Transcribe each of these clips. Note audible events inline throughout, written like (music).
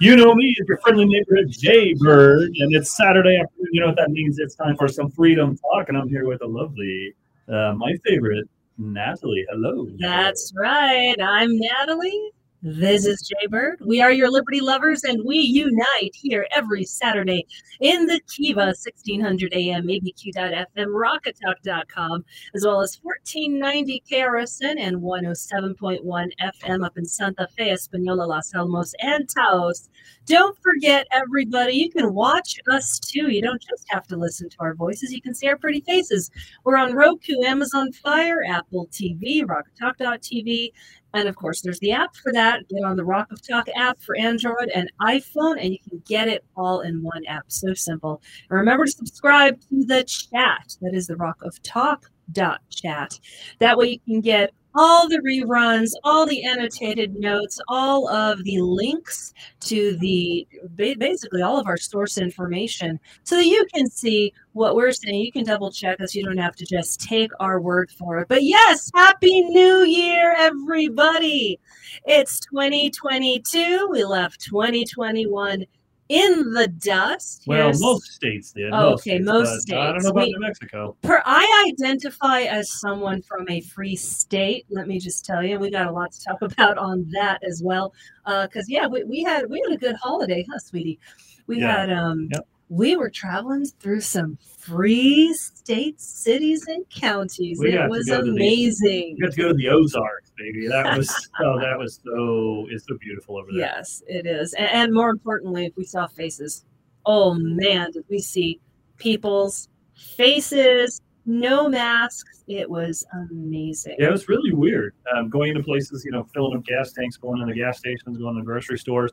You know me as your friendly neighborhood Jay Bird, and it's Saturday afternoon. You know what that means? It's time for some freedom talk, and I'm here with the lovely, uh, my favorite, Natalie. Hello. That's right. I'm Natalie. This is Jay Bird. We are your Liberty lovers, and we unite here every Saturday in the Kiva, 1600 AM, ABQ.FM, RockofTalk.com, as well as 1490 KRSN and 107.1 FM up in Santa Fe, Espanola, Los Alamos, and Taos. Don't forget, everybody, you can watch us too. You don't just have to listen to our voices, you can see our pretty faces. We're on Roku, Amazon Fire, Apple TV, RockofTalk.tv, and of course, there's the app for that. Get on the Rock of Talk app for Android and iPhone, and you can get it all in one app. So simple. And remember to subscribe to the chat. That is the Rock of Talk dot chat. That way you can get all the reruns, all the annotated notes, all of the links to the basically all of our source information so that you can see what we're saying. You can double check us. You don't have to just take our word for it. But yes, Happy New Year, everybody. It's 2022. We left 2021 in the dust. Well, Here's, most states did. Oh, most okay, states, most states. I don't know about we, New Mexico. Per, I identify as someone from a free state. Let me just tell you, we got a lot to talk (laughs) about on that as well. Because uh, yeah, we, we had we had a good holiday, huh, sweetie? We yeah. had um. Yep we were traveling through some free states, cities, and counties. We it was amazing. The, we got to go to the Ozarks, baby. That was (laughs) oh, that was so it's so beautiful over there. Yes, it is, and, and more importantly, we saw faces. Oh man, did we see people's faces? No masks. It was amazing. Yeah, it was really weird. Um, going into places, you know, filling up gas tanks, going into gas stations, going to grocery stores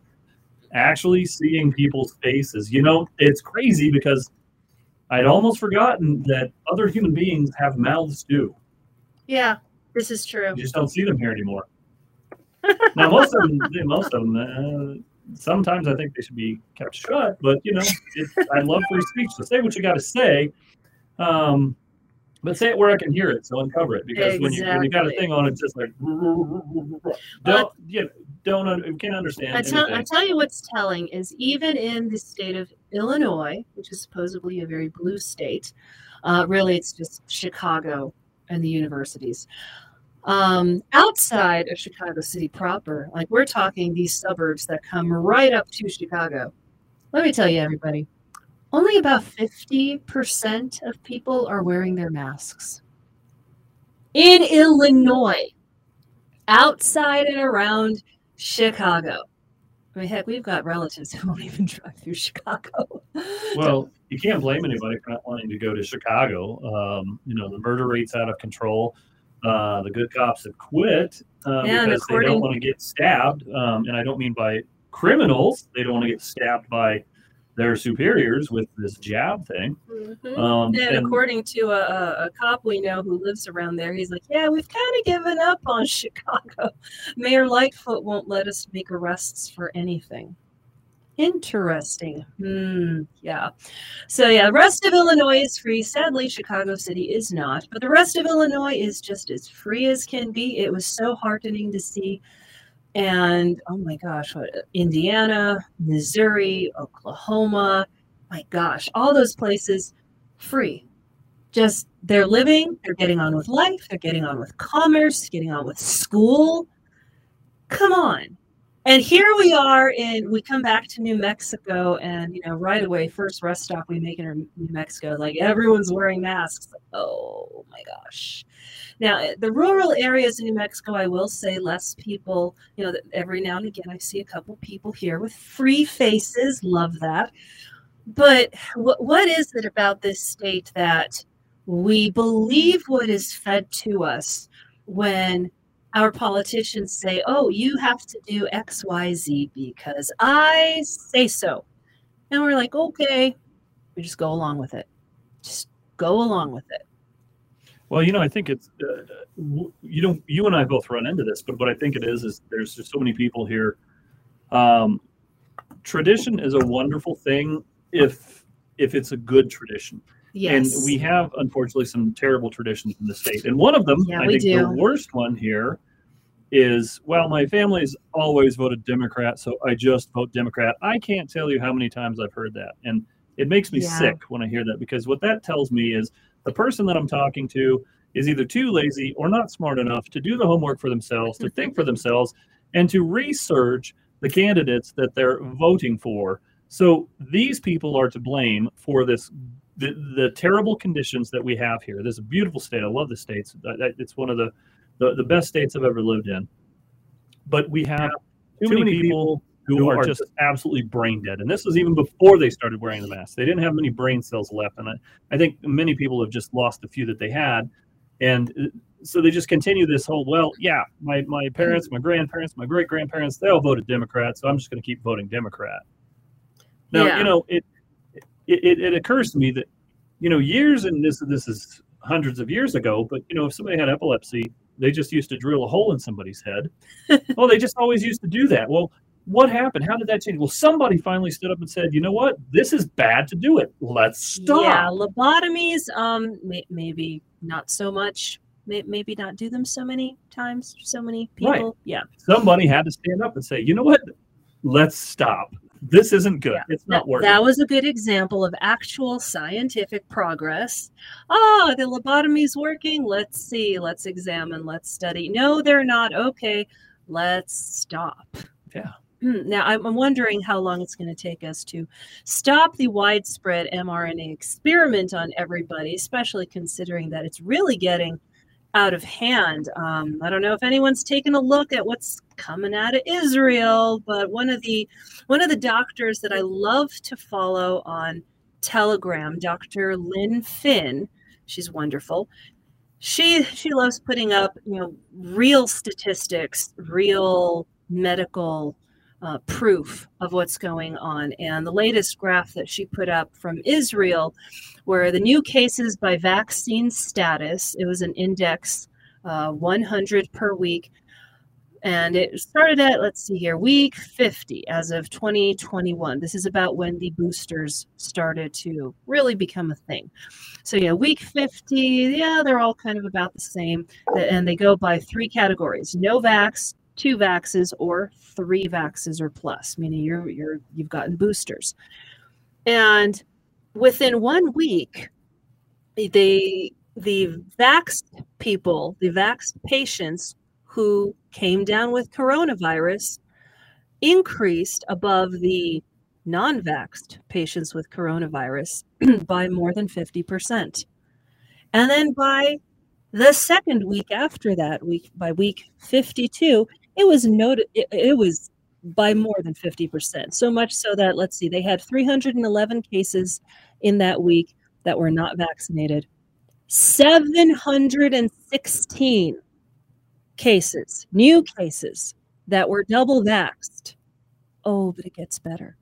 actually seeing people's faces. You know, it's crazy because I'd almost forgotten that other human beings have mouths too. Yeah, this is true. You just don't see them here anymore. now, most of them, most of them, uh, sometimes I think they should be kept shut. But you know, it, I love free speech. So say what you got to say. Um, but say it where I can hear it, so uncover it. Because exactly. when you when you got a thing on, it's just like don't yeah, don't can't understand. I tell, I tell you what's telling is even in the state of Illinois, which is supposedly a very blue state, uh, really it's just Chicago and the universities. Um, outside of Chicago City proper, like we're talking these suburbs that come right up to Chicago. Let me tell you, everybody, only about 50% of people are wearing their masks. In Illinois, outside and around Chicago. I mean, heck, we've got relatives who (laughs) won't even drive through Chicago. (laughs) Well, you can't blame anybody for not wanting to go to Chicago. Um, you know, the murder rate's out of control. Uh, the good cops have quit uh, yeah, because they don't want to get stabbed. Um, and I don't mean by criminals. They don't want to get stabbed by their superiors with this jab thing. Mm-hmm. Um, and, and, according to a, a, cop we know who lives around there, he's like, "Yeah, we've kind of given up on (laughs) Chicago. Mayor Lightfoot won't let us make arrests for anything." Interesting. Hmm. Yeah. So yeah, the rest of Illinois is free. Sadly, Chicago City is not, but the rest of Illinois is just as free as can be. It was so heartening to see and oh my gosh, what, Indiana, Missouri, Oklahoma, my gosh, all those places free. Just they're living, they're getting on with life, they're getting on with commerce, getting on with school. Come on. And here we are in we come back to New Mexico and you know right away first rest stop we make in New Mexico like everyone's wearing masks. Oh my gosh. Now, eh, the rural areas in New Mexico, I will say less people, you know, every now and again I see a couple people here with free faces. Love that. But what, what is it about this state that we believe what is fed to us when our politicians say, oh, you have to do XYZ because I say so. And we're like, okay, we just go along with it. Just go along with it. Well, you know, I think it's uh, you don't you and I both run into this, but what I think it is is there's just so many people here. Um, tradition is a wonderful thing if if it's a good tradition. Yes. And we have unfortunately some terrible traditions in the state. And one of them, yeah, I think do. the worst one here is well, my family's always voted Democrat, so I just vote Democrat. I can't tell you how many times I've heard that. And it makes me yeah. sick when I hear that because what that tells me is the person that I'm talking to is either too lazy or not smart enough to do the homework for themselves, to think for themselves, and to research the candidates that they're voting for. So these people are to blame for this the, the terrible conditions that we have here. This is a beautiful state. I love the states. It's one of the, the, the best states I've ever lived in. But we have too, too many people who are just absolutely brain dead. And this was even before they started wearing the mask. They didn't have many brain cells left. And I, I think many people have just lost a few that they had. And uh, so they just continue this whole, well, yeah, my, my parents, my grandparents, my great grandparents, they all voted Democrat. So I'm just going to keep voting Democrat. Now, yeah. you know, it, it, it occurs to me that, you know, years and this, this is hundreds of years ago, but, you know, if somebody had epilepsy, they just used to drill a hole in somebody's head. well, (laughs) they just always used to do that. Well, what happened? How did that change? Well, somebody finally stood up and said, "You know what? This is bad to do it. Let's stop." Yeah, lobotomies. Um, may- maybe not so much. May- maybe not do them so many times. So many people. Right. Yeah. Somebody had to stand up and say, "You know what? Let's stop. This isn't good. Yeah. It's not that, working." That was a good example of actual scientific progress. Oh, the lobotomy's working. Let's see. Let's examine. Let's study. No, they're not. Okay. Let's stop. Yeah. Hmm, now, I'm wondering how long it's going to take us to stop the widespread mRNA experiment on everybody, especially considering that it's really getting out of hand. Um, I don't know if anyone's taken a look at what's coming out of Israel, but one of the one of the doctors that I love to follow on Telegram, Dr. Lynn Finn, she's wonderful. She she loves putting up you know real statistics, real medical uh, proof of what's going on. And the latest graph that she put up from Israel were the new cases by vaccine status. It was an index uh, 100 per week. And it started at, let's see here, week 50 as of 2021. This is about when the boosters started to really become a thing. So, yeah, week 50, yeah, they're all kind of about the same. And they go by three categories no vax, two vaxes or three vaxes or plus, meaning you're you're you've gotten boosters. And within one week, they the vaxxed people, the vaxxed patients who came down with coronavirus increased above the non-vaxxed patients with coronavirus (clears throat) by more than 50%. And then by the second week after that, week by week 52, it was noted it, it was by more than 50%. So much so that let's see, they had 311 cases in that week that were not vaccinated. 716 cases, new cases that were double vaxxed. Oh, but it gets better.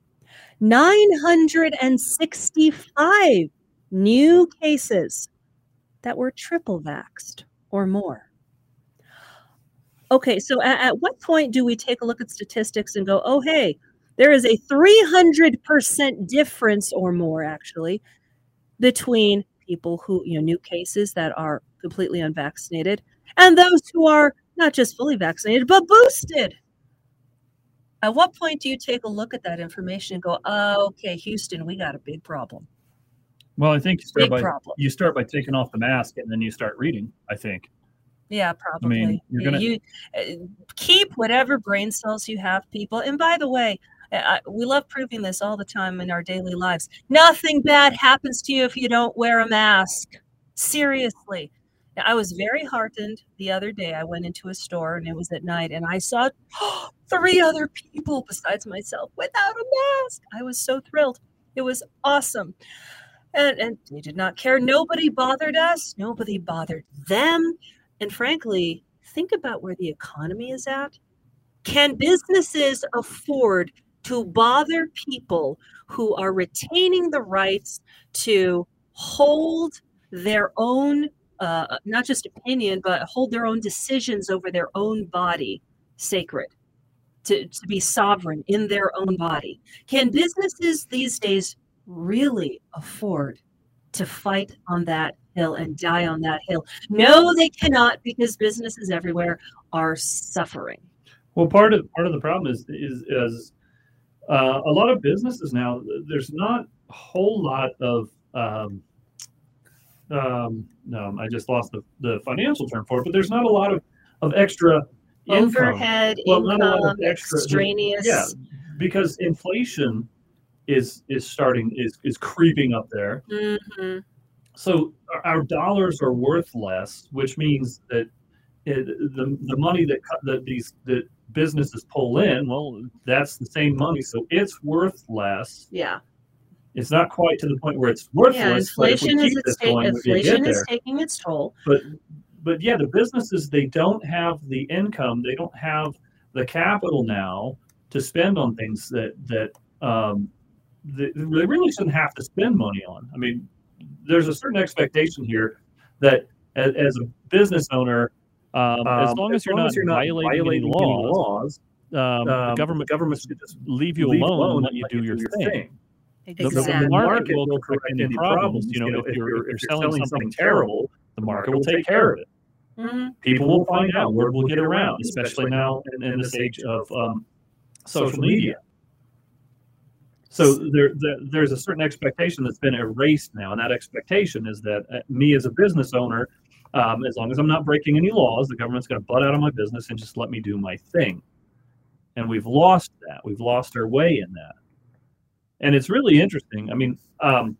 965 new cases that were triple vaxxed or more. Okay, so at, at what point do we take a look at statistics and go, oh, hey, there is a 300% difference or more actually between people who, you know, new cases that are completely unvaccinated and those who are not just fully vaccinated, but boosted. At what point do you take a look at that information and go, oh, okay, Houston, we got a big problem? Well, I think you start big by problem. you start by taking off the mask and then you start reading. I think. Yeah, probably. I mean, you're gonna... You uh, keep whatever brain cells you have, people. And by the way, I, we love proving this all the time in our daily lives. Nothing bad happens to you if you don't wear a mask. Seriously. I was very heartened the other day. I went into a store and it was at night, and I saw (gasps) three other people besides myself without a mask. I was so thrilled. It was awesome. And, and they did not care. Nobody bothered us. Nobody bothered them. And frankly, think about where the economy is at. Can businesses afford to bother people who are retaining the rights to hold their own, uh, not just opinion, but hold their own decisions over their own body sacred? To, to be sovereign in their own body. Can businesses these days really afford to fight on that hill and die on that hill. No, they cannot because businesses everywhere are suffering. Well, part of part of the problem is is is uh, a lot of businesses now. There's not a whole lot of um, um, no, I just lost the, the financial term for it, but there's not a lot of of extra overhead income. Well, income, extra, extraneous. Yeah, because inflation is is starting is is creeping up there. Mm-hmm. So our dollars are worth less, which means that it, the the money that that these that businesses pull in, well, that's the same money, so it's worth less. Yeah. It's not quite to the point where it's worthless. Yeah, inflation is, going, inflation is taking its toll. But but yeah, the businesses they don't have the income, they don't have the capital now to spend on things that that um, they, they really shouldn't have to spend money on. I mean, there's a certain expectation here that as, as a business owner, um, as um, long as, as you're, long not, as you're not violating, violating any laws, um, the um, government government should just leave you leave alone and let you do your, your thing. thing. Exactly. The, the, market will correct any problems. You know, if you're, if you're selling, selling something terrible, the market will take care of it. Mm-hmm. People will find out. Word will get around, especially now in, in this age of um, social media. So there, there, there's a certain expectation that's been erased now, and that expectation is that uh, me as a business owner, um, as long as I'm not breaking any laws, the government's going to butt out of my business and just let me do my thing. And we've lost that. We've lost our way in that. And it's really interesting. I mean, um,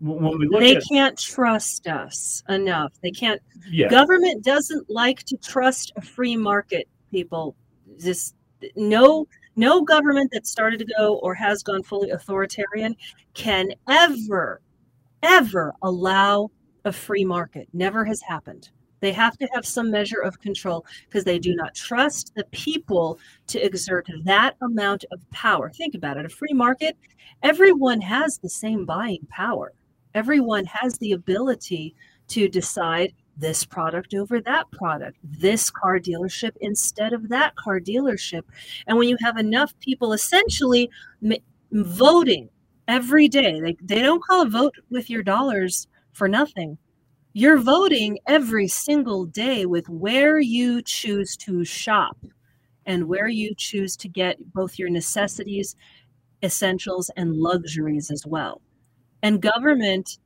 when we look they at, can't trust us enough. They can't. Yeah. Government doesn't like to trust a free market. People, this no no government that started to go or has gone fully authoritarian can ever, ever allow a free market. Never has happened. They have to have some measure of control because they do not trust the people to exert that amount of power. Think about it a free market, everyone has the same buying power, everyone has the ability to decide this product over that product, this car dealership instead of that car dealership. And when you have enough people essentially m- voting every day, they, they don't call a vote with your dollars for nothing. You're voting every single day with where you choose to shop and where you choose to get both your necessities, essentials, and luxuries as well. And government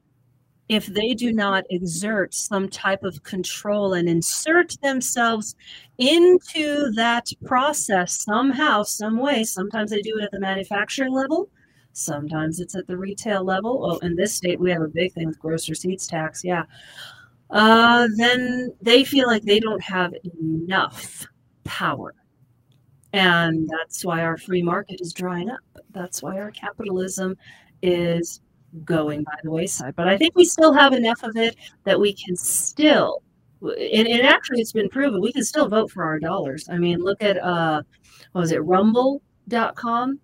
if they do not exert some type of control and insert themselves into that process somehow, some way. Sometimes they do it at the manufacturing level, sometimes it's at the retail level. Oh, in this state, we have a big thing with gross receipts tax. Yeah. Uh, then they feel like they don't have enough power. And that's why our free market is drying up. That's why our capitalism is going by the wayside. But I think we still have enough of it that we can still, and, and actually it's been proven, we can still vote for our dollars. I mean, look at, uh, what was it, rumble.com?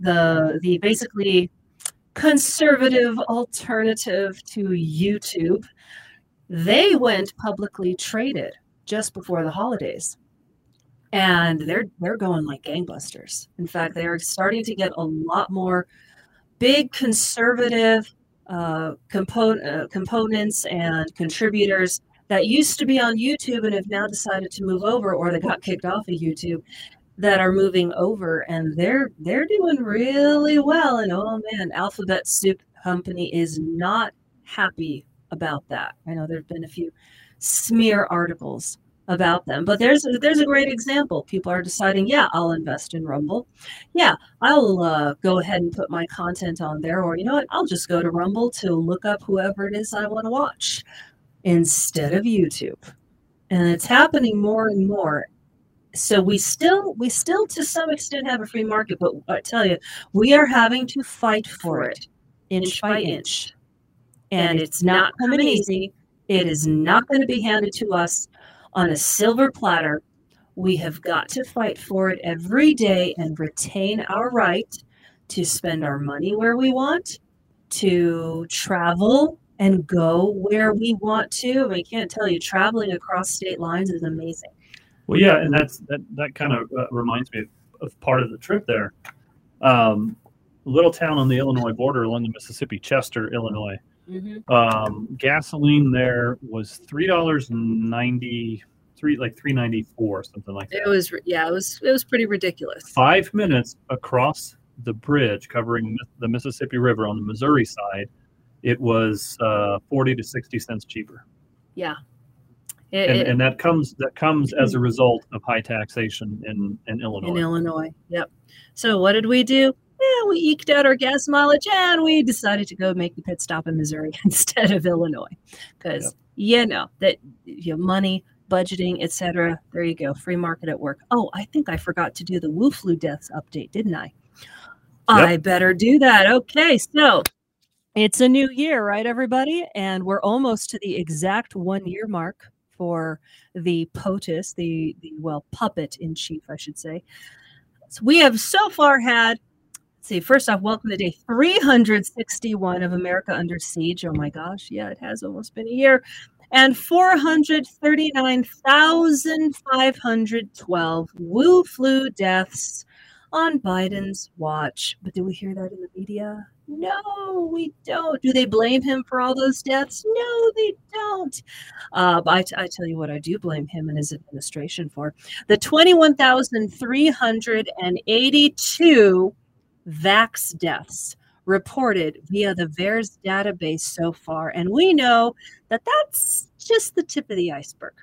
The, the basically conservative alternative to YouTube. They went publicly traded just before the holidays and they're they're going like gangbusters. In fact, they are starting to get a lot more big conservative uh, uh, components and contributors that used to be on YouTube and have now decided to move over, or they got kicked off of YouTube, that are moving over, and they're they're doing really well. And oh man, Alphabet Soup Company is not happy about that. I know there've been a few smear articles about them. But there's there's a great example. People are deciding, yeah, I'll invest in Rumble. Yeah, I'll uh, go ahead and put my content on there, or you know what, I'll just go to Rumble to look up whoever it is I want to watch instead of YouTube. And it's happening more and more. So we still we still to some extent have a free market, but I tell you, we are having to fight for it inch by inch. And it's not coming easy. It is not going to be handed to us on a silver platter. We have got to fight for it every day and retain our right to spend our money where we want, to travel and go where we want to. I can't tell you, traveling across state lines is amazing. Well, yeah, and that's that. That kind of uh, reminds me of, of, part of the trip there. Um, little town on the Illinois border along the Mississippi, Chester, Illinois. Mm-hmm. Um, gasoline there was three dollars ninety three, like three ninety four, something like that. It was yeah, it was it was pretty ridiculous. Five minutes across the bridge covering the Mississippi River on the Missouri side, it was uh, forty to sixty cents cheaper. Yeah, it, and, it, and, that comes that comes as a (clears throat) result of high taxation in, in Illinois. In Illinois, yep. So what did we do? Yeah, we eked out our gas mileage and we decided to go make the pit stop in Missouri (laughs) instead of Illinois, because yep. you know that you know money, budgeting, etc. There you go, free market at work. Oh, I think I forgot to do the Wu flu deaths update, didn't I? Yep. I better do that. Okay, so it's a new year, right, everybody? And we're almost to the exact one year mark for the POTUS, the, the well, puppet in chief, I should say. So we have so far had, see, first off, welcome to day 361 of America Under Siege. Oh my gosh, yeah, it has almost been a year. And 439,512 Wu flu deaths on Biden's watch. But do we hear that in the media? No, we don't. Do they blame him for all those deaths? No, they don't. Uh, I, t- I tell you what, I do blame him and his administration for the 21,382 vax deaths reported via the VAERS database so far. And we know that that's just the tip of the iceberg.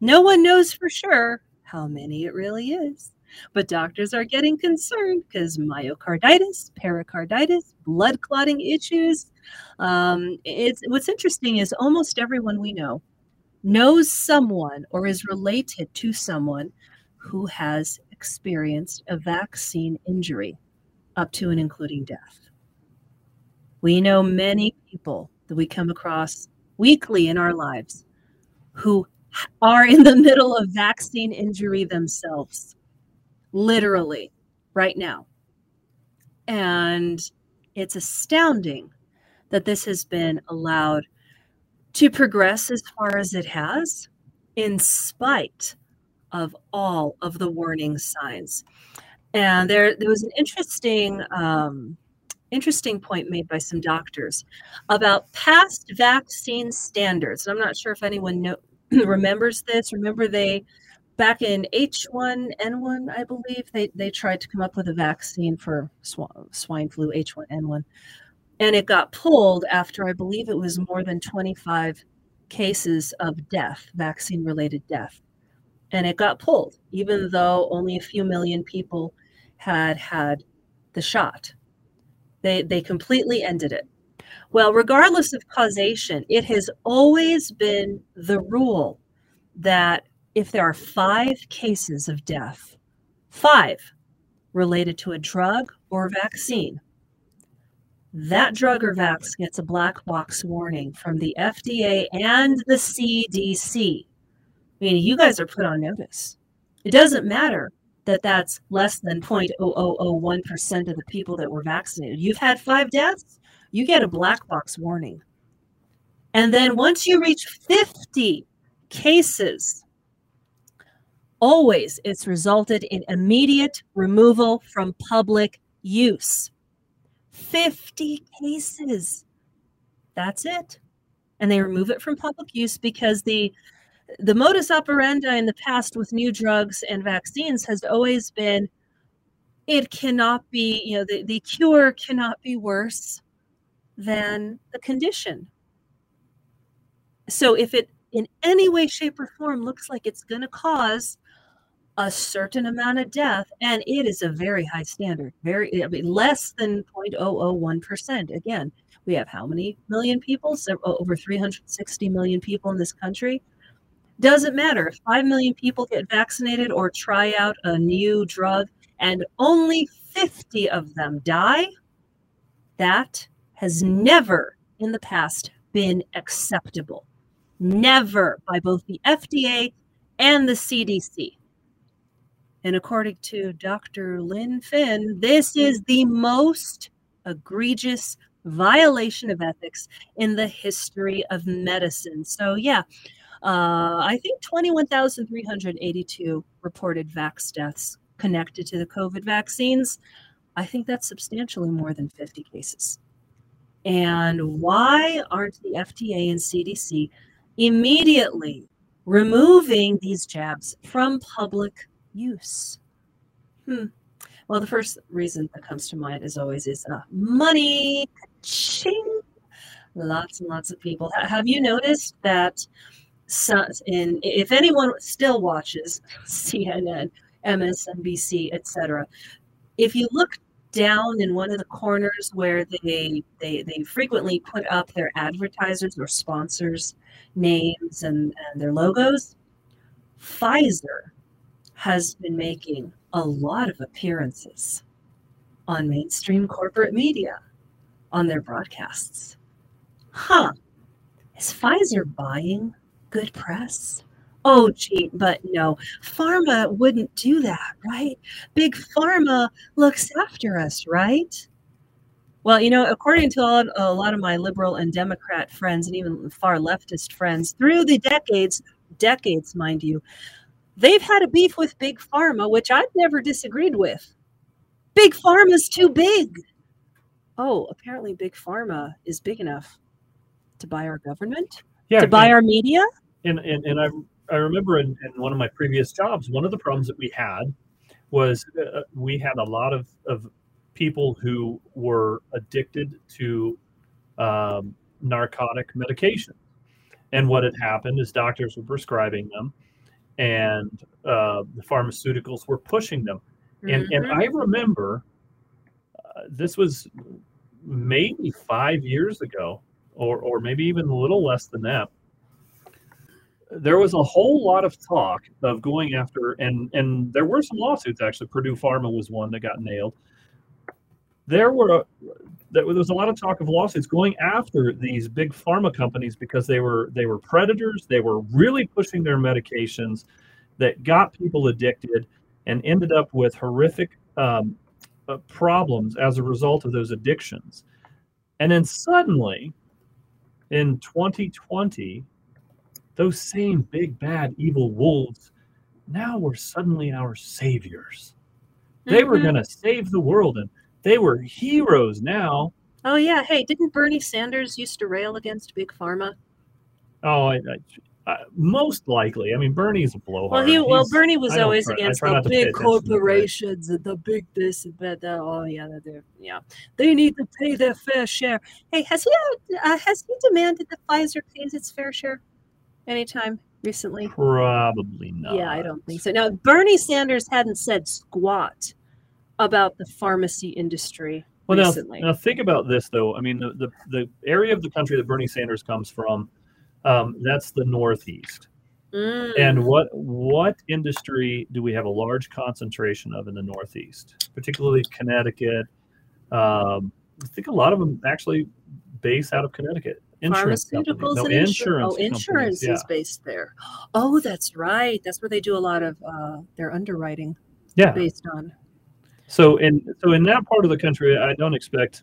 No one knows for sure how many it really is. But doctors are getting concerned because myocarditis, pericarditis, blood clotting issues. Um, it's what's interesting is almost everyone we know knows someone or is related to someone who has experienced a vaccine injury up to and including death. We know many people that we come across weekly in our lives who are in the middle of vaccine injury themselves literally right now. And it's astounding that this has been allowed to progress as far as it has, in spite of all of the warning signs. And there, there was an interesting, um, interesting point made by some doctors about past vaccine standards. I'm not sure if anyone know, (clears throat) remembers this. Remember, they back in H1N1, I believe, they, they tried to come up with a vaccine for sw- swine flu, H1N1. And it got pulled after, I believe it was more than 25 cases of death, vaccine related death. And it got pulled, even though only a few million people had had the shot. They, they completely ended it. Well, regardless of causation, it has always been the rule that if there are five cases of death, five related to a drug or vaccine, that drug or vax gets a black box warning from the FDA and the CDC. I mean, you guys are put on notice. It doesn't matter that that's less than 0.0001% of the people that were vaccinated. You've had five deaths, you get a black box warning. And then once you reach 50 cases always it's resulted in immediate removal from public use. 50 cases. That's it. And they remove it from public use because the the modus operandi in the past with new drugs and vaccines has always been it cannot be, you know, the, the cure cannot be worse than the condition. So if it in any way, shape, or form looks like it's going to cause a certain amount of death, and it is a very high standard, very I mean, less than 0.001%. Again, we have how many million people? So over 360 million people in this country. Doesn't matter if 5 million people get vaccinated or try out a new drug and only 50 of them die. That has never in the past been acceptable. Never by both the FDA and the CDC. And according to Dr. Lynn Finn, this is the most egregious violation of ethics in the history of medicine. So, yeah, uh, I think 21,382 reported vax deaths connected to the COVID vaccines. I think that's substantially more than 50 cases. And why aren't the FDA and CDC immediately removing these jabs from public use? Hmm. Well, the first reason that comes to mind, as always, is uh, money. Ching. Lots and lots of people. Have you noticed that? In if anyone still watches (laughs) CNN, MSNBC, etc., if you look down in one of the corners where they they they frequently put up their advertisers or sponsors names and, and their logos pfizer has been making a lot of appearances on mainstream corporate media on their broadcasts huh is pfizer buying good press Oh, gee, but no, pharma wouldn't do that, right? Big pharma looks after us, right? Well, you know, according to a lot of my liberal and Democrat friends, and even far leftist friends, through the decades, decades, mind you, they've had a beef with big pharma, which I've never disagreed with. Big pharma's too big. Oh, apparently, big pharma is big enough to buy our government, yeah, to buy our media. And and, and I've I remember in, in, one of my previous jobs, one of the problems that we had was uh, we had a lot of, of people who were addicted to um, narcotic medication. And what had happened is doctors were prescribing them and uh, the pharmaceuticals were pushing them. And, mm-hmm. and I remember uh, this was maybe five years ago, or, or maybe even a little less than that there was a whole lot of talk of going after, and and there were some lawsuits actually. Purdue Pharma was one that got nailed. There were there was a lot of talk of lawsuits going after these big pharma companies because they were they were predators. They were really pushing their medications that got people addicted and ended up with horrific um, uh, problems as a result of those addictions. And then suddenly, in 2020, those same big, bad, evil wolves now were suddenly our saviors. They mm-hmm. were going to save the world, and they were heroes now. Oh, yeah. Hey, didn't Bernie Sanders used to rail against Big Pharma? Oh, I, I, most likely. I mean, Bernie's a blowhard. Well, he, well, Bernie was always against the big corporations and the big this and that. Oh, yeah, they're, yeah, they need to pay their fair share. Hey, has he uh, has he demanded that Pfizer pays its fair share? anytime recently? Probably not. Yeah, I don't think so. Now, Bernie Sanders hadn't said squat about the pharmacy industry well, recently. Now, now think about this, though. I mean, the, the, the area of the country that Bernie Sanders comes from, um, that's the Northeast. Mm. And what what industry do we have a large concentration of in the Northeast, particularly Connecticut? Um, I think a lot of them actually base out of Connecticut insurance pharmaceuticals no, and insurance. Oh, insurance yeah. is based there. Oh, that's right. That's where they do a lot of uh, their underwriting. Yeah, based on. So in so in that part of the country, I don't expect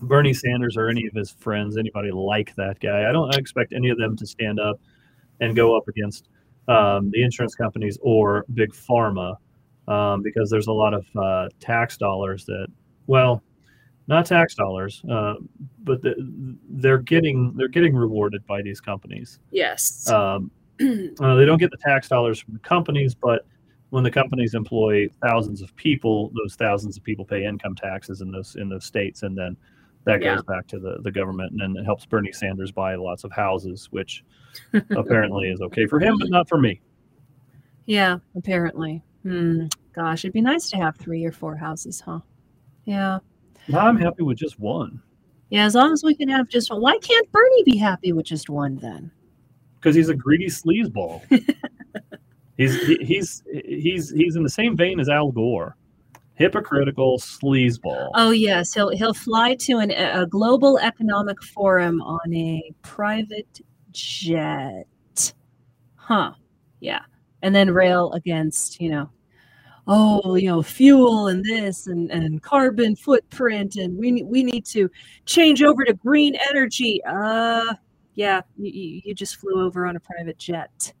Bernie Sanders or any of his friends, anybody like that guy. I don't expect any of them to stand up and go up against um, the insurance companies or big pharma um, because there's a lot of uh, tax dollars that well not tax dollars, uh, but the, they're getting they're getting rewarded by these companies. Yes. Um, (clears throat) uh, they don't get the tax dollars from the companies, but when the companies employ thousands of people, those thousands of people pay income taxes in those in those states, and then that yeah. goes back to the, the government, and then it helps Bernie Sanders buy lots of houses, which (laughs) apparently is okay for him, but not for me. Yeah, apparently. Hmm. Gosh, it'd be nice to have three or four houses, huh? Yeah. I'm happy with just one. Yeah, as long as we can have just one. Why can't Bernie be happy with just one then? Because he's a greedy sleazeball. (laughs) he's he, he's he's he's in the same vein as Al Gore, hypocritical sleazeball. Oh yes, he'll he'll fly to an, a global economic forum on a private jet. Huh? Yeah, and then rail against you know oh, you know, fuel and this and, and carbon footprint, and we we need to change over to green energy. Uh, yeah, you, you just flew over on a private jet.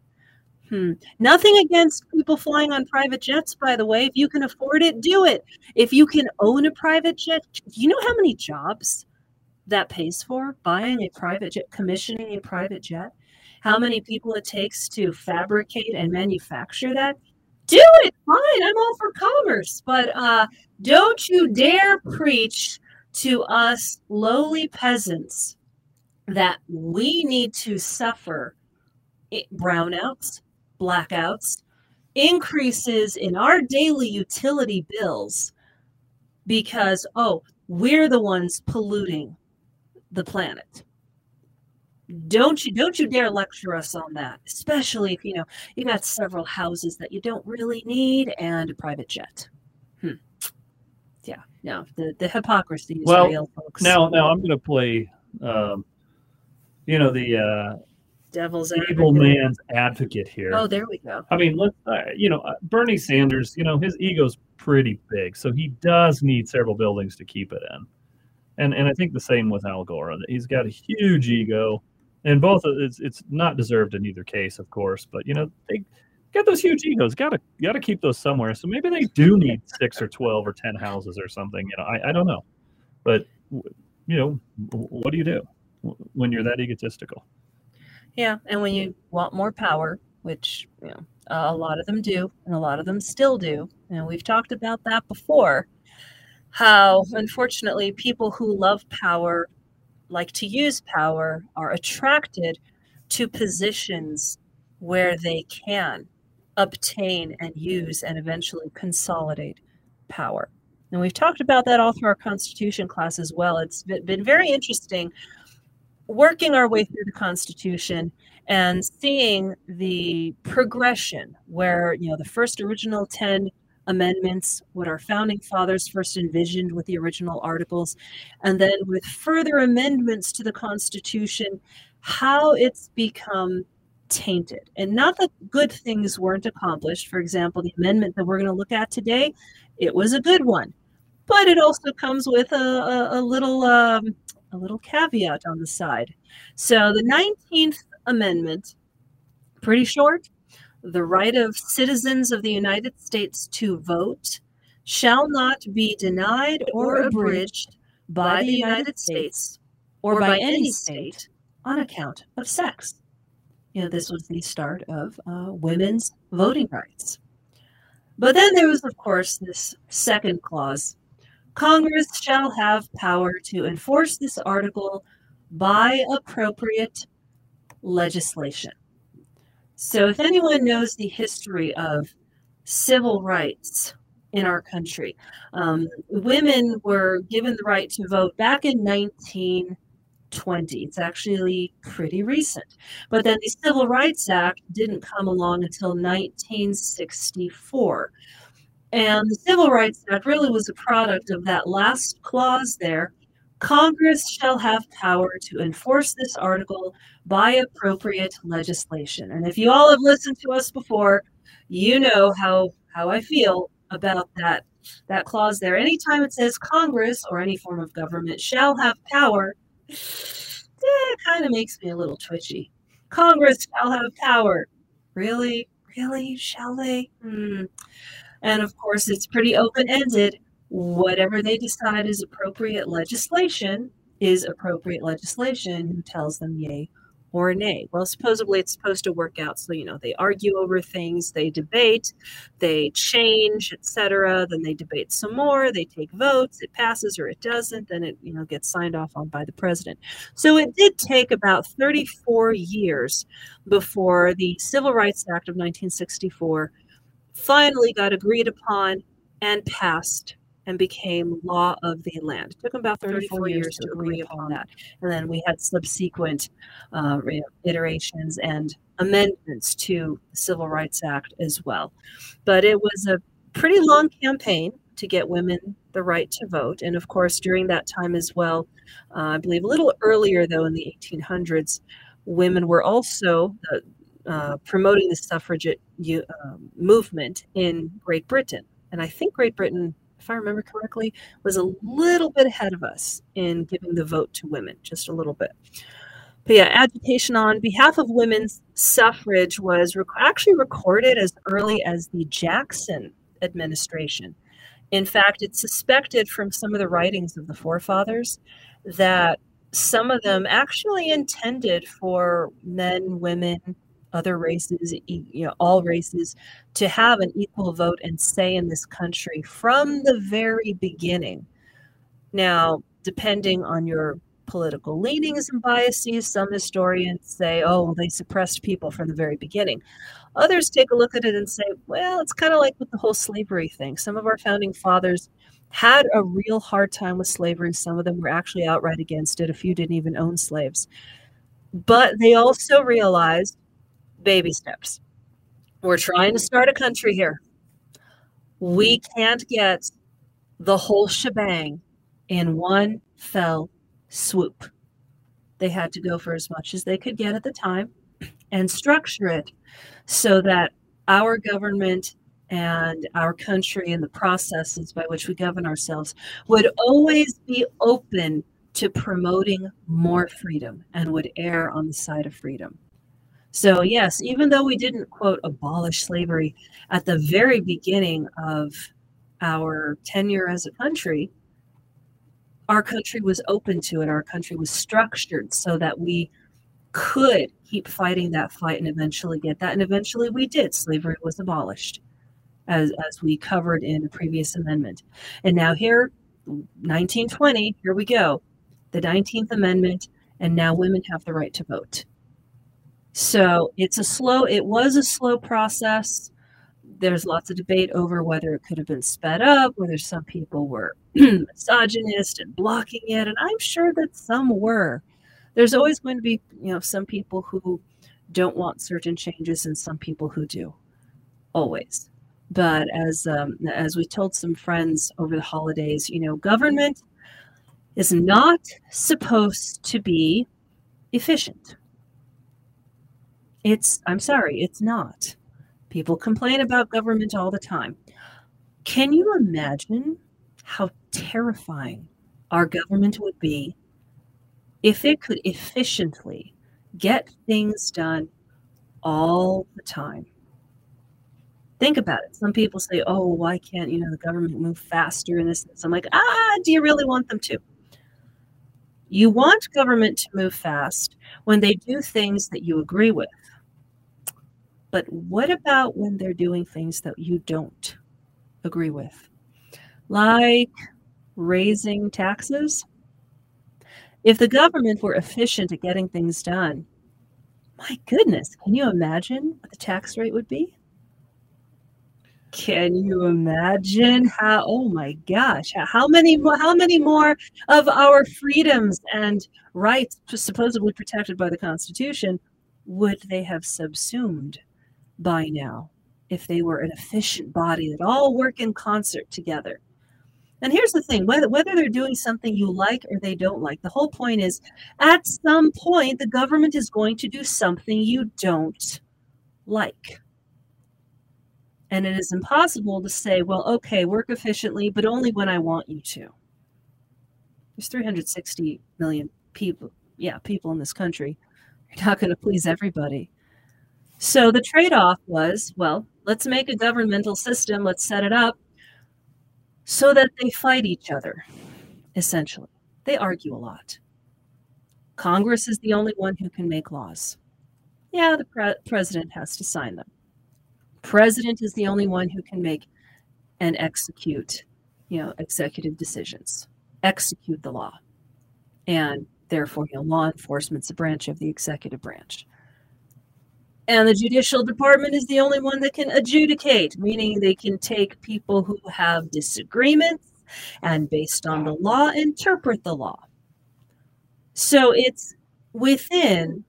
Hmm. Nothing against people flying on private jets, by the way. If you can afford it, do it. If you can own a private jet, you know how many jobs that pays for buying a private jet, commissioning a private jet, how many people it takes to fabricate and manufacture that, do it. Fine. I'm all for commerce. But uh, don't you dare preach to us lowly peasants that we need to suffer brownouts, blackouts, increases in our daily utility bills because, oh, we're the ones polluting the planet. Don't you don't you dare lecture us on that, especially if you know you got several houses that you don't really need and a private jet. Hmm. Yeah, no, the, the hypocrisy is well, real, folks. Now now I'm gonna play um, you know the uh devil's evil advocate. man's advocate here. Oh, there we go. I mean, look, uh, you know, uh, Bernie Sanders, you know, his ego's pretty big, so he does need several buildings to keep it in. And and I think the same with Al Gore. He's got a huge ego and both it's it's not deserved in either case, of course. But you know they got those huge egos. Got to got to keep those somewhere. So maybe they do need six or twelve or ten houses or something. You know, I I don't know, but you know, what do you do when you're that egotistical? Yeah, and when you want more power, which you uh, know a lot of them do, and a lot of them still do, and we've talked about that before. How unfortunately people who love power like to use power are attracted to positions where they can obtain and use and eventually consolidate power. And we've talked about that all through our Constitution class as well. It's been very interesting working our way through the Constitution and seeing the progression where, you know, the first original 10 amendments, what our founding fathers first envisioned with the original articles, and then with further amendments to the Constitution, how it's become tainted. And not that good things weren't accomplished. For example, the amendment that we're going to look at today, it was a good one, but it also comes with a, a, a little um, a little caveat on the side. So the 19th Amendment, pretty short, the right of citizens of the United States to vote shall not be denied or abridged by the United States or by any state on account of sex. You know, this was the start of uh, women's voting rights. But then there was, of course, this second clause Congress shall have power to enforce this article by appropriate legislation. So, if anyone knows the history of civil rights in our country, um, women were given the right to vote back in 1920. It's actually pretty recent. But then the Civil Rights Act didn't come along until 1964. And the Civil Rights Act really was a product of that last clause there Congress shall have power to enforce this article by appropriate legislation. And if you all have listened to us before, you know how how I feel about that that clause there. Anytime it says Congress or any form of government shall have power, it kind of makes me a little twitchy. Congress shall have power. Really? Really? Shall they? Hmm. And of course, it's pretty open ended whatever they decide is appropriate legislation is appropriate legislation who tells them yay or nay. Well, supposedly it's supposed to work out. So, you know, they argue over things, they debate, they change, etc. Then they debate some more, they take votes, it passes or it doesn't, then it, you know, gets signed off on by the president. So it did take about 34 years before the Civil Rights Act of 1964 finally got agreed upon and passed and became law of the land. It took them about 34 years to agree upon that. And then we had subsequent uh, iterations and amendments to the Civil Rights Act as well. But it was a pretty long campaign to get women the right to vote. And of course, during that time as well, uh, I believe a little earlier, though, in the 1800s, women were also uh, promoting the suffragette uh, movement in Great Britain. And I think Great Britain if I remember correctly, was a little bit ahead of us in giving the vote to women, just a little bit. But yeah, agitation on behalf of women's suffrage was rec- actually recorded as early as the Jackson administration. In fact, it's suspected from some of the writings of the forefathers that some of them actually intended for men, women, other races, you know, all races, to have an equal vote and say in this country from the very beginning. Now, depending on your political leanings and biases, some historians say, oh, they suppressed people from the very beginning. Others take a look at it and say, well, it's kind of like with the whole slavery thing. Some of our founding fathers had a real hard time with slavery. Some of them were actually outright against it. A few didn't even own slaves. But they also realized baby steps. We're trying to start a country here. We can't get the whole shebang in one fell swoop. They had to go for as much as they could get at the time and structure it so that our government and our country and the processes by which we govern ourselves would always be open to promoting more freedom and would err on the side of freedom. So, yes, even though we didn't, quote, abolish slavery at the very beginning of our tenure as a country, our country was open to it. Our country was structured so that we could keep fighting that fight and eventually get that. And eventually we did. Slavery was abolished, as, as we covered in a previous amendment. And now here, 1920, here we go. The 19th Amendment, and now women have the right to vote. So it's a slow, it was a slow process there's lots of debate over whether it could have been sped up, whether some people were (clears throat) misogynist and blocking it, and I'm sure that some were. There's always going to be, you know, some people who don't want certain changes and some people who do. Always. But as um, as we told some friends over the holidays, you know, government is not supposed to be efficient. It's I'm sorry, it's not. People complain about government all the time. Can you imagine how terrifying our government would be if it could efficiently get things done all the time? Think about it. Some people say, oh, why can't, you know, the government move faster in this? I'm like, ah, do you really want them to? You want government to move fast when they do things that you agree with. But what about when they're doing things that you don't agree with? Like raising taxes? If the government were efficient at getting things done, my goodness, can you imagine what the tax rate would be? Can you imagine how? Oh my gosh, how many? How many more of our freedoms and rights, supposedly protected by the Constitution, would they have subsumed? By now if they were an efficient body that all work in concert together. And here's the thing whether, whether they're doing something you like or they don't like, the whole point is at some point, the government is going to do something you don't like. And it is impossible to say, well, okay, work efficiently, but only when I want you to. There's 360 million people, yeah, people in this country. You're not going to please everybody. So the trade off was well, let's make a governmental system, let's set it up so that they fight each other, essentially. They argue a lot. Congress is the only one who can make laws. Yeah, the pre- president has to sign them. President is the only one who can make and execute, you know, executive decisions, execute the law. And therefore, you know, law enforcement's a branch of the executive branch. And the judicial department is the only one that can adjudicate, meaning they can take people who have disagreements and, based on the law, interpret the law. So it's within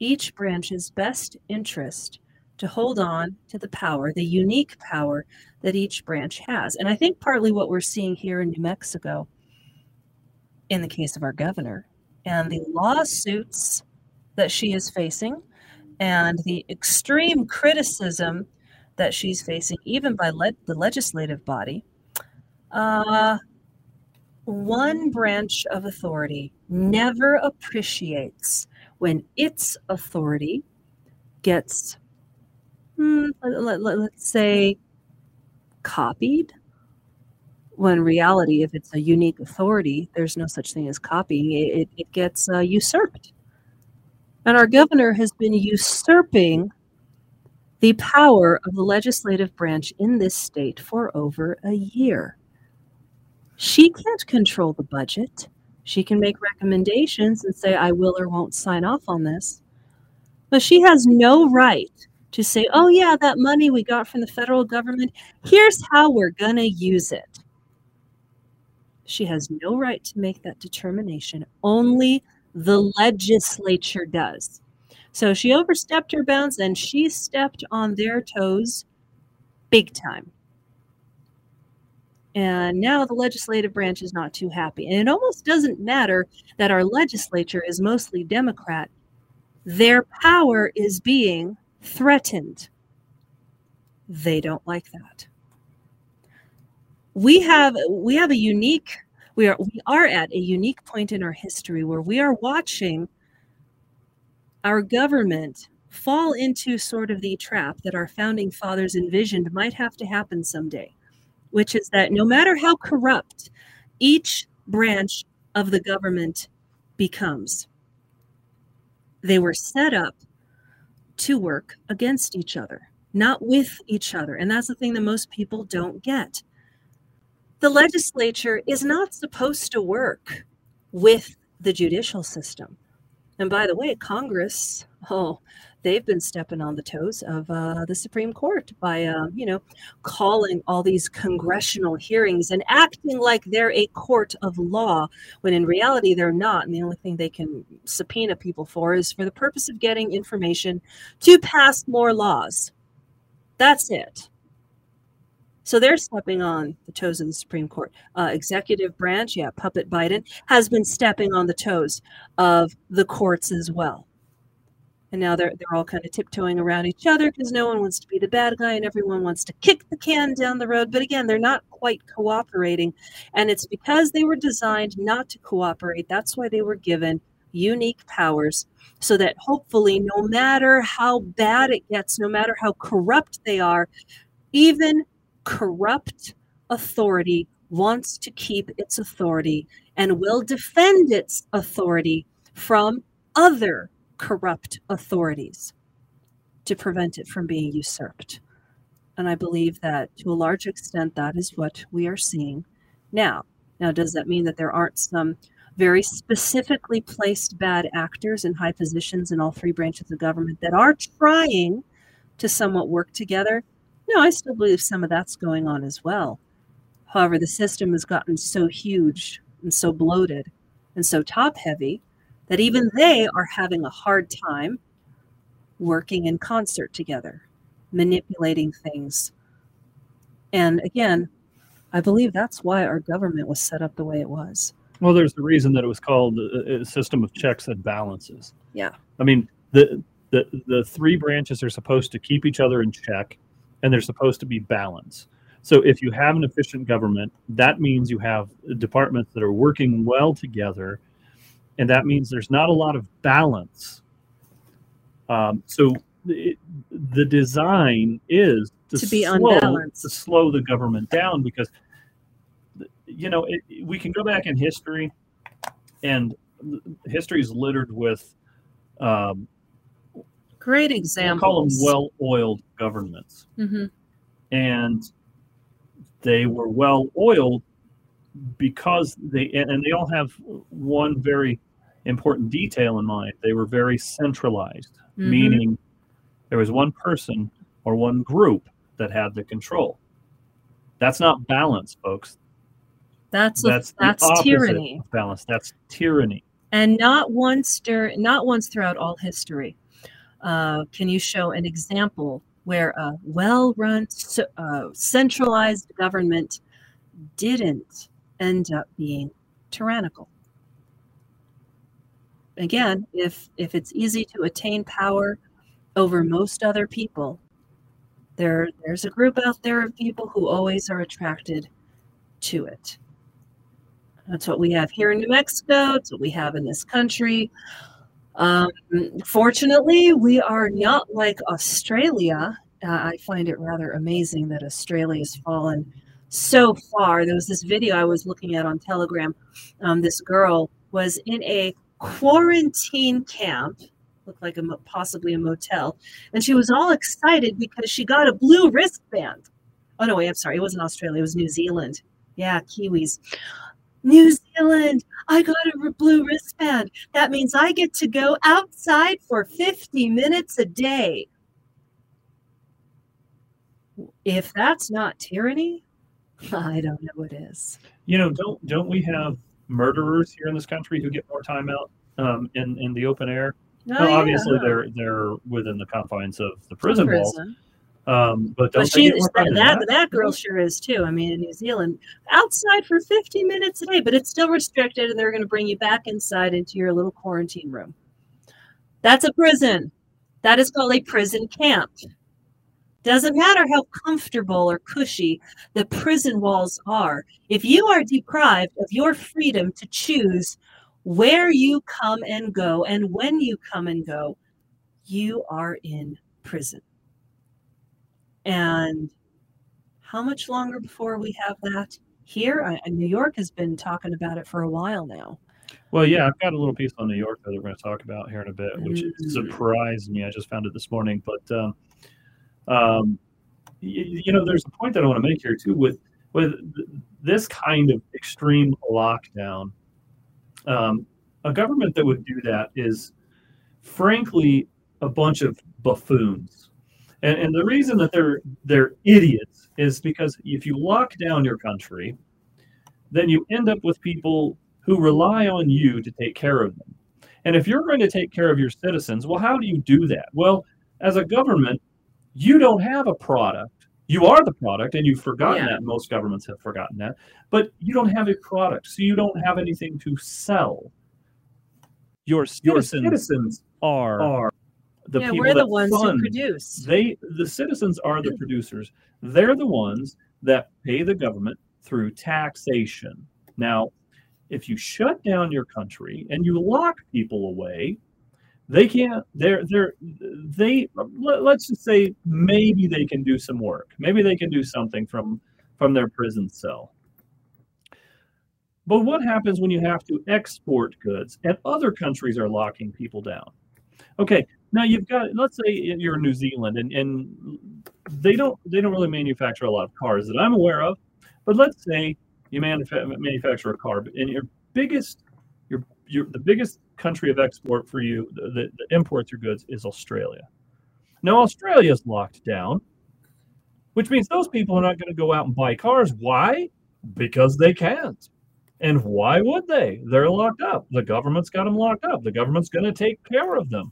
each branch's best interest to hold on to the power, the unique power that each branch has. And I think partly what we're seeing here in New Mexico, in the case of our governor, and the lawsuits that she is facing and the extreme criticism that she's facing, even by le- the legislative body, uh, one branch of authority never appreciates when its authority gets, hmm, let, let, let's say, copied when reality, if it's a unique authority, there's no such thing as copying. It, it, it gets uh, usurped. And our governor has been usurping the power of the legislative branch in this state for over a year. She can't control the budget. She can make recommendations and say, I will or won't sign off on this. But she has no right to say, oh, yeah, that money we got from the federal government, here's how we're going to use it. She has no right to make that determination. Only the legislature does. So she overstepped her bounds and she stepped on their toes big time. And now the legislative branch is not too happy. And it almost doesn't matter that our legislature is mostly Democrat, their power is being threatened. They don't like that. We have we have a unique we are we are at a unique point in our history where we are watching our government fall into sort of the trap that our founding fathers envisioned might have to happen someday which is that no matter how corrupt each branch of the government becomes, they were set up to work against each other, not with each other. And that's the thing that most people don't get. The legislature is not supposed to work with the judicial system. And by the way, Congress, oh, they've been stepping on the toes of uh, the Supreme Court by, uh, you know, calling all these congressional hearings and acting like they're a court of law, when in reality they're not. And the only thing they can subpoena people for is for the purpose of getting information to pass more laws. That's it. So they're stepping on the toes of the Supreme Court. Uh, executive branch, yeah, puppet Biden, has been stepping on the toes of the courts as well. And now they're they're all kind of tiptoeing around each other because no one wants to be the bad guy and everyone wants to kick the can down the road. But again they're not quite cooperating. And it's because they were designed not to cooperate that's why they were given unique powers so that hopefully no matter how bad it gets no matter how corrupt they are even corrupt authority wants to keep its authority and will defend its authority from other corrupt authorities to prevent it from being usurped. And I believe that to a large extent, that is what we are seeing now. Now, does that mean that there aren't some very specifically placed bad actors in high positions in all three branches of government that are trying to somewhat work together? No, I still believe some of that's going on as well. However, the system has gotten so huge and so bloated and so top heavy that even they are having a hard time working in concert together, manipulating things. And again, I believe that's why our government was set up the way it was. Well, there's the reason that it was called a system of checks and balances. Yeah. I mean, the the the three branches are supposed to keep each other in check, and they're supposed to be balanced. So if you have an efficient government, that means you have departments that are working well together and that means there's not a lot of balance. Um, so it, the design is to, to be slow, unbalanced, to slow the government down because you know it, we can go back in history, and history is littered with um, great example. We call them well-oiled governments, mm-hmm. and they were well-oiled because they and they all have one very important detail in mind. They were very centralized, mm-hmm. meaning there was one person or one group that had the control. That's not balance, folks. That's that's a, that's tyranny. balance. That's tyranny. And not once during, not once throughout all history, uh, can you show an example where a well-run, uh, centralized government didn't end up being tyrannical? again, if if it's easy to attain power over most other people, there there's a group out there of people who always are attracted to it. That's what we have here in New Mexico. It's what we have in this country. Um, fortunately, we are not like Australia. Uh, I find it rather amazing that Australia has fallen so far. There was this video I was looking at on Telegram. Um, this girl was in a quarantine camp, looked like a possibly a motel, and she was all excited because she got a blue wristband. Oh no, wait, I'm sorry, it wasn't Australia, it was New Zealand. Yeah, Kiwis. New Zealand, I got a blue wristband. That means I get to go outside for 50 minutes a day. If that's not tyranny, I don't know what is. You know, don't don't we have murderers here in this country who get more time out um, in in the open air? Oh, well, yeah. obviously they're they're within the confines of the prison, prison. walls. Um, but, but she, that, that, that girl sure is too. I mean, in New Zealand, outside for 50 minutes a day, but it's still restricted, and they're going to bring you back inside into your little quarantine room. That's a prison. That is called a prison camp. Doesn't matter how comfortable or cushy the prison walls are. If you are deprived of your freedom to choose where you come and go and when you come and go, you are in prison. And how much longer before we have that here? I, New York has been talking about it for a while now. Well, yeah, I've got a little piece on New York that we're going to talk about here in a bit, which mm. surprised me. I just found it this morning, but um, um, you, you know, there's a point that I want to make here too with with this kind of extreme lockdown. Um, a government that would do that is, frankly, a bunch of buffoons. And, and the reason that they're they're idiots is because if you lock down your country, then you end up with people who rely on you to take care of them. And if you're going to take care of your citizens, well, how do you do that? Well, as a government, you don't have a product. You are the product, and you've forgotten yeah. that. Most governments have forgotten that. But you don't have a product, so you don't have anything to sell. Your citizens, your citizens are, are the yeah, people we're the ones fund. who produce. They, the citizens, are the producers. They're the ones that pay the government through taxation. Now, if you shut down your country and you lock people away, they can't they're they're they let's just say maybe they can do some work maybe they can do something from from their prison cell but what happens when you have to export goods and other countries are locking people down okay now you've got let's say you're in new zealand and, and they don't they don't really manufacture a lot of cars that i'm aware of but let's say you manufacture a car and your biggest your, your the biggest country of export for you the that, imports your goods is Australia. Now, Australia is locked down, which means those people are not going to go out and buy cars. Why? Because they can't. And why would they? They're locked up. The government's got them locked up. The government's going to take care of them.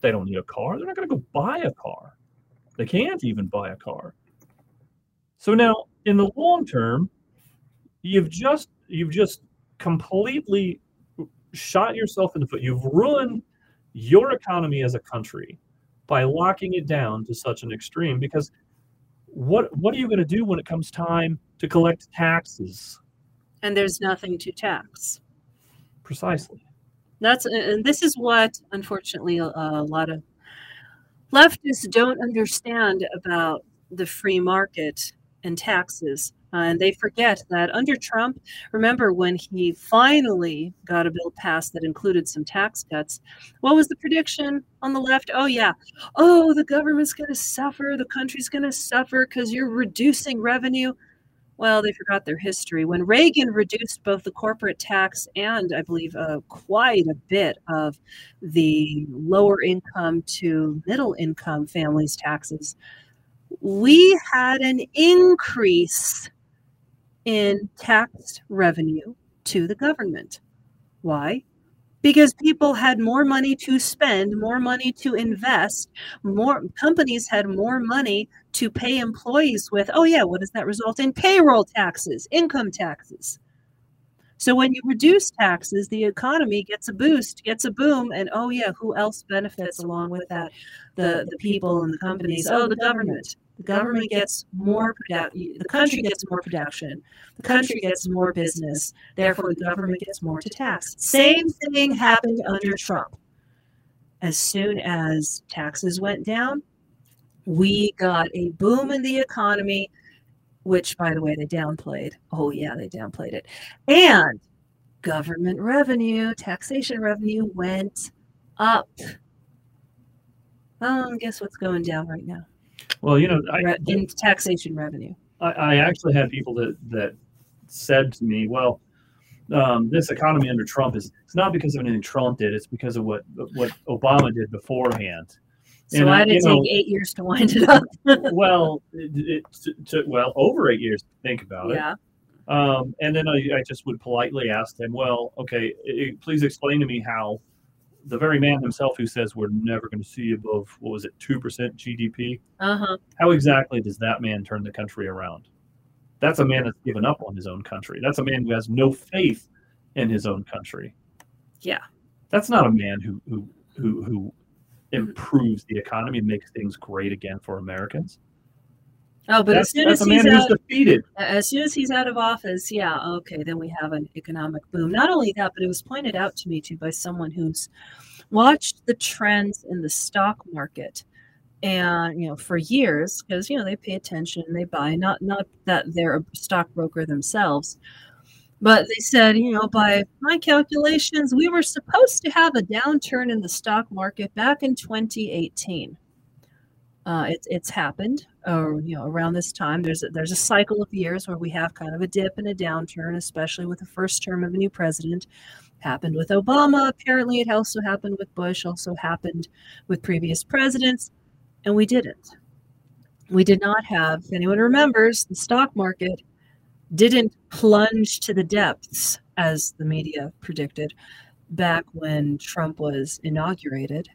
They don't need a car. They're not going to go buy a car. They can't even buy a car. So now, in the long term, you've just you've just completely shot yourself in the foot. You've ruined your economy as a country by locking it down to such an extreme because what what are you going to do when it comes time to collect taxes? And there's nothing to tax. Precisely. That's and this is what unfortunately a, a lot of leftists don't understand about the free market and taxes uh, and they forget that under Trump, remember when he finally got a bill passed that included some tax cuts, what was the prediction on the left? Oh, yeah. Oh, the government's going to suffer. The country's going to suffer because you're reducing revenue. Well, they forgot their history. When Reagan reduced both the corporate tax and, I believe, uh, quite a bit of the lower income to middle income families' taxes, we had an increase in tax revenue to the government. Why? Because people had more money to spend, more money to invest, more companies had more money to pay employees with. Oh, yeah, what does that result in? Payroll taxes, income taxes. So when you reduce taxes, the economy gets a boost, gets a boom, and oh yeah, who else benefits along with that? The the people and the companies. Oh, the government. The government gets more. The country gets more production. The country gets more business. Therefore, the government gets more to tax. Same thing happened under Trump. As soon as taxes went down, we got a boom in the economy. which, by the way, they downplayed. Oh, yeah, they downplayed it. And government revenue, taxation revenue went up. Um, guess what's going down right now? Well, you know, I, in taxation revenue. I, I actually had people that that said to me, "Well, um, this economy under Trump is it's not because of anything Trump did; it's because of what what Obama did beforehand." So and, why did it take know, eight years to wind it up? (laughs) well, it, it took well over eight years to think about yeah. it. Um, and then I, I, just would politely ask them, "Well, okay, it, please explain to me how the very man himself who says we're never going to see above what was it two percent GDP? Uh-huh. How exactly does that man turn the country around? That's a man that's given up on his own country. That's a man who has no faith in his own country. Yeah. That's not a man who who who who Mm-hmm. improves the economy and makes things great again for Americans. Oh, but that's, as soon as he's out, defeated. As soon as he's out of office, yeah, okay, then we have an economic boom. Not only that, but it was pointed out to me too by someone who's watched the trends in the stock market and you know for years because you know they pay attention they buy not not that they're a stockbroker themselves but they said you know by my calculations we were supposed to have a downturn in the stock market back in 2018 uh, it, it's happened or you know around this time. There's a, there's a cycle of years where we have kind of a dip and a downturn especially with the first term of a new president. Happened with obama apparently. It also happened with bush also happened with previous presidents and we didn't. We did not have, if anyone remembers, the stock market didn't plunge to the depths as the media predicted back when Trump was inaugurated.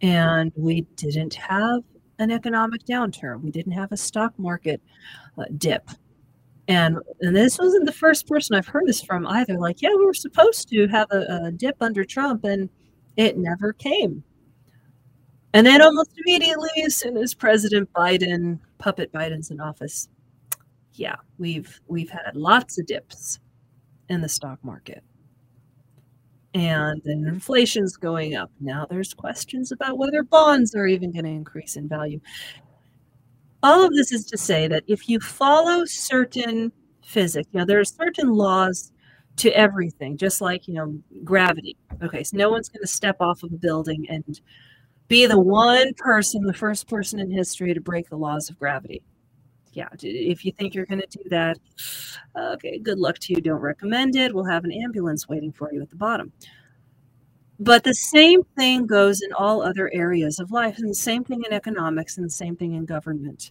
And we didn't have an economic downturn. We didn't have a stock market uh, dip. And, and this wasn't the first person I've heard this from either. Like, yeah, we were supposed to have a, a dip under Trump, and it never came. And then almost immediately, as soon as President Biden, puppet Biden's in office, yeah, we've we've had lots of dips in the stock market. And then inflation's going up. Now there's questions about whether bonds are even going to increase in value. All of this is to say that if you follow certain physics, you know, there are certain laws to everything, just like, you know, gravity. Okay, so no one's going to step off of a building and be the one person, the first person in history to break the laws of gravity. Yeah, if you think you're going to do that, okay, good luck to you. Don't recommend it. We'll have an ambulance waiting for you at the bottom. But the same thing goes in all other areas of life, and the same thing in economics, and the same thing in government.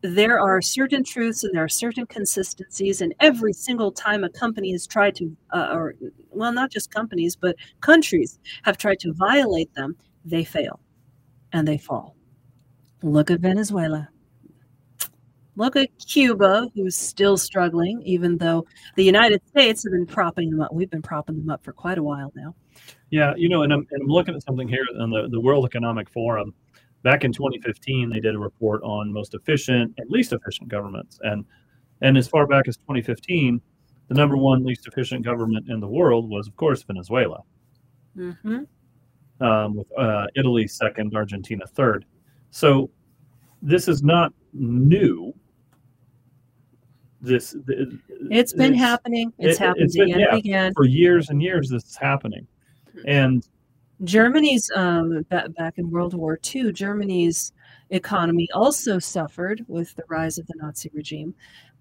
There are certain truths and there are certain consistencies, and every single time a company has tried to, uh, or well, not just companies, but countries have tried to violate them, they fail and they fall. Look at Venezuela. Look at Cuba, who's still struggling, even though the United States have been propping them up. We've been propping them up for quite a while now. Yeah, you know, and I'm, and I'm looking at something here on the, the World Economic Forum. Back in 2015, they did a report on most efficient and least efficient governments. And, and as far back as 2015, the number one least efficient government in the world was, of course, Venezuela. Mm-hmm um, with uh, Italy second, Argentina third. So this is not new. This it's been happening. It's it, happened again yeah, and again for years and years. This is happening, and Germany's um, back in World War II. Germany's economy also suffered with the rise of the Nazi regime,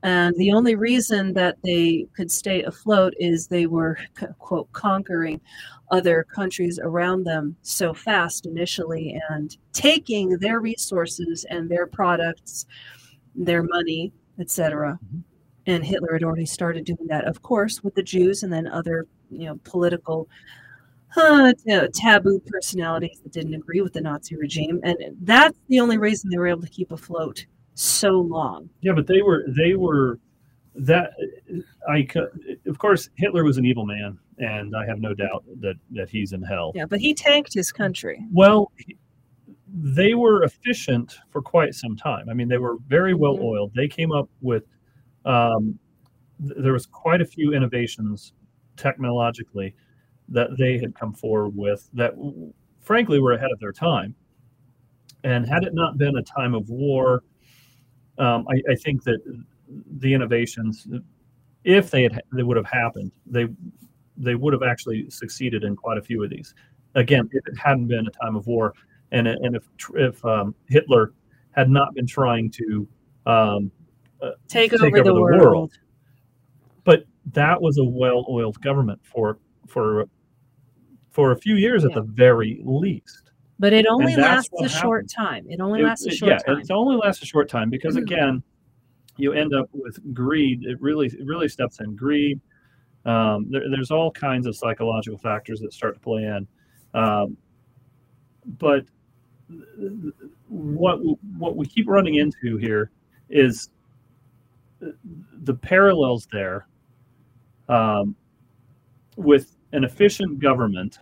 and the only reason that they could stay afloat is they were, quote, conquering other countries around them so fast initially and taking their resources and their products, their money, etc. Mm-hmm. And Hitler had already started doing that, of course, with the Jews and then other, you know, political uh, taboo personalities that didn't agree with the Nazi regime. And that's the only reason they were able to keep afloat so long. Yeah, but they were they were that I of course Hitler was an evil man, and I have no doubt that that he's in hell. Yeah, but he tanked his country. Well, they were efficient for quite some time. I mean, they were very well mm-hmm. oiled. They came up with um, there was quite a few innovations technologically that they had come forward with that frankly were ahead of their time and had it not been a time of war um, I, I, think that the innovations, if they had they would have happened, they they would have actually succeeded in quite a few of these. Again, if it hadn't been a time of war, and and if if um, Hitler had not been trying to um, uh, take, take, over, over the, the world. world. but that was a well-oiled government for for for a few years yeah. at the very least. But it only lasts a happened. short time. It only it, lasts a short yeah, time. it only lasts a short time because mm-hmm. again, you end up with greed. It really it really steps in greed. Um, there, there's all kinds of psychological factors that start to play in. Um, but what what we keep running into here is the parallels there um, with an efficient government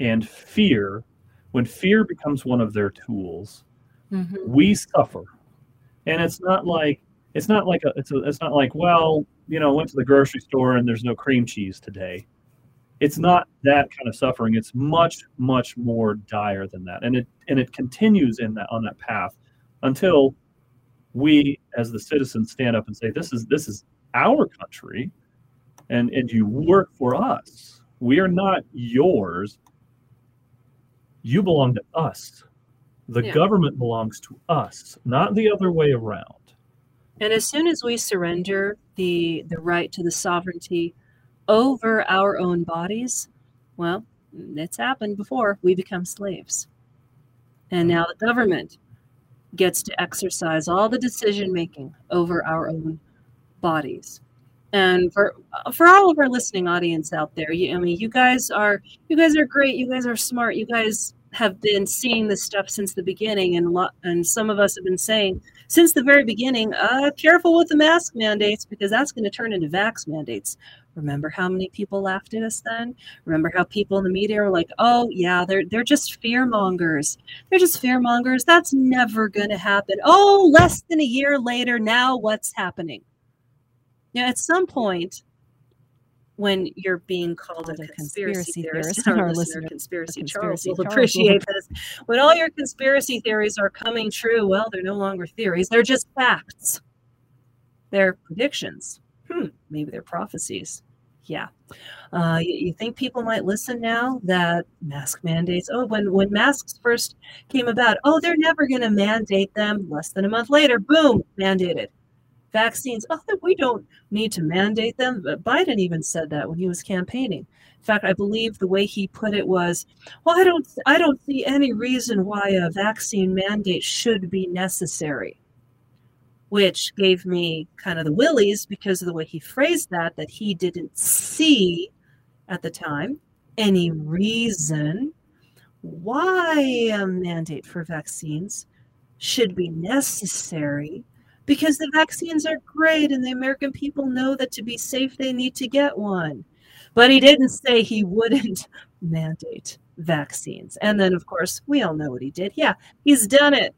and fear, when fear becomes one of their tools, mm-hmm. we suffer. And it's not like it's not like a, it's a, it's not like well, you know, went to the grocery store and there's no cream cheese today. It's not that kind of suffering. It's much much more dire than that, and it and it continues in that on that path until we as the citizens stand up and say this is this is our country and and you work for us. We are not yours. You belong to us. The yeah. government belongs to us not the other way around. And as soon as we surrender the the right to the sovereignty over our own bodies well it's happened before. We become slaves. And hmm. now the government gets to exercise all the decision making over our own bodies. And for for all of our listening audience out there you, i mean you guys are you guys are great you guys are smart you guys have been seeing this stuff since the beginning and lo- and some of us have been saying since the very beginning uh careful with the mask mandates because that's going to turn into vax mandates Remember how many people laughed at us then? Remember how people in the media were like, "Oh, yeah, they're they're just fear mongers. They're just fear mongers. That's never going to happen." Oh, less than a year later, now what's happening? Now, at some point, when you're being called a conspiracy, conspiracy theorist, (laughs) our, our listener, conspiracy, conspiracy Charles will appreciate (laughs) this. When all your conspiracy theories are coming true, well, they're no longer theories; they're just facts. They're predictions. Hmm, maybe they're prophecies yeah. Uh, you, you, think people might listen now that mask mandates? Oh, when when masks first came about, oh, they're never going to mandate them. Less than a month later, boom, mandated. Vaccines, oh, we don't need to mandate them. But Biden even said that when he was campaigning. In fact, I believe the way he put it was, "Well, I don't, I don't see any reason why a vaccine mandate should be necessary." Which gave me kind of the willies because of the way he phrased that, that he didn't see at the time any reason why a mandate for vaccines should be necessary because the vaccines are great and the American people know that to be safe, they need to get one. But he didn't say he wouldn't (laughs) mandate vaccines. And then, of course, we all know what he did. Yeah, he's done it.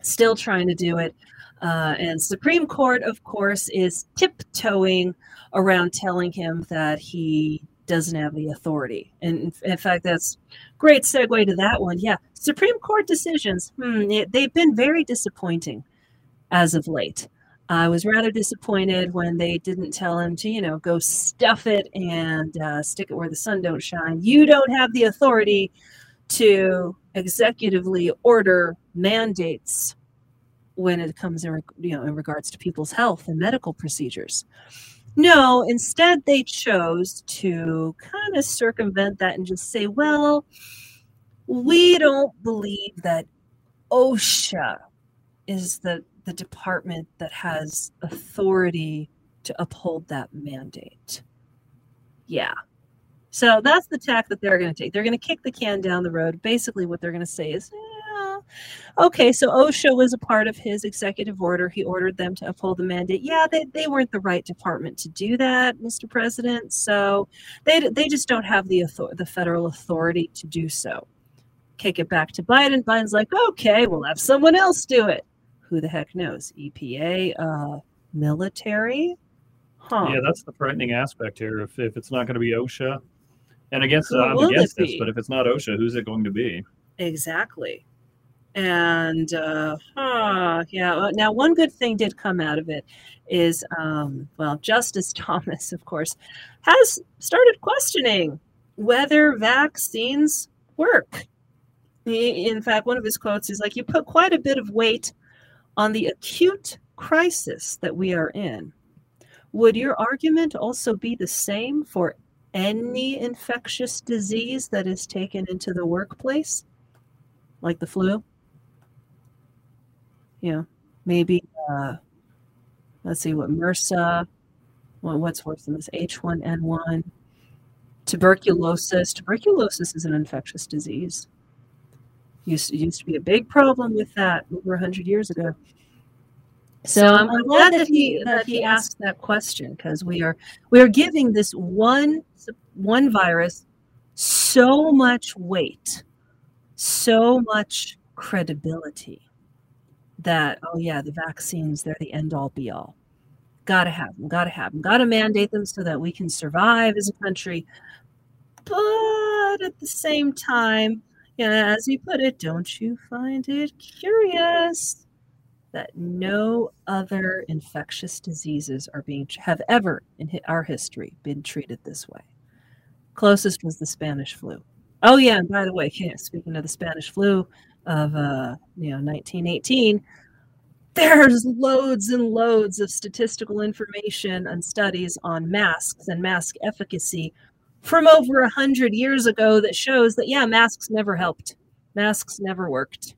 Still trying to do it. Uh, and Supreme Court, of course, is tiptoeing around telling him that he doesn't have the authority. And in fact, that's great segue to that one. Yeah, Supreme Court decisions, hmm, it, they've been very disappointing as of late. I was rather disappointed when they didn't tell him to, you know, go stuff it and uh, stick it where the sun don't shine. You don't have the authority to executively order mandates when it comes in, you know, in regards to people's health and medical procedures. No, instead they chose to kind of circumvent that and just say, well, we don't believe that OSHA is the, the department that has authority to uphold that mandate. Yeah. So that's the tack that they're going to take. They're going to kick the can down the road. Basically, what they're going to say is, eh, Okay, so OSHA was a part of his executive order. He ordered them to uphold the mandate. Yeah, they, they weren't the right department to do that, Mr. President. So they, they just don't have the, author- the federal authority to do so. Kick it back to Biden. Biden's like, okay, we'll have someone else do it. Who the heck knows? EPA, uh, military? Huh. Yeah, that's the frightening aspect here. If, if it's not going to be OSHA, and against, I'm against this, but if it's not OSHA, who's it going to be? Exactly And uh, huh, yeah, now one good thing did come out of it is, um, well, Justice (laughs) Thomas, of course, has started questioning whether vaccines work. He, in fact, one of his quotes is like, You put quite a bit of weight on the acute crisis that we are in. Would your argument also be the same for any infectious disease that is taken into the workplace, like the flu? Yeah, maybe, uh, let's see, what MRSA, well, what's worse than this? H1N1, tuberculosis. Tuberculosis is an infectious disease. Used to, used to be a big problem with that over 100 years ago. So I'm, I'm glad that he that he asked that question because we are we are giving this one one virus so much weight, so much credibility that oh yeah, the vaccines they're the end all be all. Got to have them. Got to have them. Got to mandate them so that we can survive as a country. But at the same time, yeah, as you put it, don't you find it curious that no other infectious diseases are being have ever in our history been treated this way. Closest was the Spanish flu. Oh yeah, and by the way, can't speaking of the Spanish flu of uh, you know 1918, there's loads and loads of statistical information and studies on masks and mask efficacy from over a hundred years ago that shows that yeah, masks never helped. Masks never worked.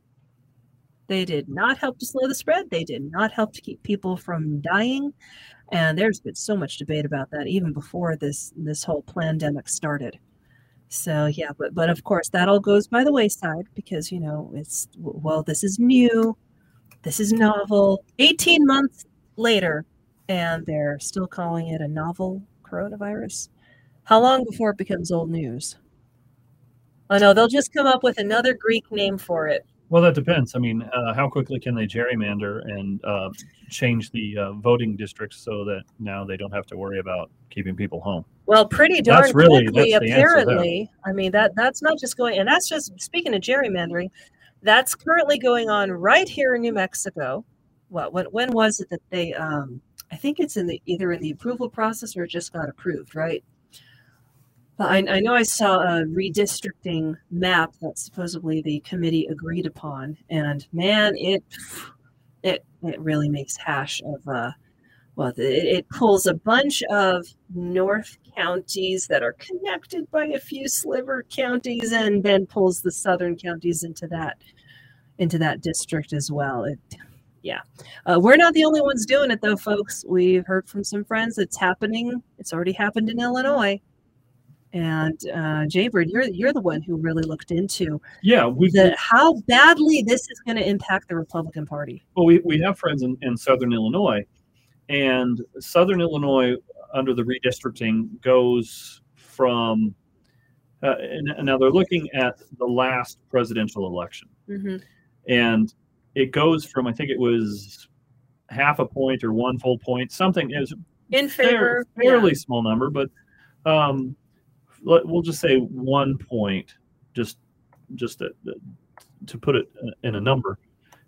They did not help to slow the spread. They did not help to keep people from dying. And there's been so much debate about that even before this this whole pandemic started. So yeah, but but of course that all goes by the wayside because you know it's well this is new, this is novel. 18 months later, and they're still calling it a novel coronavirus. How long before it becomes old news? Oh no, they'll just come up with another Greek name for it. Well, that depends. I mean, uh, how quickly can they gerrymander and uh, change the uh, voting districts so that now they don't have to worry about keeping people home? Well, pretty darn that's really, quickly, apparently. I mean, that that's not just going, and that's just speaking of gerrymandering. That's currently going on right here in New Mexico. What when when was it that they? Um, I think it's in the either in the approval process or it just got approved, right? I, I, know I saw a redistricting map that supposedly the committee agreed upon, and man, it it it really makes hash of uh, well, it, it pulls a bunch of north counties that are connected by a few sliver counties, and then pulls the southern counties into that into that district as well. It, yeah, uh, we're not the only ones doing it though, folks. We've heard from some friends it's happening. It's already happened in Illinois and uh, Jaybird, you're you're the one who really looked into yeah we how badly this is going to impact the Republican Party. Well, we, we have friends in, in Southern Illinois, and Southern Illinois under the redistricting goes from uh, and, now they're looking at the last presidential election, mm-hmm. and it goes from I think it was half a point or one full point, something is in favor, fair, fairly yeah. small number, but um, we'll just say one point, just just to, to put it in a number,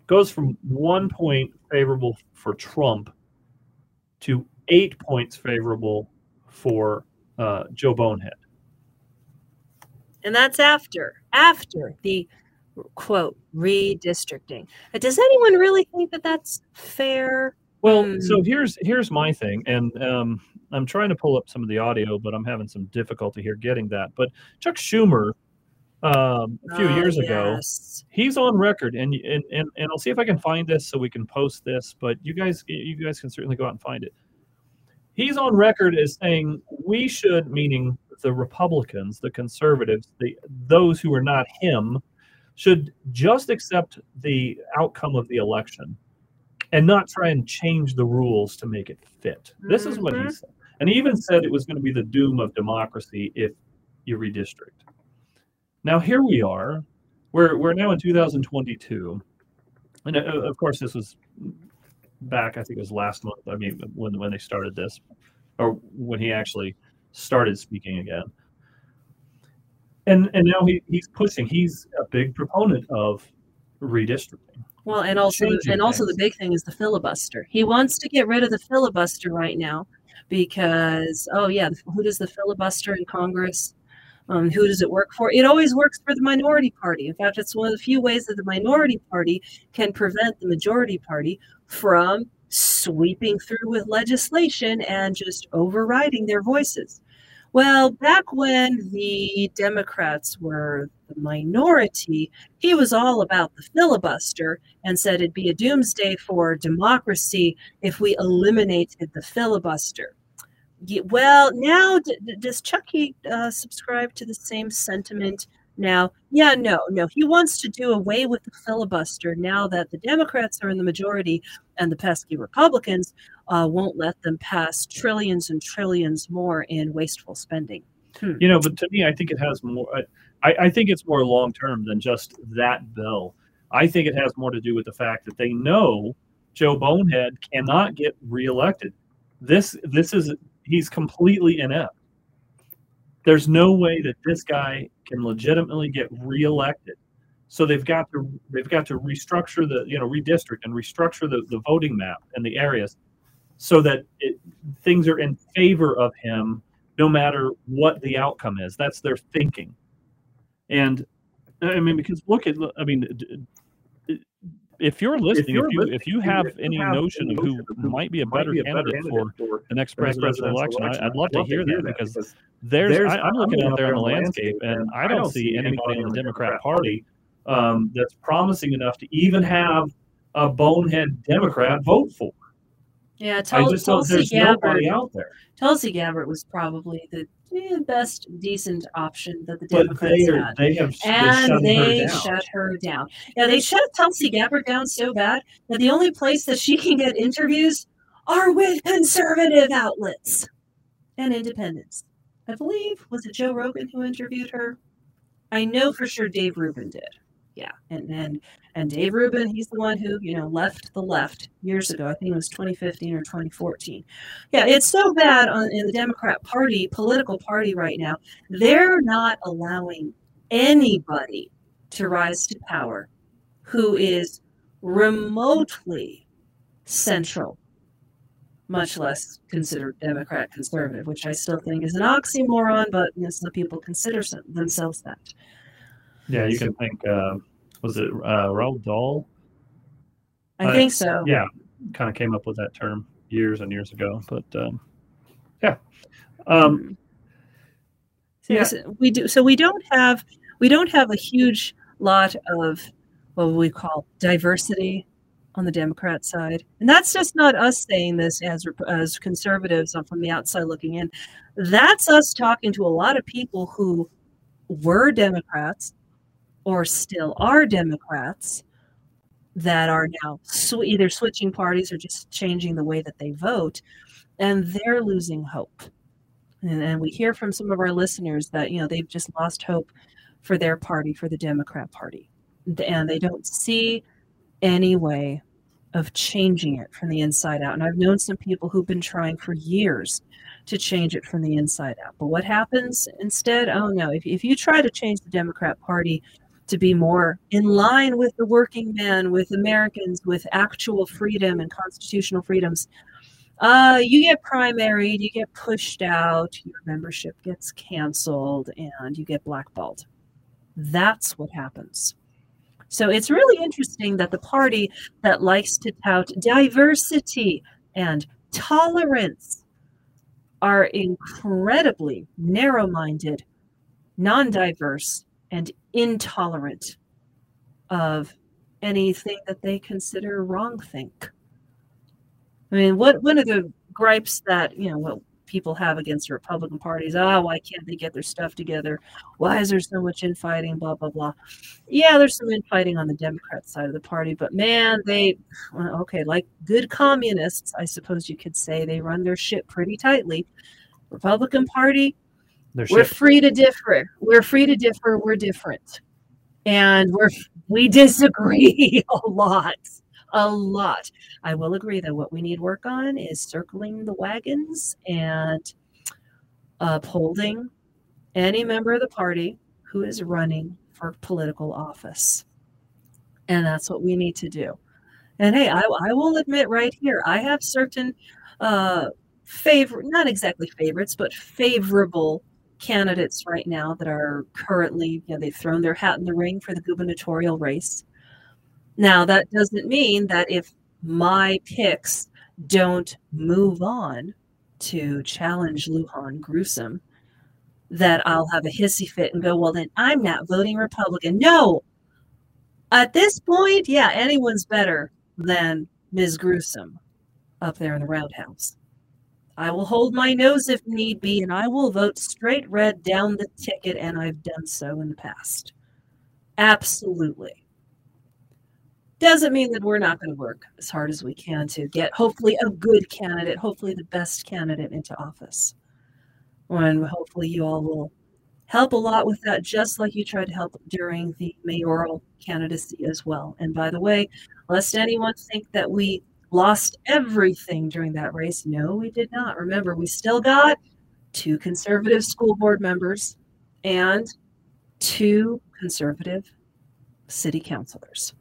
goes from one point favorable for Trump to eight points favorable for uh, Joe Bonehead. And that's after after the quote redistricting. Does anyone really think that that's fair? Well, um, so here's here's my thing, and um, I'm trying to pull up some of the audio, but I'm having some difficulty here getting that. But Chuck Schumer, um, a few oh, years yes. ago, he's on record, and, and and and I'll see if I can find this so we can post this. But you guys, you guys can certainly go out and find it. He's on record as saying we should, meaning the Republicans, the conservatives, the those who are not him, should just accept the outcome of the election and not try and change the rules to make it fit. This is what he mm-hmm. said. And he even said it was going to be the doom of democracy if you redistrict. Now, here we are. We're, we're now in 2022. And uh, of course, this was back, I think it was last month. I mean, when, when they started this, or when he actually started speaking again. And, and now he, he's pushing, he's a big proponent of redistricting. Well, and also, and also the big thing is the filibuster. He wants to get rid of the filibuster right now because, oh yeah, who does the filibuster in Congress? Um, who does it work for? It always works for the minority party. In fact, it's one of the few ways that the minority party can prevent the majority party from sweeping through with legislation and just overriding their voices. Well, back when the Democrats were the minority, he was all about the filibuster and said it'd be a doomsday for democracy if we eliminated the filibuster. Well, now does Chucky uh, subscribe to the same sentiment now? Yeah, no, no. He wants to do away with the filibuster now that the Democrats are in the majority and the pesky Republicans uh, won't let them pass trillions and trillions more in wasteful spending. Hmm. You know, but to me, I think it has more. I, I think it's more long term than just that bill. I think it has more to do with the fact that they know Joe Bonehead cannot get reelected. This this is he's completely inept. There's no way that this guy can legitimately get reelected. So they've got to they've got to restructure the you know redistrict and restructure the, the voting map and the areas so that it, things are in favor of him no matter what the outcome is. That's their thinking. And I mean, because look at, I mean, if you're listening, if, you're if you if you have any notion of who might be a better, be a candidate, better candidate for the next presidential, election, election, I'd love to hear that because there's, there's I, am looking out there on the landscape and I don't see anybody in the Democrat Party um, that's promising enough to even have a bonehead Democrat vote for. Yeah, Tul- I just Tulsi Gabbard. out there. Tulsi Gabbard was probably the eh, best decent option that the Democrats they are, had. They have and they shut her down. Yeah, they shut Tulsi Gabbard down so bad that the only place that she can get interviews are with conservative outlets and independents. I believe was it Joe Rogan who interviewed her. I know for sure Dave Rubin did yeah. And and and dave rubin he's the one who you know left the left years ago. I think it was 2015 or 2014 yeah it's so bad on, in the democrat party political party right now. They're not allowing anybody to rise to power who is remotely central much less considered democrat conservative which i still think is an oxymoron but you know, some people consider themselves that yeah, you can think. Uh, was it uh, Roald Dahl? I uh, think so. Yeah, kind of came up with that term years and years ago. But um, yeah, um, so yeah. we do. So we don't have we don't have a huge lot of what we call diversity on the Democrat side, and that's just not us saying this as as conservatives from the outside looking in. That's us talking to a lot of people who were Democrats or still are Democrats that are mm-hmm. now sw- either switching parties or just changing the way that they vote, and they're losing hope. And, and we hear from some of our listeners that you know they've just lost hope for their party, for the Democrat Party, and they don't see any way of changing it from the inside out. And I've known some people who've been trying for years to change it from the inside out. But what happens instead? Oh no, if, if you try to change the Democrat Party to be more in line with the working man, with Americans, with actual freedom and constitutional freedoms. Uh, you get primaried, you get pushed out, your membership gets canceled, and you get blackballed. That's what happens. So it's really interesting that the party that likes to tout diversity and tolerance are incredibly narrow minded, non diverse, and intolerant of anything that they consider wrong think. I mean, what one of the gripes that you know what people have against the Republican parties? ah, oh, why can't they get their stuff together? Why is there so much infighting? Blah blah blah. Yeah, there's some infighting on the Democrat side of the party, but man, they okay, like good communists, I suppose you could say, they run their shit pretty tightly. Republican Party, we're free to differ. We're free to differ. We're different, and we're we disagree (laughs) a lot, a lot. I will agree that what we need work on is circling the wagons and upholding any member of the party who is running for political office. And that's what we need to do. And hey, I, I will admit right here, I have certain uh, favor not exactly favorites, but favorable candidates right now that are currently, you know, they've thrown their hat in the ring for the gubernatorial race. Now, that doesn't mean that if my picks don't move on to challenge Lujan Gruesome, that I'll have a hissy fit and go, well, then I'm not voting Republican. No. At this point, yeah, anyone's better than Ms. Gruesome up there in the roundhouse. I will hold my nose if need be, and I will vote straight red down the ticket, and I've done so in the past. Absolutely. Doesn't mean that we're not going to work as hard as we can to get hopefully a good candidate, hopefully the best candidate into office. And hopefully you all will help a lot with that, just like you tried to help during the mayoral candidacy as well. And by the way, lest anyone think that we lost everything during that race, no, we did not. Remember, we still got two conservative school board members and two conservative city councilors.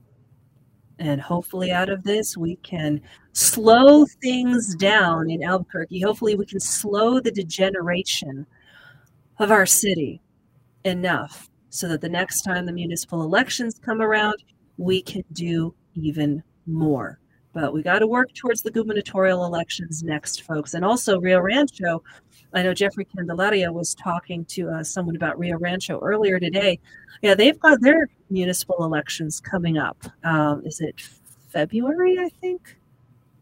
And hopefully, out of this, we can slow things down in Albuquerque. Hopefully, we can slow the degeneration of our city enough so that the next time the municipal elections come around, we can do even more. But we got to work towards the gubernatorial elections next, folks. And also, Rio Rancho. I know Jeffrey Candelaria was talking to uh, someone about Rio Rancho earlier today. Yeah, they've got their municipal elections coming up. Um, is it February? I think.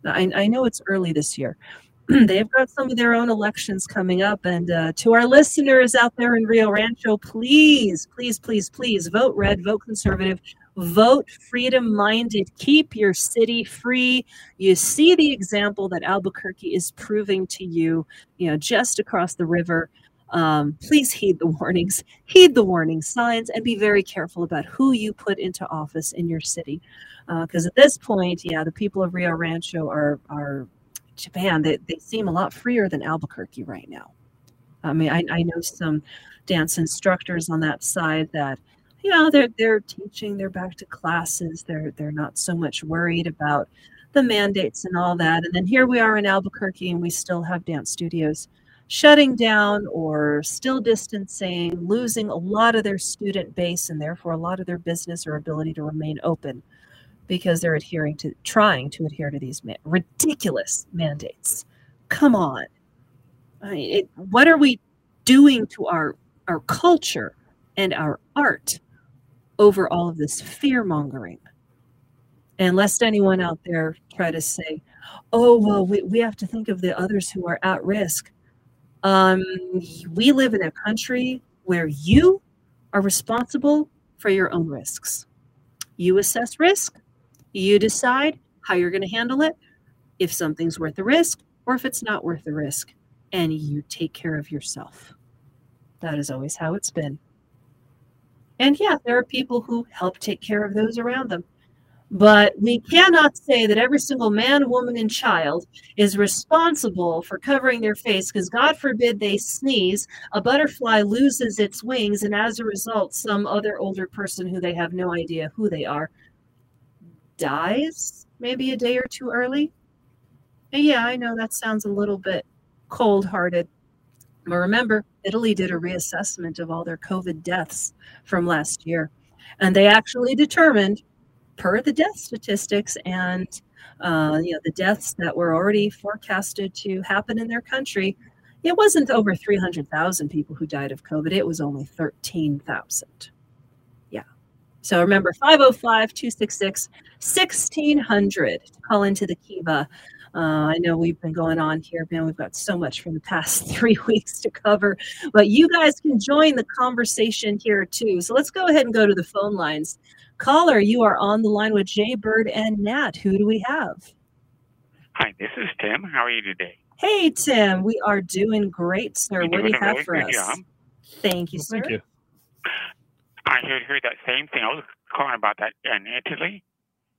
I, I know it's early this year. (clears throat) They've got some of their own elections coming up. And uh, to our listeners out there in Rio Rancho, please, please, please, please vote red, vote conservative, vote freedom minded, keep your city free. You see the example that Albuquerque is proving to you, you know, just across the river. Um, please heed the warnings, heed the warning signs, and be very careful about who you put into office in your city. Because uh, at this point, yeah, the people of Rio Rancho are are Japan. They they seem a lot freer than Albuquerque right now. I mean, I, I know some dance instructors on that side that you know they're they're teaching they're back to classes they're they're not so much worried about the mandates and all that and then here we are in albuquerque and we still have dance studios shutting down or still distancing, losing a lot of their student base and therefore a lot of their business or ability to remain open because they're adhering to trying to adhere to these ridiculous mandates. Come on. I it, what are we doing to our our culture and our art over all of this fear mongering? And lest anyone out there try to say, oh, well, we, we have to think of the others who are at risk. Um, we live in a country where you are responsible for your own risks. You assess risk, you decide how you're going to handle it, if something's worth the risk or if it's not worth the risk, and you take care of yourself. That is always how it's been. And yeah, there are people who help take care of those around them. But we cannot say that every single man, woman, and child is responsible for covering their face because, God forbid, they sneeze, a butterfly loses its wings, and as a result, some other older person who they have no idea who they are dies maybe a day or two early. And yeah, I know that sounds a little bit cold hearted. But remember, Italy did a reassessment of all their COVID deaths from last year. And they actually determined per the death statistics and uh, you know the deaths that were already forecasted to happen in their country, it wasn't over 300,000 people who died of COVID. It was only 13,000. Yeah. So remember 505 266 1600 to call into the Kiva. Uh, I know we've been going on here, man. We've got so much from the past (laughs) three weeks to cover, but you guys can join the conversation here too. So let's go ahead and go to the phone lines. Caller, you are on the line with Jay Bird and Nat. Who do we have? Hi, this is Tim. How are you today? Hey, Tim. We are doing great, sir. You're what do you have for us? Job. Thank you, sir. Thank you. I heard, heard that same thing. I was calling about that in Italy,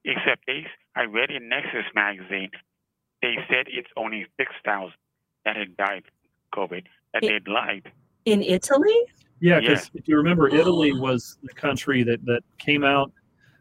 except they, I read in Nexus magazine, they said it's only 6,000 that had died COVID, that they'd lied. In Italy? Yeah, because yeah. if you remember, (gasps) Italy was the country that that came out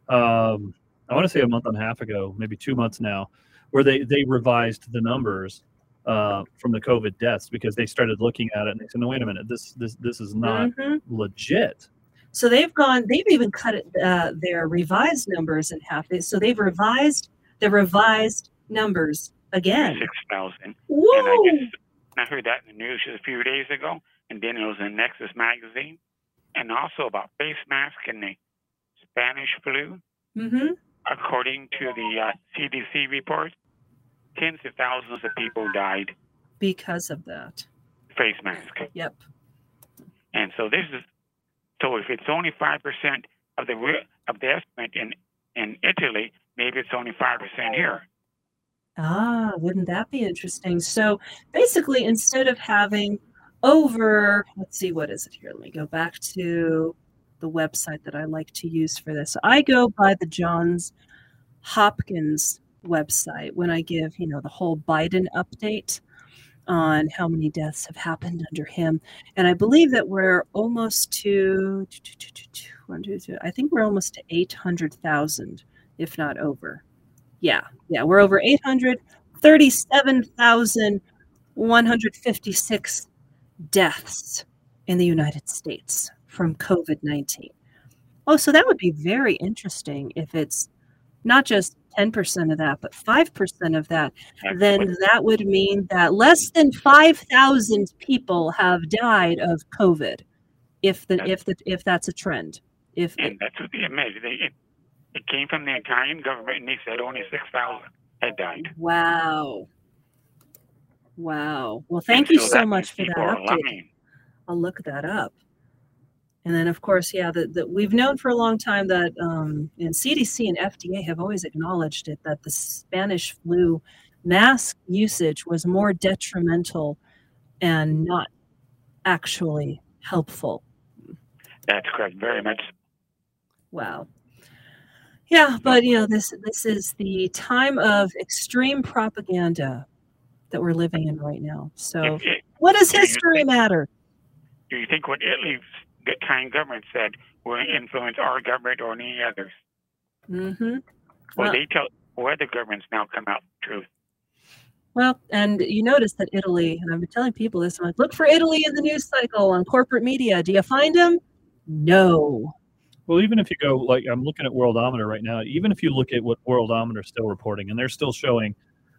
um, I want to say a month and a half ago, maybe two months now, where they they revised the numbers uh, from the COVID deaths because they started looking at it and they said, "No, wait a minute, this this this is not mm-hmm. legit." So they've gone. They've even cut it, uh, their revised numbers in half. So they've revised the revised numbers again. Six thousand. Whoa! And I, just, I heard that in the news just a few days ago, and then it was in Nexus magazine, and also about face mask and the Spanish flu. Mm-hmm. According to the uh, CDC report, tens of thousands of people died because of that face mask. Yep. And so this is so if it's only five percent of the of the estimate in in Italy, maybe it's only five percent here. Ah, wouldn't that be interesting? So basically, instead of having over, let's see, what is it here? Let me go back to the website that I like to use for this. I go by the Johns Hopkins website when I give, you know, the whole Biden update on how many deaths have happened under him. And I believe that we're almost to, I think we're almost to 800,000, if not over. Yeah, yeah, we're over 837,156 deaths in the United States from COVID 19. Oh, so that would be very interesting if it's not just 10% of that, but 5% of that. Then that would mean that less than 5,000 people have died of COVID if the if the if that's a trend. If and that's what they admitted. It, came from the Italian government, and they said only 6,000 had died. Wow. Wow. Well, thank and you so, so much for that update. I'll look that up. And then, of course, yeah, that the, we've known for a long time that um, and CDC and FDA have always acknowledged it that the Spanish flu mask usage was more detrimental and not actually helpful. That's correct. Very much. Wow. Yeah, but you know this this is the time of extreme propaganda that we're living in right now. So, what does history matter? Do you think what Italy's Italian government said will influence our government or any others. Mm-hmm. Well, well, they tell where the governments now come out truth. Well, and you notice that Italy, and I've been telling people this, I'm like, look for Italy in the news cycle on corporate media. Do you find them? No. Well, even if you go, like, I'm looking at Worldometer right now, even if you look at what Worldometer is still reporting, and they're still showing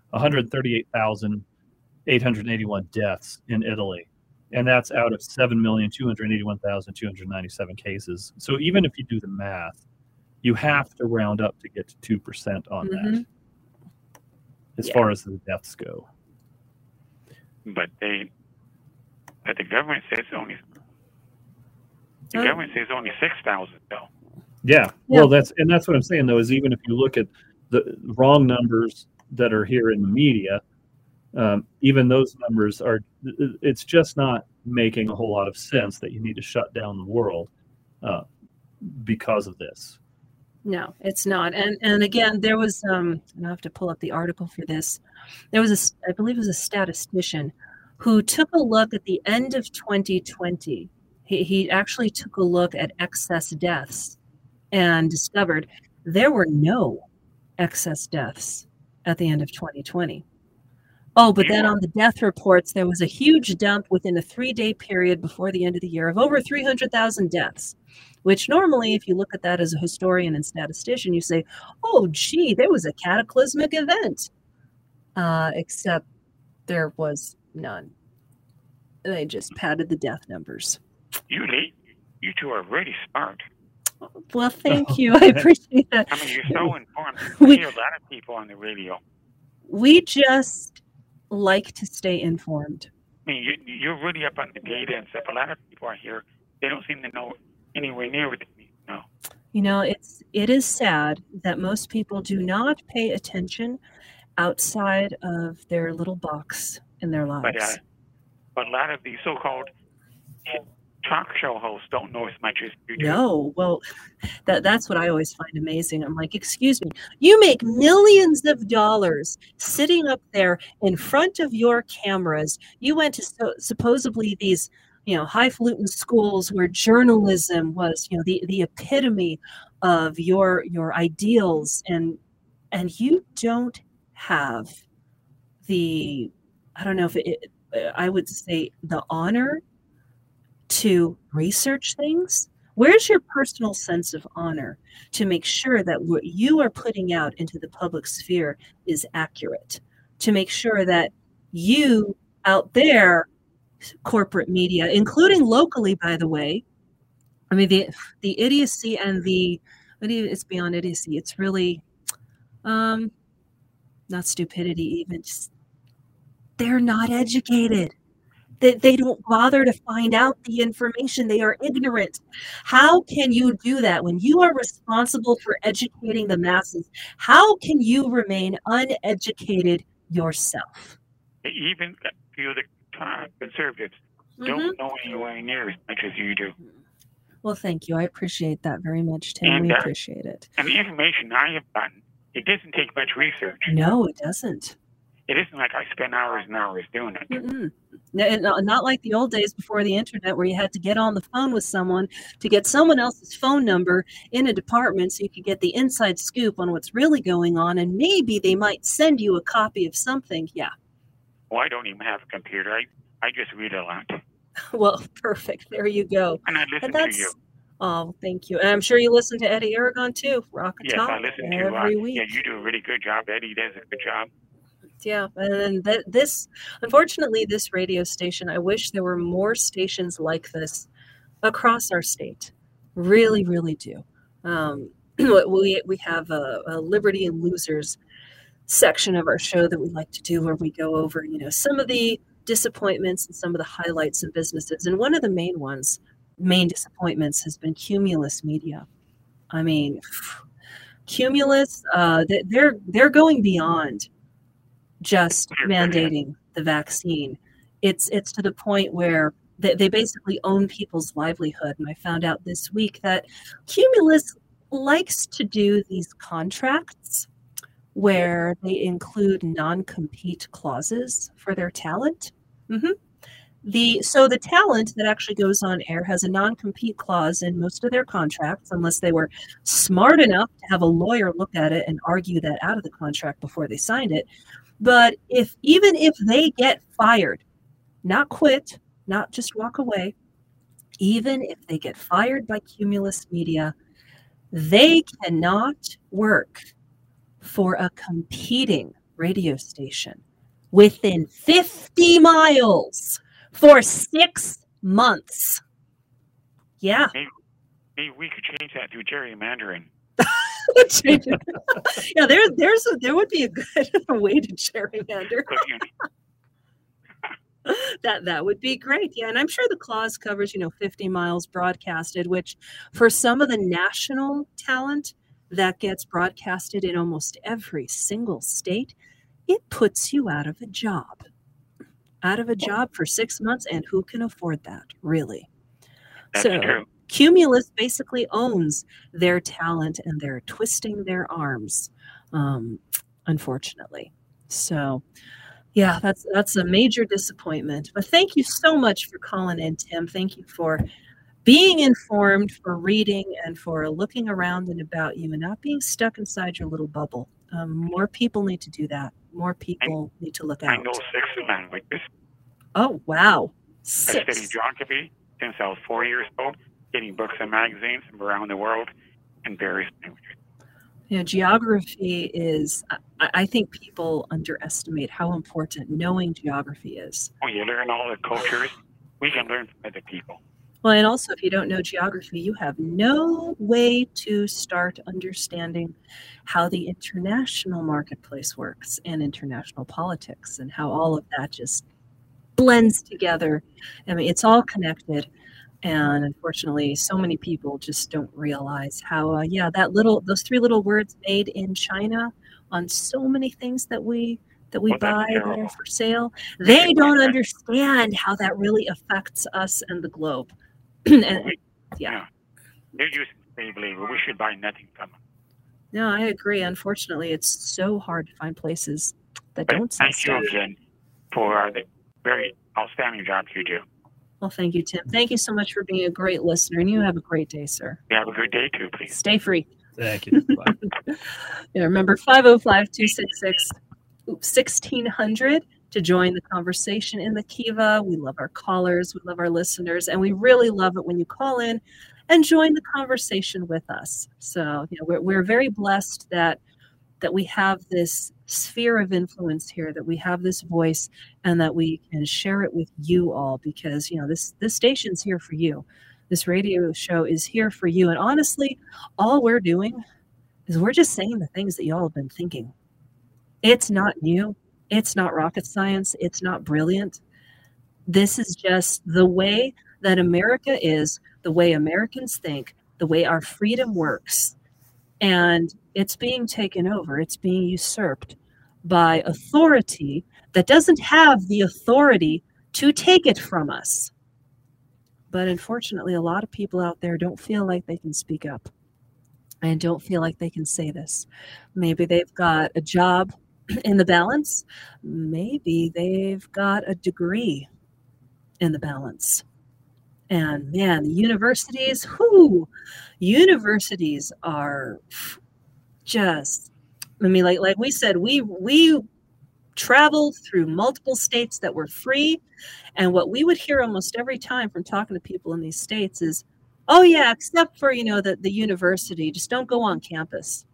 138,881 deaths in Italy and that's out of 7,281,297 cases. So even if you do the math, you have to round up to get to 2% on mm-hmm. that as yeah. far as the deaths go. But they, but the government says only, the government says only 6,000 though. Yeah. yeah. Well, that's, and that's what I'm saying though, is even if you look at the wrong numbers that are here in the media, um, even those numbers are it's just not making a whole lot of sense that you need to shut down the world uh, because of this no it's not and and again there was um i have to pull up the article for this there was a i believe it was a statistician who took a look at the end of 2020 he, he actually took a look at excess deaths and discovered there were no excess deaths at the end of 2020 Oh, but then on the death reports, there was a huge dump within a three day period before the end of the year of over 300,000 deaths, which normally, if you look at that as a historian and statistician, you say, oh, gee, there was a cataclysmic event. Uh, except there was none. They just padded the death numbers. You, you two are really smart. Well, thank (laughs) you. I appreciate that. I mean, you're so informed. (laughs) We hear a lot of people on the radio. We just like to stay informed. I mean, you, are really up on the data and stuff. A lot of people are here; they don't seem to know anywhere near what they know. You know, it's it is sad that most people do not pay attention outside of their little box in their lives. But, uh, but a lot of these so-called talk show hosts don't know as much as you do. No, well, that that's what I always find amazing. I'm like, excuse me, you make millions of dollars sitting up there in front of your cameras. You went to so, supposedly these you know highfalutin schools where journalism was you know the the epitome of your your ideals and and you don't have the i don't know if it, i would say the honor to research things? Where's your personal sense of honor to make sure that what you are putting out into the public sphere is accurate? To make sure that you out there corporate media including locally by the way i mean the the idiocy and the it's beyond idiocy. It's really um not stupidity even just they're not educated they, they don't bother to find out the information. They are ignorant. How can you do that when you are responsible for educating the masses? How can you remain uneducated yourself? Even a few of the uh, conservatives mm-hmm. don't know anywhere near as much as you do. Well thank you. I appreciate that very much tim. And, we uh, appreciate it. and the information i have gotten it doesn't take much research. No, it doesn't. It isn't like I spend hours and hours doing it. Mm-mm. Not like the old days before the internet, where you had to get on the phone with someone to get someone else's phone number in a department so you could get the inside scoop on what's really going on, and maybe they might send you a copy of something. Yeah. Well, I don't even have a computer. I, I just read a lot. (laughs) well, perfect. There you go. And I listen and to you. Oh, thank you. And I'm sure you listen to Eddy Aragon too. Rock yes, I listen to every uh, week. Yeah, you do a really good job. Eddy does a good job. Yeah, and th- this, unfortunately, this radio station. I wish there were more stations like this across our state. Really, really do. Um, (clears throat) we we have a, a Liberty and Losers section of our show that we like to do where we go over, you know, some of the disappointments and some of the highlights of businesses. And one of the main ones main disappointments has been Cumulus Media. I mean, Cumulus, uh, they're they're going beyond just mandating the vaccine. It's it's to the point where they, they basically own people's livelihood. And I found out this week that Cumulus likes to do these contracts where they include non-compete clauses for their talent. Mm-hmm. The so the talent that actually goes on air has a non-compete clause in most of their contracts, unless they were smart enough to have a lawyer look at it and argue that out of the contract before they signed it. But if even if they get fired, not quit, not just walk away, even if they get fired by Cumulus Media, they cannot work for a competing radio station within 50 miles for six months. Yeah. Maybe, maybe we could change that to gerrymandering. (laughs) (laughs) yeah, there, there's a, there would be a good (laughs) way to gerrymander. (laughs) that that would be great. Yeah, and I'm sure the clause covers you know 50 miles broadcasted, which for some of the national talent that gets broadcasted in almost every single state, it puts you out of a job out of a job for six months, and who can afford that, really? That's so, true. Cumulus basically owns their talent and they're twisting their arms, um, unfortunately. So, yeah, that's that's a major disappointment. But thank you so much for calling in, Tim. Thank you for being informed, for reading, and for looking around and about you and not being stuck inside your little bubble. Um, more people need to do that. More people I, need to look out. I know six languages. Oh wow! Six. I studied geography since I was four years old, getting books and magazines from around the world in various languages. Yeah, geography is. I, think people underestimate how important knowing geography is. Oh, you learn all the cultures. We can learn from other people. Well, and also, if you don't know geography, you have no way to start understanding how the international marketplace works and international politics and how all of that just blends together. I mean, it's all connected. And unfortunately, so many people just don't realize how, uh, yeah, that little, those three little words made in China on so many things that we that we buy that are for sale they don't understand how that really affects us and the globe (clears throat) and, yeah. They're using slave labor. We should buy nothing from them. No, I agree. Unfortunately, it's so hard to find places that but don't. Thank you again for the very outstanding job you do. Well, thank you, Tim. Thank you so much for being a great listener, and you have a great day, sir. You have a good day too, please. Stay free. Thank you. (laughs) yeah, remember 505 266 1600 to join the conversation in the Kiva. We love our callers, we love our listeners, and we really love it when you call in and join the conversation with us. So, you know, we're, we're very blessed that that we have this sphere of influence here that we have this voice and that we can share it with you all because you know this this station's here for you. This radio show is here for you. And honestly all we're doing is we're just saying the things that y'all have been thinking. It's not new. It's not rocket science. It's not brilliant. This is just the way that america is the way americans think the way our freedom works. And it's being taken over. It's being usurped by authority that doesn't have the authority to take it from us. But unfortunately, a lot of people out there don't feel like they can speak up and don't feel like they can say this. Maybe they've got a job (clears throat) in the balance, maybe they've got a degree in the balance. And man, universities, whoo, universities are just I mean, like like we said, we we traveled through multiple states that were free, and what we would hear almost every time from talking to people in these states is, "Oh yeah, except for you know the the university, just don't go on campus."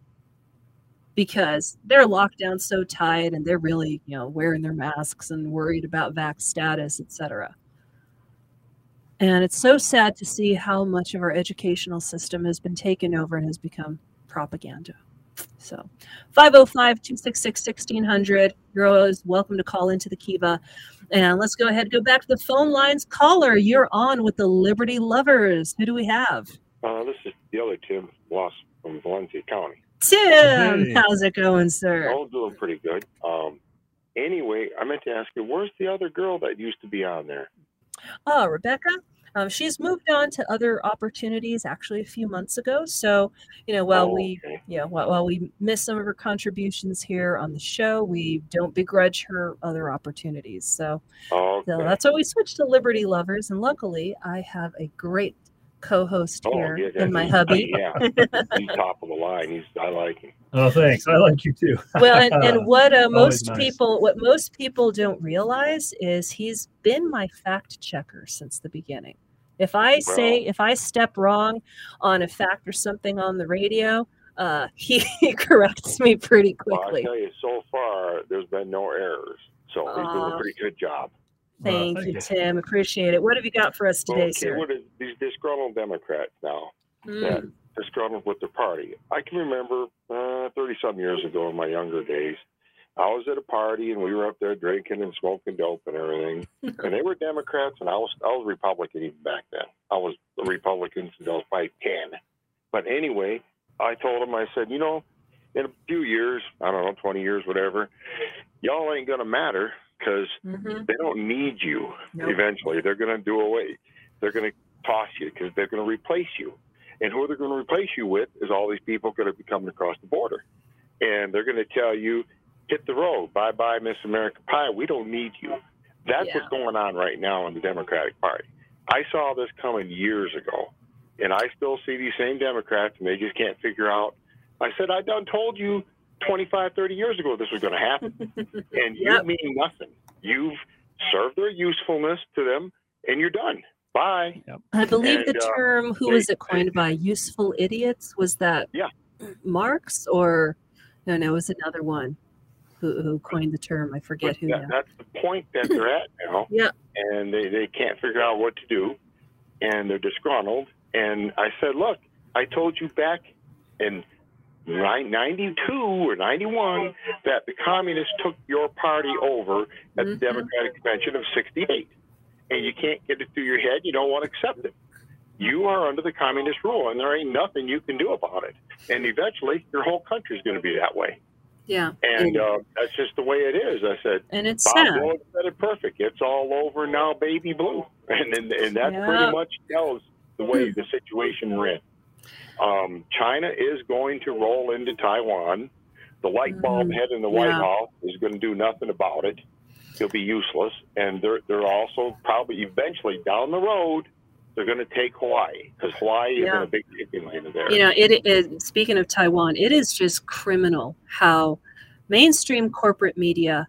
Because they're locked down so tight and they're really, you know, wearing their masks and worried about vax status, etc. And it's so sad to see how much of our educational system has been taken over and has become propaganda. So 505 266 1600. You're always welcome to call into the Kiva. And let's go ahead and go back to the phone lines. Caller, you're on with the Liberty Lovers. Who do we have? Uh, this is the other Tim Loss from Valencia County. Tim, hey. how's it going, sir? All doing pretty good. Um, anyway, I meant to ask you, where's the other girl that used to be on there? Oh, Rebecca? Um, she's moved on to other opportunities actually a few months ago. So, you know, while oh, we, okay. yeah, while, while we miss some of her contributions here on the show, we don't begrudge her other opportunities. So, okay. so that's why we switched to Liberty Lovers. And luckily, I have a great co-host oh, here yeah, in my (laughs) hubby. yeah, he's top of the line. He's I like him. Oh, thanks. I like you too. well, and, and (laughs) what uh, most nice. people what most people don't realize is he's been my fact checker since the beginning. If I say, if I step wrong on a fact or something on the radio, uh, he, (laughs) he corrects me pretty quickly. Well, I tell you, so far there's been no errors, so he's doing a pretty good job. Thank, uh, thank you, Tim. Appreciate it. What have you got for us today, okay, sir? What is these disgruntled Democrats now? Mm. That disgruntled with the party. I can remember thirty uh, some years ago in my younger days I was at a party and we were up there drinking and smoking dope and everything. (laughs) and they were Democrats and I was I was Republican even back then. I was a Republican since I was probably ten. But anyway, I told them I said, you know, in a few years, I don't know, twenty years, whatever, y'all ain't gonna matter because mm-hmm. they don't need you. Nope. Eventually, they're gonna do away. They're gonna toss you because they're gonna replace you. And who they're to replace you with is all these people to be coming across the border. And they're going to tell you hit the road. Bye bye, Miss America Pie. We don't need you. That's yeah. what's going on right now in the Democratic Party. I saw this coming years ago, and I still see these same Democrats, and they just can't figure out. I said, I done told you 25, 30 years ago this was going to happen, (laughs) and you mean nothing. You've served their usefulness to them, and you're done. Bye. Yep. I believe and, the uh, term, uh, who was it coined by? Useful idiots? Was that yeah. Marx or no? No, it was another one who, who coined the term. I forget but who. That, that's the point that they're at now. (laughs) yeah. And they, they can't figure out what to do, and they're disgruntled. And I said, look, I told you back in 92 or 91 that the communists took your party over at mm-hmm. the Democratic Convention of 68. And you can't get it through your head. You don't want to accept it. You are under the communist rule, and there ain't nothing you can do about it. And eventually, your whole country is going to be that way. Yeah. And uh, that's just the way it is. I said, and it's Bob sad. Said it perfect. It's all over now, baby blue. (laughs) And and, and that yeah. pretty much tells the way the situation we're in. Um, China is going to roll into Taiwan. The light bulb mm-hmm. head in the White yeah. House is going to do nothing about it. He'll be useless, and they're they're also probably eventually down the road they're going to take Hawaii because Hawaii yeah. is a big lane there. You know, it is. Speaking of Taiwan, it is just criminal how mainstream corporate media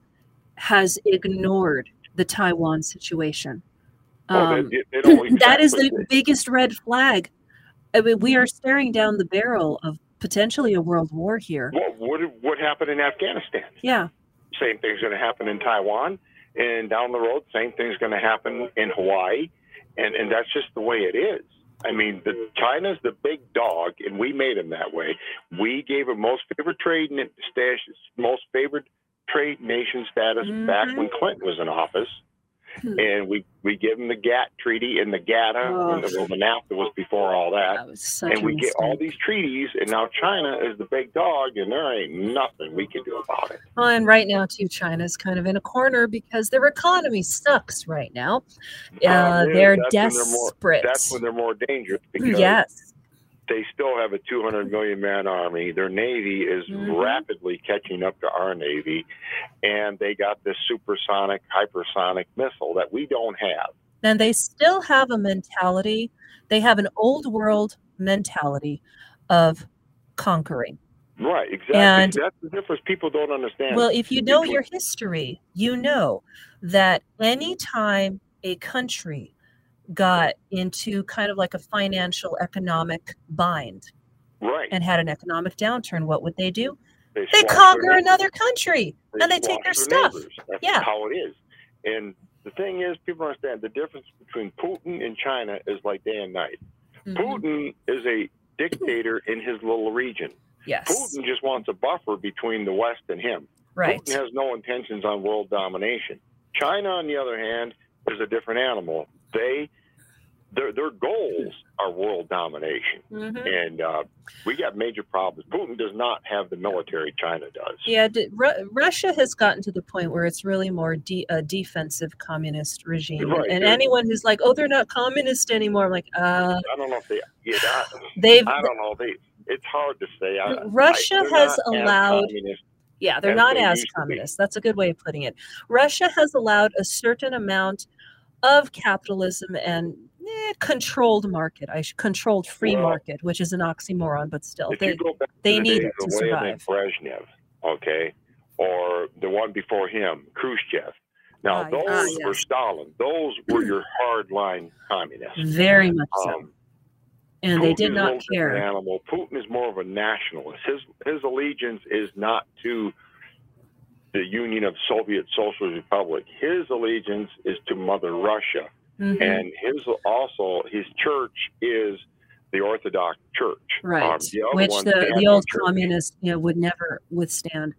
has ignored the Taiwan situation. Um, they, they (clears throat) that is the biggest red flag. I mean, we are staring down the barrel of potentially a world war here. Well, what what happened in Afghanistan? Yeah, same thing's going to happen in Taiwan, and down the road, same thing's going to happen in Hawaii, and and that's just the way it is. I mean, the China's the big dog, and we made him that way. We gave him most favored trade status, most favored trade nation status mm-hmm. back when Clinton was in office. Hmm. and we we give them the GATT treaty and the GATA, oh. and the, well, NAFTA was before all that, that and we mistake. get all these treaties, and now China is the big dog, and there ain't nothing we can do about it. Well, and right now too, China's kind of in a corner because their economy sucks right now. Uh, uh, they're desperate. More, that's when they're more dangerous because yes they still have a 200 million man army. Their navy is mm-hmm. rapidly catching up to our navy, and they got this supersonic, hypersonic missile that we don't have. And they still have a mentality. They have an old world mentality of conquering. Right, exactly. And that's the difference people don't understand. Well, if you know your history, you know that anytime a country got into kind of like a financial economic bind right. and had an economic downturn what would they do? They, they conquer another country they and they take their, their stuff. That's yeah. how it is. And the thing is people understand the difference between putin and china is like day and night. Mm-hmm. putin is a dictator in his little region. Yes. Putin just wants a buffer between the west and him. Right. Putin has no intentions on world domination. China on the other hand is a different animal they their their goals are world domination, mm-hmm. and uh, we got major problems. Putin does not have the military China does. Yeah, Ru- Russia has gotten to the point where it's really more de- a defensive communist regime, right. and, anyone who's like, "Oh, they're not communist anymore," I'm like, uh, I don't know if they. Yeah, I, they've. I don't know. They. It's hard to say. I, Russia has allowed. Yeah, they're not as communist. That's a good way of putting it. Russia has allowed a certain amount of capitalism and eh, controlled market. I controlled free well, market, which is an oxymoron, but still, they they need it to survive. Brezhnev, okay, or the one before him, Khrushchev. Now ah, those ah, yes. were Stalin. Those were your hardline communists. Very much so. Um, and Putin they did not care. Animal. Putin is more of a nationalist. His his allegiance is not to the Union of Soviet Socialist Republic. His allegiance is to Mother Russia Mm-hmm. And his also his church is the Orthodox Church, right? Um, the Which the, the old communists you know, would never withstand.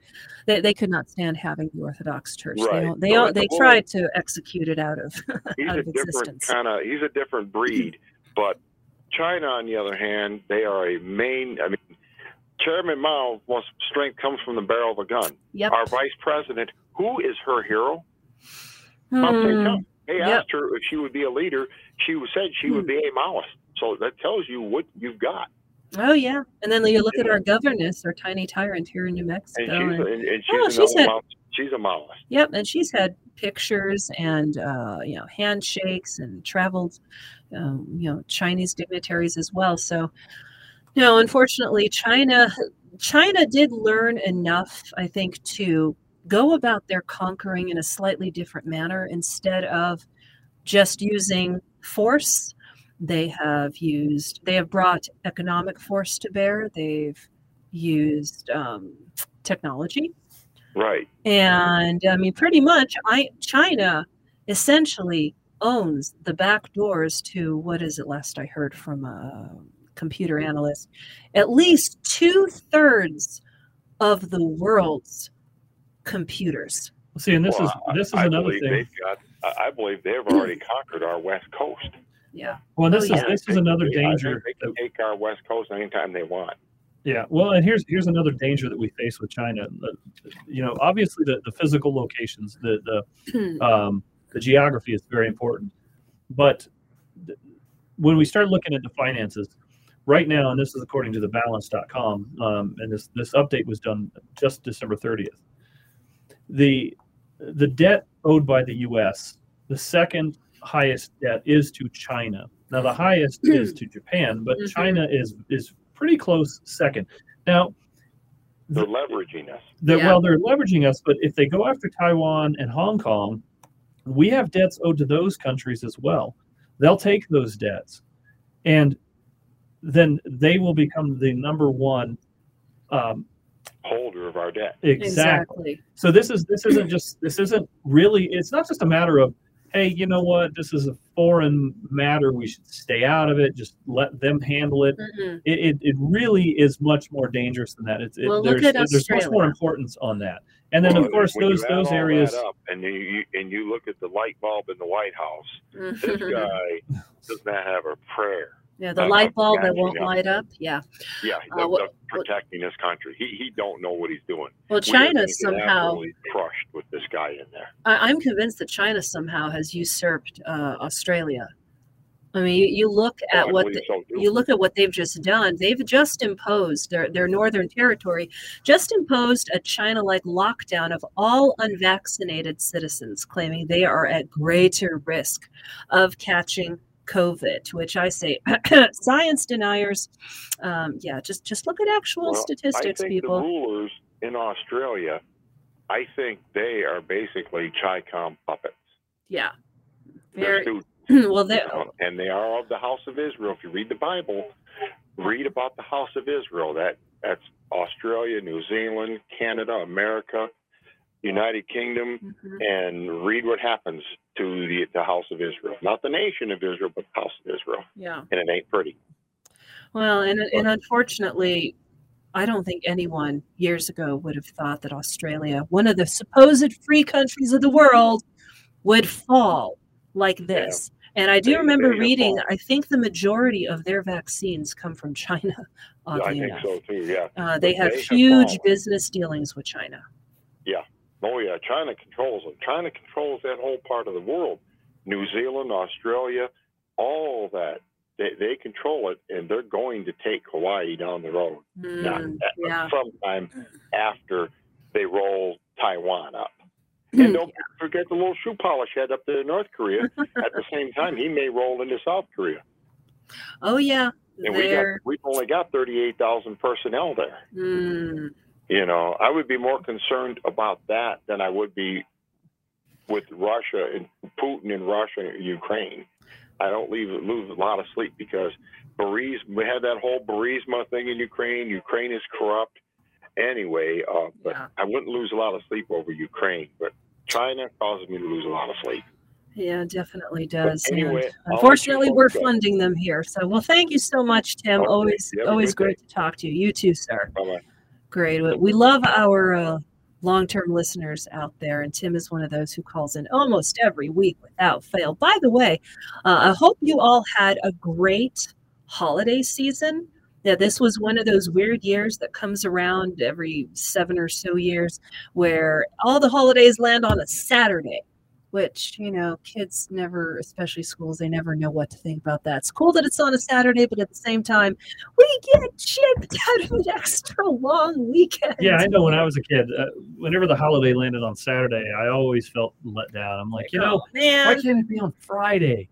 They, they could not stand having the Orthodox Church. Right. They they, so they tried to execute it out of (laughs) he's out of a different kind of he's a different breed. (laughs) but China, on the other hand, they are a main. I mean, Chairman Mao wants strength comes from the barrel of a gun. Yep. Our vice president, who is her hero? Hmm. They yep. asked her if she would be a leader. She said she would hmm. be a Maoist. So that tells you what you've got. Oh yeah, and then you look at our governess, our tiny tyrant here in New Mexico, and she's, and, and she's, oh, she's had, she's a Maoist. Yep, and she's had pictures and uh, you know handshakes and traveled, um, you know Chinese dignitaries as well. So, know, unfortunately, China China did learn enough, I think, to go about their conquering in a slightly different manner. Instead of just using force they have used they have brought economic force to bear. They've used um, technology. Right. And i mean pretty much i china essentially owns the back doors to what is it last i heard from a computer analyst at least two-thirds of the world's computers. See, and this well, is this is I another thing. Got, I believe they've already (clears throat) conquered our west coast. Yeah. Well, this oh, is yeah. this is another danger. They can take our west coast anytime they want. Yeah. Well, and here's here's another danger that we face with China. You know, obviously the, the physical locations, the the (clears throat) um, the geography is very important, but when we start looking at the finances, right now, and this is according to the balance.com, um, and this this update was done just December 30th the the debt owed by the U.S., the second highest debt is to China. Now the highest is to (clears throat) Japan, but Mhm. China is is pretty close second. Now They're leveraging us. they're, Yeah. well, they're leveraging us, but if they go after Taiwan and Hong Kong, we have debts owed to those countries as well. They'll take those debts, and then they will become the number one. Um, Holder of our debt. exactly. So this is this isn't just this isn't really. It's not just a matter of hey, you know what? This is a foreign matter. We should stay out of it. Just let them handle it. Mhm. It, it, it really is much more dangerous than that. It's it, Well, look there's, at there's much more importance on that. And then Well, of course when you those those areas. up and you, you and you look at the light bulb in the White House. This (laughs) guy does not have a prayer. Yeah, the Uh, light bulb that won't up. light up. Yeah. Yeah, Uh, what- of protecting his country. He he don't know what he's doing. Well, China gonna somehow. crushed with this guy in there. I, I'm convinced that China somehow has usurped uh, Australia. I mean, you, you look Oh, at I what the, so, you look at what they've just done. They've just imposed their their northern territory just imposed a China-like lockdown of all unvaccinated citizens, claiming they are at greater risk of catching COVID. Which I say, (clears throat) science deniers. Um, yeah, just just look at actual Well, statistics, people. the rulers in Australia, I think they are basically Chi-Com puppets. yeah. Very, (clears throat) well, they and they are of the house of Israel. If you read the Bible, read about the house of Israel. That that's Australia, New Zealand, Canada, America, United Kingdom, Mhm. and read what happens to the the house of Israel. Not the nation of Israel, but the house of Israel. yeah. And it ain't pretty. Well, and and unfortunately, I don't think anyone years ago would have thought that Australia, one of the supposed free countries of the world, would fall like this. And I do They- remember they reading, fallen. I think the majority of their vaccines come from China, Yeah, I think enough. so too. Yeah. Uh, they But have they huge business dealings with China. Oh yeah, China controls it. China controls that whole part of the world. New Zealand, Australia, all that. They, they control it, and they're going to take Hawaii down the road. Mm, yeah. sometime after they roll Taiwan up. Hmm. And don't forget the little shoe polish head up there in North Korea. At the same time, he may roll into South Korea. Oh yeah, And we got, we've only got thirty eight thousand personnel there. mm, You know, I would be more concerned about that than I would be with Russia and Putin and Russia and Ukraine. I don't leave lose a lot of sleep because Burisma, we had that whole Burisma thing in Ukraine. Ukraine is corrupt anyway, uh, but Yeah. I wouldn't lose a lot of sleep over Ukraine. But China causes me to lose a lot of sleep. yeah, definitely does. And anyway, I'll let you unfortunately, we're funding them here. So, well, thank you so much, Tim. Always, always good day. great to talk to you. You too, sir. Bye-bye. Great. We- love our uh, long-term listeners out there, and Tim is one of those who calls in almost every week without fail. By the way, uh, I hope you all had a great holiday season. Yeah, this was one of those weird years that comes around every seven or so years, where all the holidays land on a Saturday. Which you know, kids never, especially schools, they never know what to think about that. It's cool that it's on a Saturday, but at the same time, we get chipped (laughs) out of an extra long weekend. Yeah, I know. When I was a kid, uh, whenever the holiday landed on Saturday, I always felt let down. I'm like, you know, Oh, why can't it be on Friday?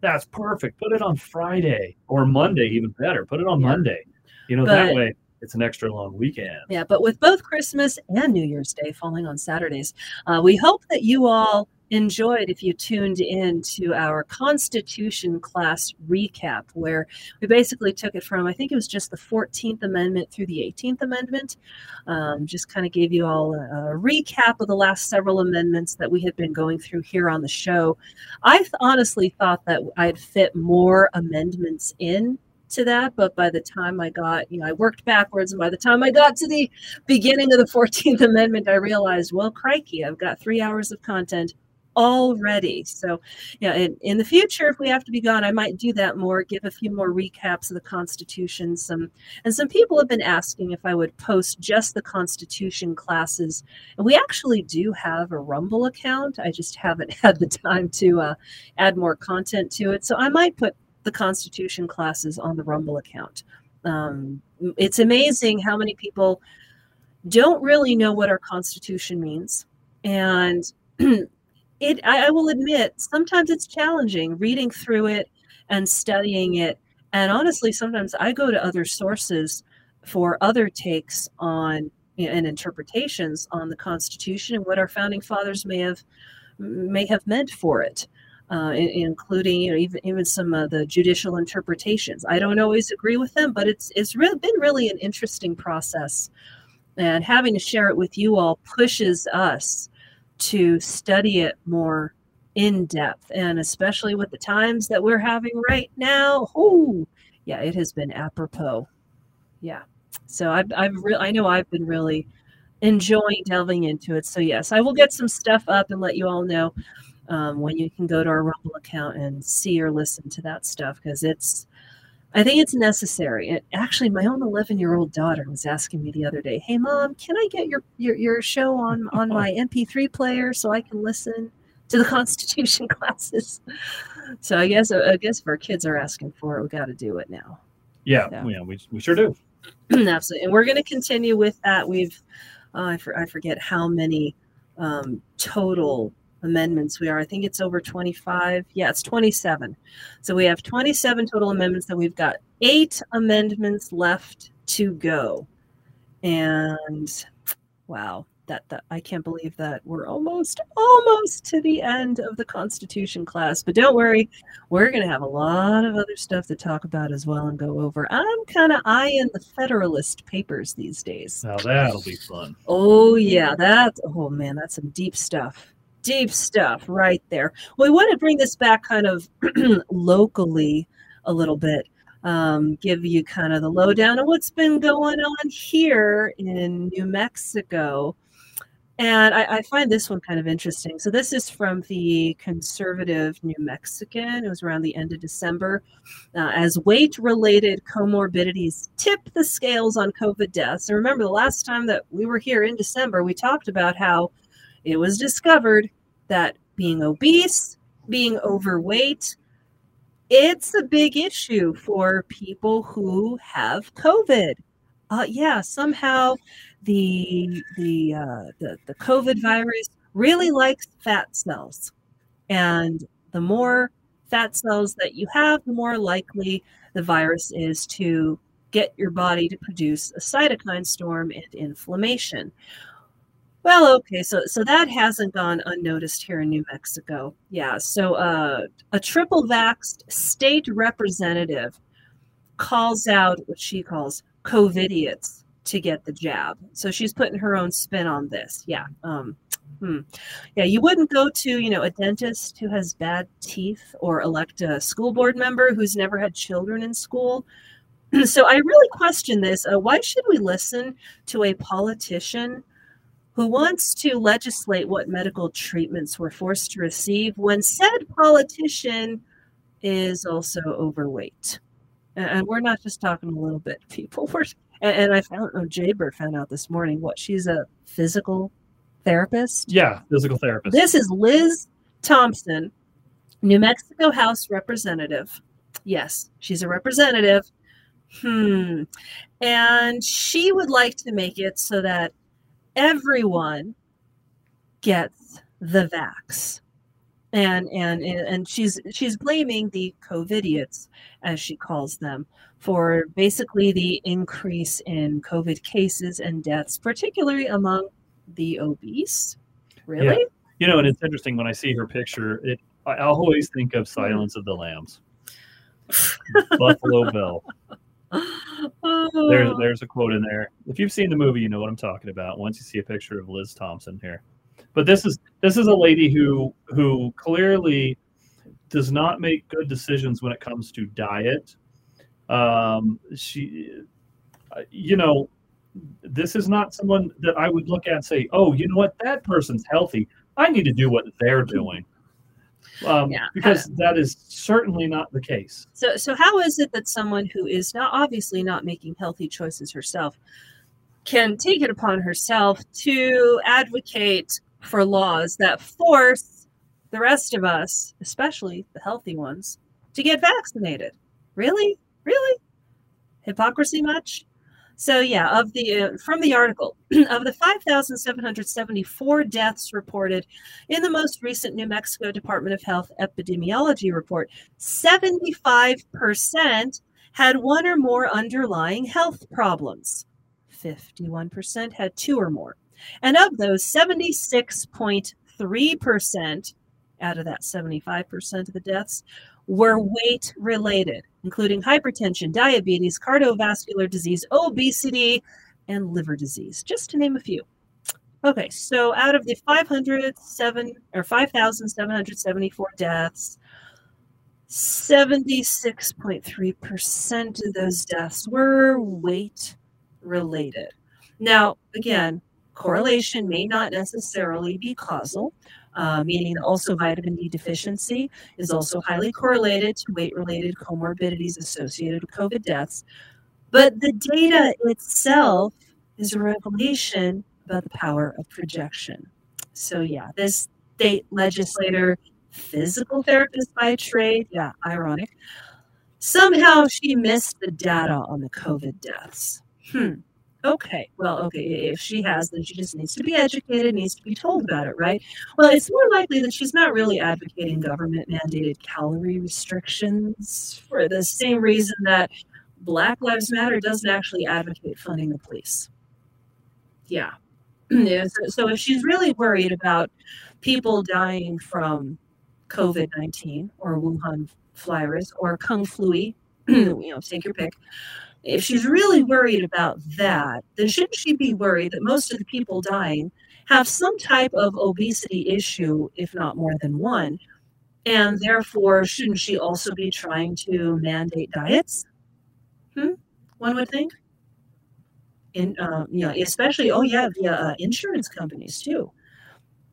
That's perfect. Put it on Friday or Monday, even better. Put it on Yeah. Monday. You know, that way it's an extra long weekend. Yeah, but with both Christmas and New Year's Day falling on Saturdays, uh, we hope that you all enjoyed if you tuned in to our Constitution class recap, where we basically took it from, I think it was just the 14th Amendment through the 18th Amendment. Um, just kind of gave you all a, a recap of the last several amendments that we had been going through here on the show. I th- honestly thought that I'd fit more amendments in to that but by the time i got you know i worked backwards and by the time i got to the beginning of the 14th (laughs) amendment i realized well crikey i've got three hours of content already. So yeah in, in the future if we have to be gone i might do that more give a few more recaps of the constitution. Some and some people have been asking if i would post just the constitution classes. And we actually do have a rumble account. I just haven't (laughs) had the time to uh, add more content to it. So i might put the Constitution classes on the Rumble account. Um, it's amazing how many people don't really know what our Constitution means. And (clears throat) it I, I will admit sometimes it's challenging reading through it and studying it. And honestly, sometimes I go to other sources for other takes on and interpretations on the Constitution and what our founding fathers may have may have meant for it, uh, including you know even even some of the judicial interpretations. I don't always agree with them, but it's it's really been really an interesting process, and having to share it with you all pushes us to study it more in depth, and especially with the times that we're having right now. Oh, yeah, it has been apropos. Yeah. So I've, I've re- I know I've been really enjoying delving into it. So yes, I will get some stuff up and let you all know um, when you can go to our Rumble account and see or listen to that stuff because it's. I think it's necessary. It, actually, my own 11 year old daughter was asking me the other day, "Hey, mom, can I get your your, your show on on my (laughs) MP3 player so I can listen to the (laughs) Constitution classes?" So I guess I guess if our kids are asking for it, we got to do it now. Yeah, so. yeah, we, we sure do. (clears throat) Absolutely. And we're going to continue with that. We've, uh, I, for, I forget how many um, total amendments we are. I think it's over 25. Yeah, it's 27. So we have 27 total amendments, and we've got eight amendments left to go. And wow, that, that I can't believe that we're almost almost to the end of the Constitution class. But don't worry, we're going to have a lot of other stuff to talk about as well and go over. I'm kind of eyeing the Federalist Papers these days. Now that'll be fun. Oh yeah, that oh man, that's some deep stuff. Deep stuff right there. we want to bring this back kind of (clears throat) locally a little bit um, give you kind of the lowdown of what's been going on here in New Mexico. And I, I, find this one kind of interesting. So, this is from the conservative New Mexican. It was around the end of December. Uh, as weight related comorbidities tip the scales on COVID deaths. And remember, the last time that we were here in December, we talked about how it was discovered that being obese, being overweight, it's a big issue for people who have COVID. Uh, yeah, somehow the the, uh, the the COVID virus really likes fat cells, and the more fat cells that you have, the more likely the virus is to get your body to produce a cytokine storm and inflammation. Well, okay, so so that hasn't gone unnoticed here in New Mexico. Yeah, so uh, a triple vaxxed state representative calls out what she calls COVIDiots to get the jab. So she's putting her own spin on this. Yeah. Um, hmm. Yeah, you wouldn't go to, you know, a dentist who has bad teeth or elect a school board member who's never had children in school. (clears throat) so I really question this. Uh, why should we listen to a politician who wants to legislate what medical treatments we're forced to receive when said politician is also overweight? And we're not just talking a little bit, people. (laughs) We're and, I found oh, Jaybird found out this morning what she's a physical therapist. Yeah, physical therapist. This is Liz Thompson, New Mexico House representative. Yes, she's a representative. Hmm. And she would like to make it so that everyone gets the vax. And and and she's she's blaming the COVIDiots, as she calls them, for basically the increase in COVID cases and deaths, particularly among the obese. Really? Yeah. You know, and it's interesting when I see her picture, it I always think of mm-hmm. Silence of the Lambs. Buffalo Bill. (laughs) Oh. There's there's a quote in there. If you've seen the movie, you know what I'm talking about. Once you see a picture of Liz Thompson here. But this is this is a lady who who clearly does not make good decisions when it comes to diet um, she, uh, you know, this is not someone that I would look at and say, oh, you know what, that person's healthy. I need to do what they're doing. Um, yeah. because that is certainly not the case. So, so how is it that someone who is not obviously not making healthy choices herself can take it upon herself to advocate for laws that force the rest of us, especially the healthy ones, to get vaccinated? Really? Really? Hypocrisy much? So yeah, of the uh, from the article (clears throat) of the 5,774 deaths reported in the most recent New Mexico Department of Health epidemiology report, 75% had one or more underlying health problems. 51% had two or more. And of those, 76.3% out of that 75% of the deaths were weight related, including hypertension, diabetes, cardiovascular disease, obesity, and liver disease, just to name a few. Okay, so out of the 507 or 5,774 deaths, 76.3% of those deaths were weight related. Now, again, correlation may not necessarily be causal, uh, meaning also vitamin D deficiency is also highly correlated to weight related comorbidities associated with COVID deaths. But the data itself is a revelation about the power of projection. So, yeah, this state legislator, physical therapist by trade, yeah, ironic. Somehow she missed the data on the COVID deaths. Hmm okay, well, okay, if she has, then she just needs to be educated, needs to be told about it, right? Well, it's more likely that she's not really advocating government mandated calorie restrictions for the same reason that Black Lives Matter doesn't actually advocate funding the police. Yeah. (clears throat) yeah so, so if she's really worried about people dying from COVID 19 or Wuhan virus or Kung Flu, (clears throat) you know, take your pick if she's really worried about that, then shouldn't she be worried that most of the people dying have some type of obesity issue, if not more than one? And therefore, shouldn't she also be trying to mandate diets? Hmm? One would think. In, know, especially, oh yeah, via uh, insurance companies too.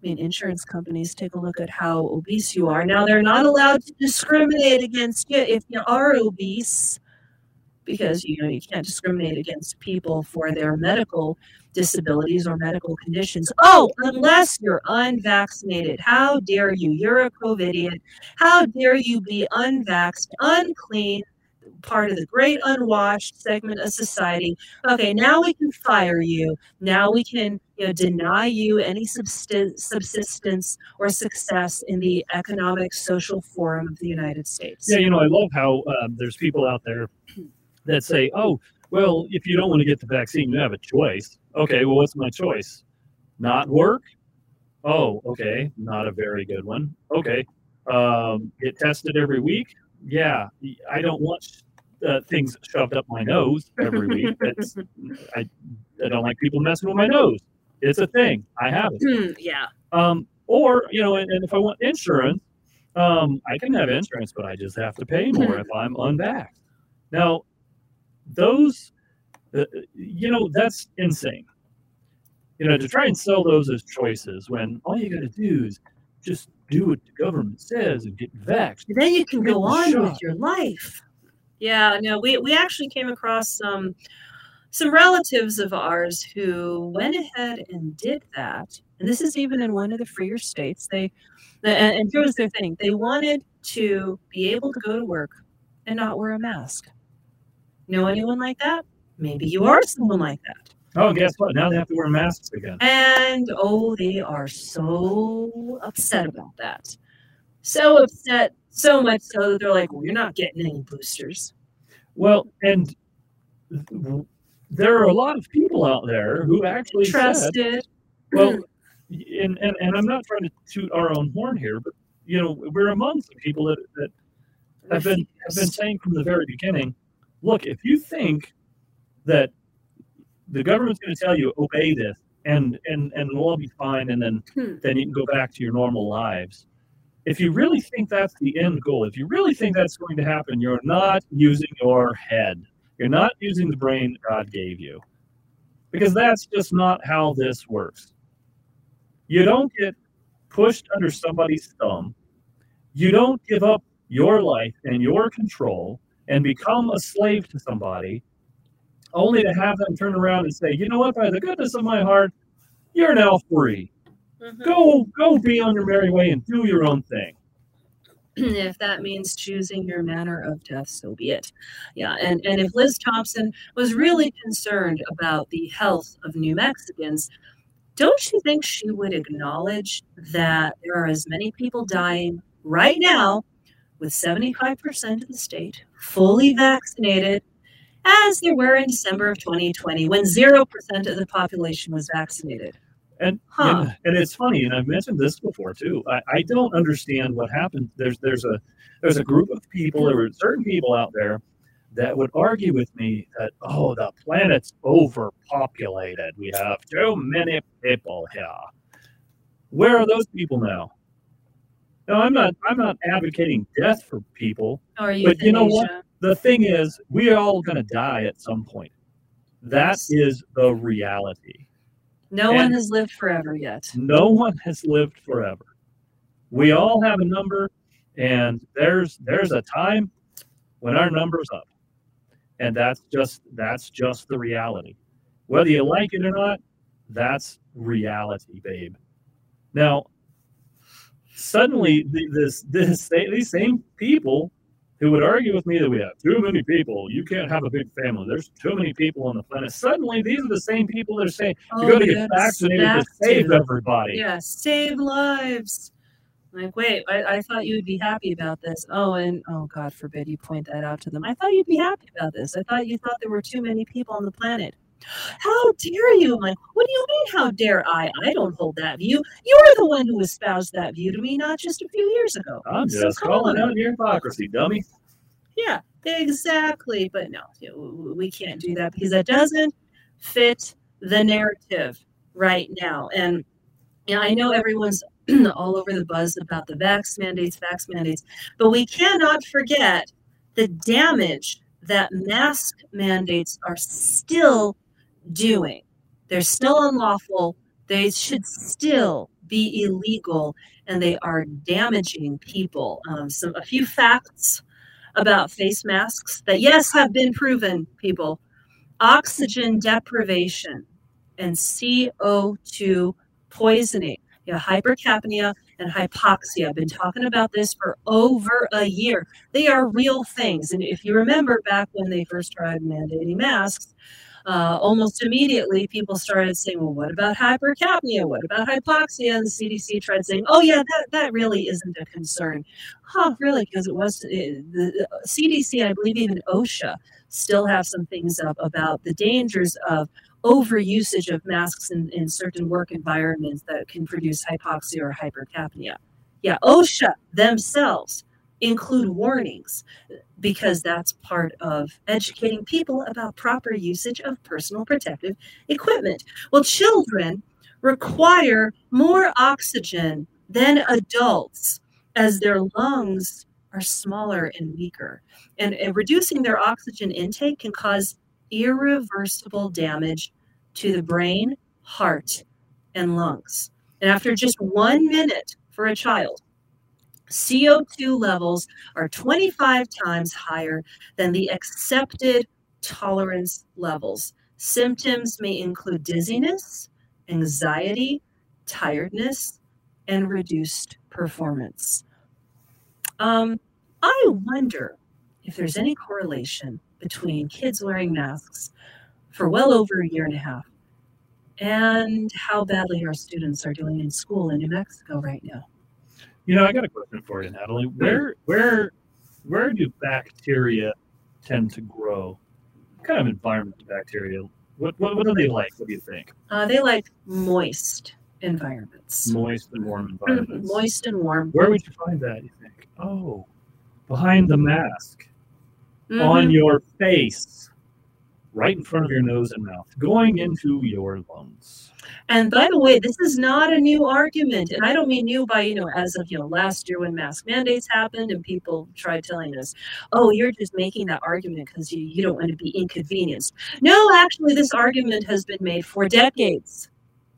I mean, insurance companies take a look at how obese you are. Now, they're not allowed to discriminate against you if you are obese because you know you can't discriminate against people for their medical disabilities or medical conditions. Oh, unless you're unvaccinated. How dare you? You're a COVIDiot. How dare you be unvaxxed, unclean, part of the great unwashed segment of society. Okay, now we can fire you. Now we can you know, deny you any subsistence or success in the economic social forum of the United States. Yeah, you know, I love how um, there's people out there that say, oh, well, if you don't want to get the vaccine, you have a choice. Okay, well, what's my choice? Not work? Oh, okay, not a very good one. Okay, um, get tested every week? Yeah, I don't want uh, things shoved up my nose every week. (laughs) That's, I, I don't like people messing with my nose. It's a thing. I have it. Hmm, yeah. Um, or, you know, and, and if I want insurance, um, I can have insurance, but I just have to pay more if I'm unvaxxed. Now, those, uh, you know, that's insane. You know, to try and sell those as choices when all you got to do is just do what the government says and get vaxxed. Then you can go on shot. with your life. Yeah, no, we, we actually came across some some relatives of ours who went ahead and did that. And this is even in one of the freer states. They and, and was their thing: they wanted to be able to go to work and not wear a mask. Know anyone like that? Maybe you are someone like that. Oh, guess what? Now they have to wear masks again. And oh, they are so upset about that. So upset, so much so that they're like, well, you're not getting any boosters. Well, and there are a lot of people out there who actually trusted. Said, well, and, and, and I'm not trying to toot our own horn here, but you know, we're among some people that, that have been have been saying from the very beginning, look, if you think that the government's going to tell you obey this and and and we'll all be fine and then hmm. then you can go back to your normal lives. If you really think that's the end goal if you really think that's going to happen you're not using your head. You're not using the brain god gave you. Because that's just not how this works. You don't get pushed under somebody's thumb. You don't give up your life and your control and become a slave to somebody, only to have them turn around and say, you know what, by the goodness of my heart, you're now free. Mm-hmm. Go go be on your merry way and do your own thing. (clears throat) if that means choosing your manner of death, so be it. Yeah, and, and if Liz Thompson was really concerned about the health of New Mexicans, don't you think she would acknowledge that there are as many people dying right now with 75% of the state fully vaccinated as there were in December of 2020 when 0% of the population was vaccinated? And, huh. and, and it's funny, and I've mentioned this before too. I, I don't understand what happened. There's there's a there's a group of people, there were certain people out there that would argue with me that oh the planet's overpopulated. We have too many people here. Where are those people now? No, I'm not I'm not advocating death for people. Oh, you but you know what? The thing is, we are all gonna die at some point. That is the reality. No and one has lived forever yet. No one has lived forever. We all have a number, and there's there's a time when our number's up. And that's just that's just the reality. Whether you like it or not, that's reality, babe. Now, suddenly this this (laughs) these same people who would argue with me that we have too many people. You can't have a big family. There's too many people on the planet. Suddenly, these are the same people that are saying oh, you got to get vaccinated to save everybody. Yeah, save lives. Like, wait, I, I thought you would be happy about this. Oh, and oh, God forbid you point that out to them. I thought you'd be happy about this. I thought you thought there were too many people on the planet. How dare you? I'm like, what do you mean, how dare I? I don't hold that view. You're the one who espoused that view to me not just a few years ago. I'm so just calling out your hypocrisy, dummy. Yeah, exactly. But no, we can't do that because that doesn't fit the narrative right now. And you know, I know everyone's (clears throat) all over the buzz about the vax mandates, vax mandates, but we cannot forget the damage that mask mandates are still doing. They're still unlawful. They should still be illegal, and they are damaging people. Um, some a few facts about face masks that yes have been proven. People, oxygen deprivation and CO2 poisoning, you know, hypercapnia and hypoxia. I've been talking about this for over a year. They are real things. And if you remember back when they first tried mandating masks, uh, almost immediately people started saying, well, what about hypercapnia? What about hypoxia? And the CDC tried saying, oh, yeah, that, that really isn't a concern. Huh, really? Because it was it, the CDC, I believe even OSHA, still have some things up about the dangers of overusage of masks in, in certain work environments that can produce hypoxia or hypercapnia. Yeah, OSHA themselves include warnings because that's part of educating people about proper usage of personal protective equipment. Well, children require more oxygen than adults as their lungs are smaller and weaker. And, and reducing their oxygen intake can cause irreversible damage to the brain, heart, and lungs. And after just one minute for a child, CO2 levels are 25 times higher than the accepted tolerance levels. Symptoms may include dizziness, anxiety, tiredness, and reduced performance. Um, I wonder if there's any correlation between kids wearing masks for well over a year and a half and how badly our students are doing in school in New Mexico right now. You know, I got a question for you, Natalie. Where where where do bacteria tend to grow? What kind of environment do bacteria? What, what, what do they like? What do you think? Uh, they like moist environments. Moist and warm environments. moist and warm. Where would you find that? You think? Oh, behind the mask, mm-hmm. on your face right in front of your nose and mouth, going into your lungs. And by the way, this is not a new argument. And I don't mean new by, you know, as of, you know, last year when mask mandates happened and people tried telling us, oh, you're just making that argument because you, you don't want to be inconvenienced. No, actually, this argument has been made for decades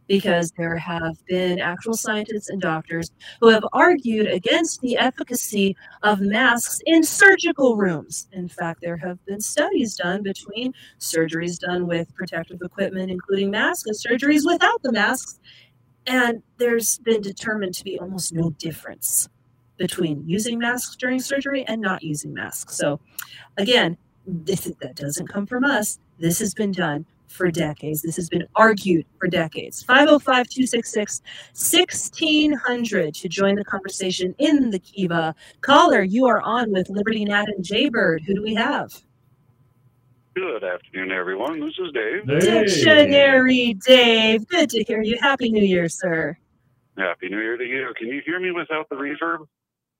because there have been actual scientists and doctors who have argued against the efficacy of masks in surgical rooms. In fact, there have been studies done between surgeries done with protective equipment, including masks, and surgeries without the masks. And there's been determined to be almost no difference between using masks during surgery and not using masks. So, again, this that doesn't come from us. This has been done for decades. This has been argued for decades. 505 266 1600 to join the conversation in the Kiva. Caller, you are on with Liberty Nat and Jaybird. Who do we have? Good afternoon, everyone. This is Dave. Hey. Dictionary Dave. Good to hear you. Happy New Year, sir. Happy New Year to you. Can you hear me without the reverb?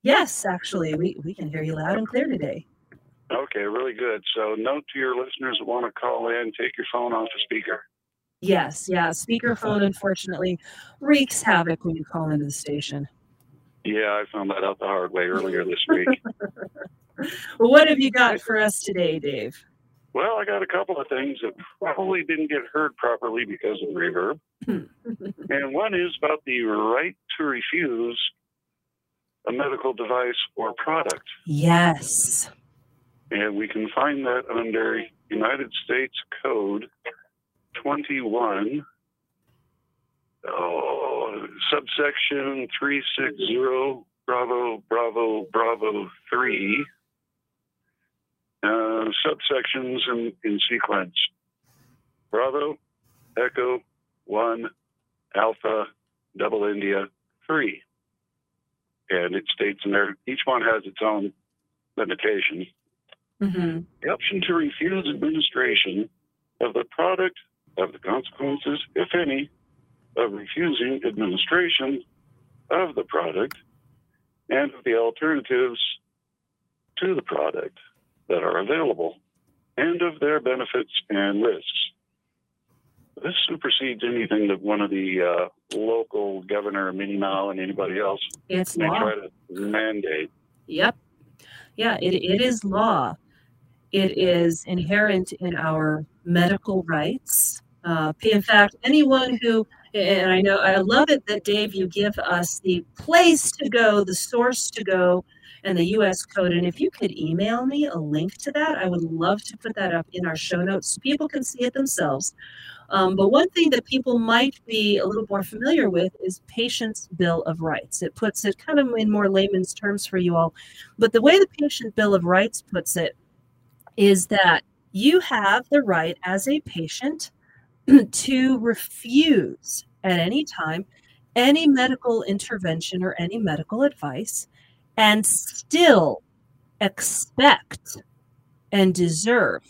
Yes, actually. We, we can hear you loud and clear today. Okay, really good. So, note to your listeners that want to call in, take your phone off the speaker. Yes, yeah. Speakerphone, unfortunately, wreaks havoc when you call into the station. Yeah, I found that out the hard way earlier this week. (laughs) well, what have you got for us today, Dave? Well, I got a couple of things that probably didn't get heard properly because of the reverb. Hmm. (laughs) and one is about the right to refuse a medical device or product. Yes. And we can find that under United States Code 21, oh, subsection 360, Bravo, Bravo, Bravo 3, uh, subsections in, in sequence Bravo, Echo, 1, Alpha, Double India, 3. And it states in there, each one has its own limitation. Mm-hmm. The option to refuse administration of the product of the consequences, if any, of refusing administration of the product and of the alternatives to the product that are available and of their benefits and risks. This supersedes anything that one of the uh, local governor, Minnie Mao, and anybody else it's may law. try to mandate. Yep. Yeah, it, it is law it is inherent in our medical rights. Uh, in fact, anyone who, and I know, I love it that Dave, you give us the place to go, the source to go, and the US code. And if you could email me a link to that, I would love to put that up in our show notes so people can see it themselves. Um, but one thing that people might be a little more familiar with is Patient's Bill of Rights. It puts it kind of in more layman's terms for you all. But the way the Patient Bill of Rights puts it is that you have the right as a patient (clears throat) to refuse at any time any medical intervention or any medical advice and still expect and deserve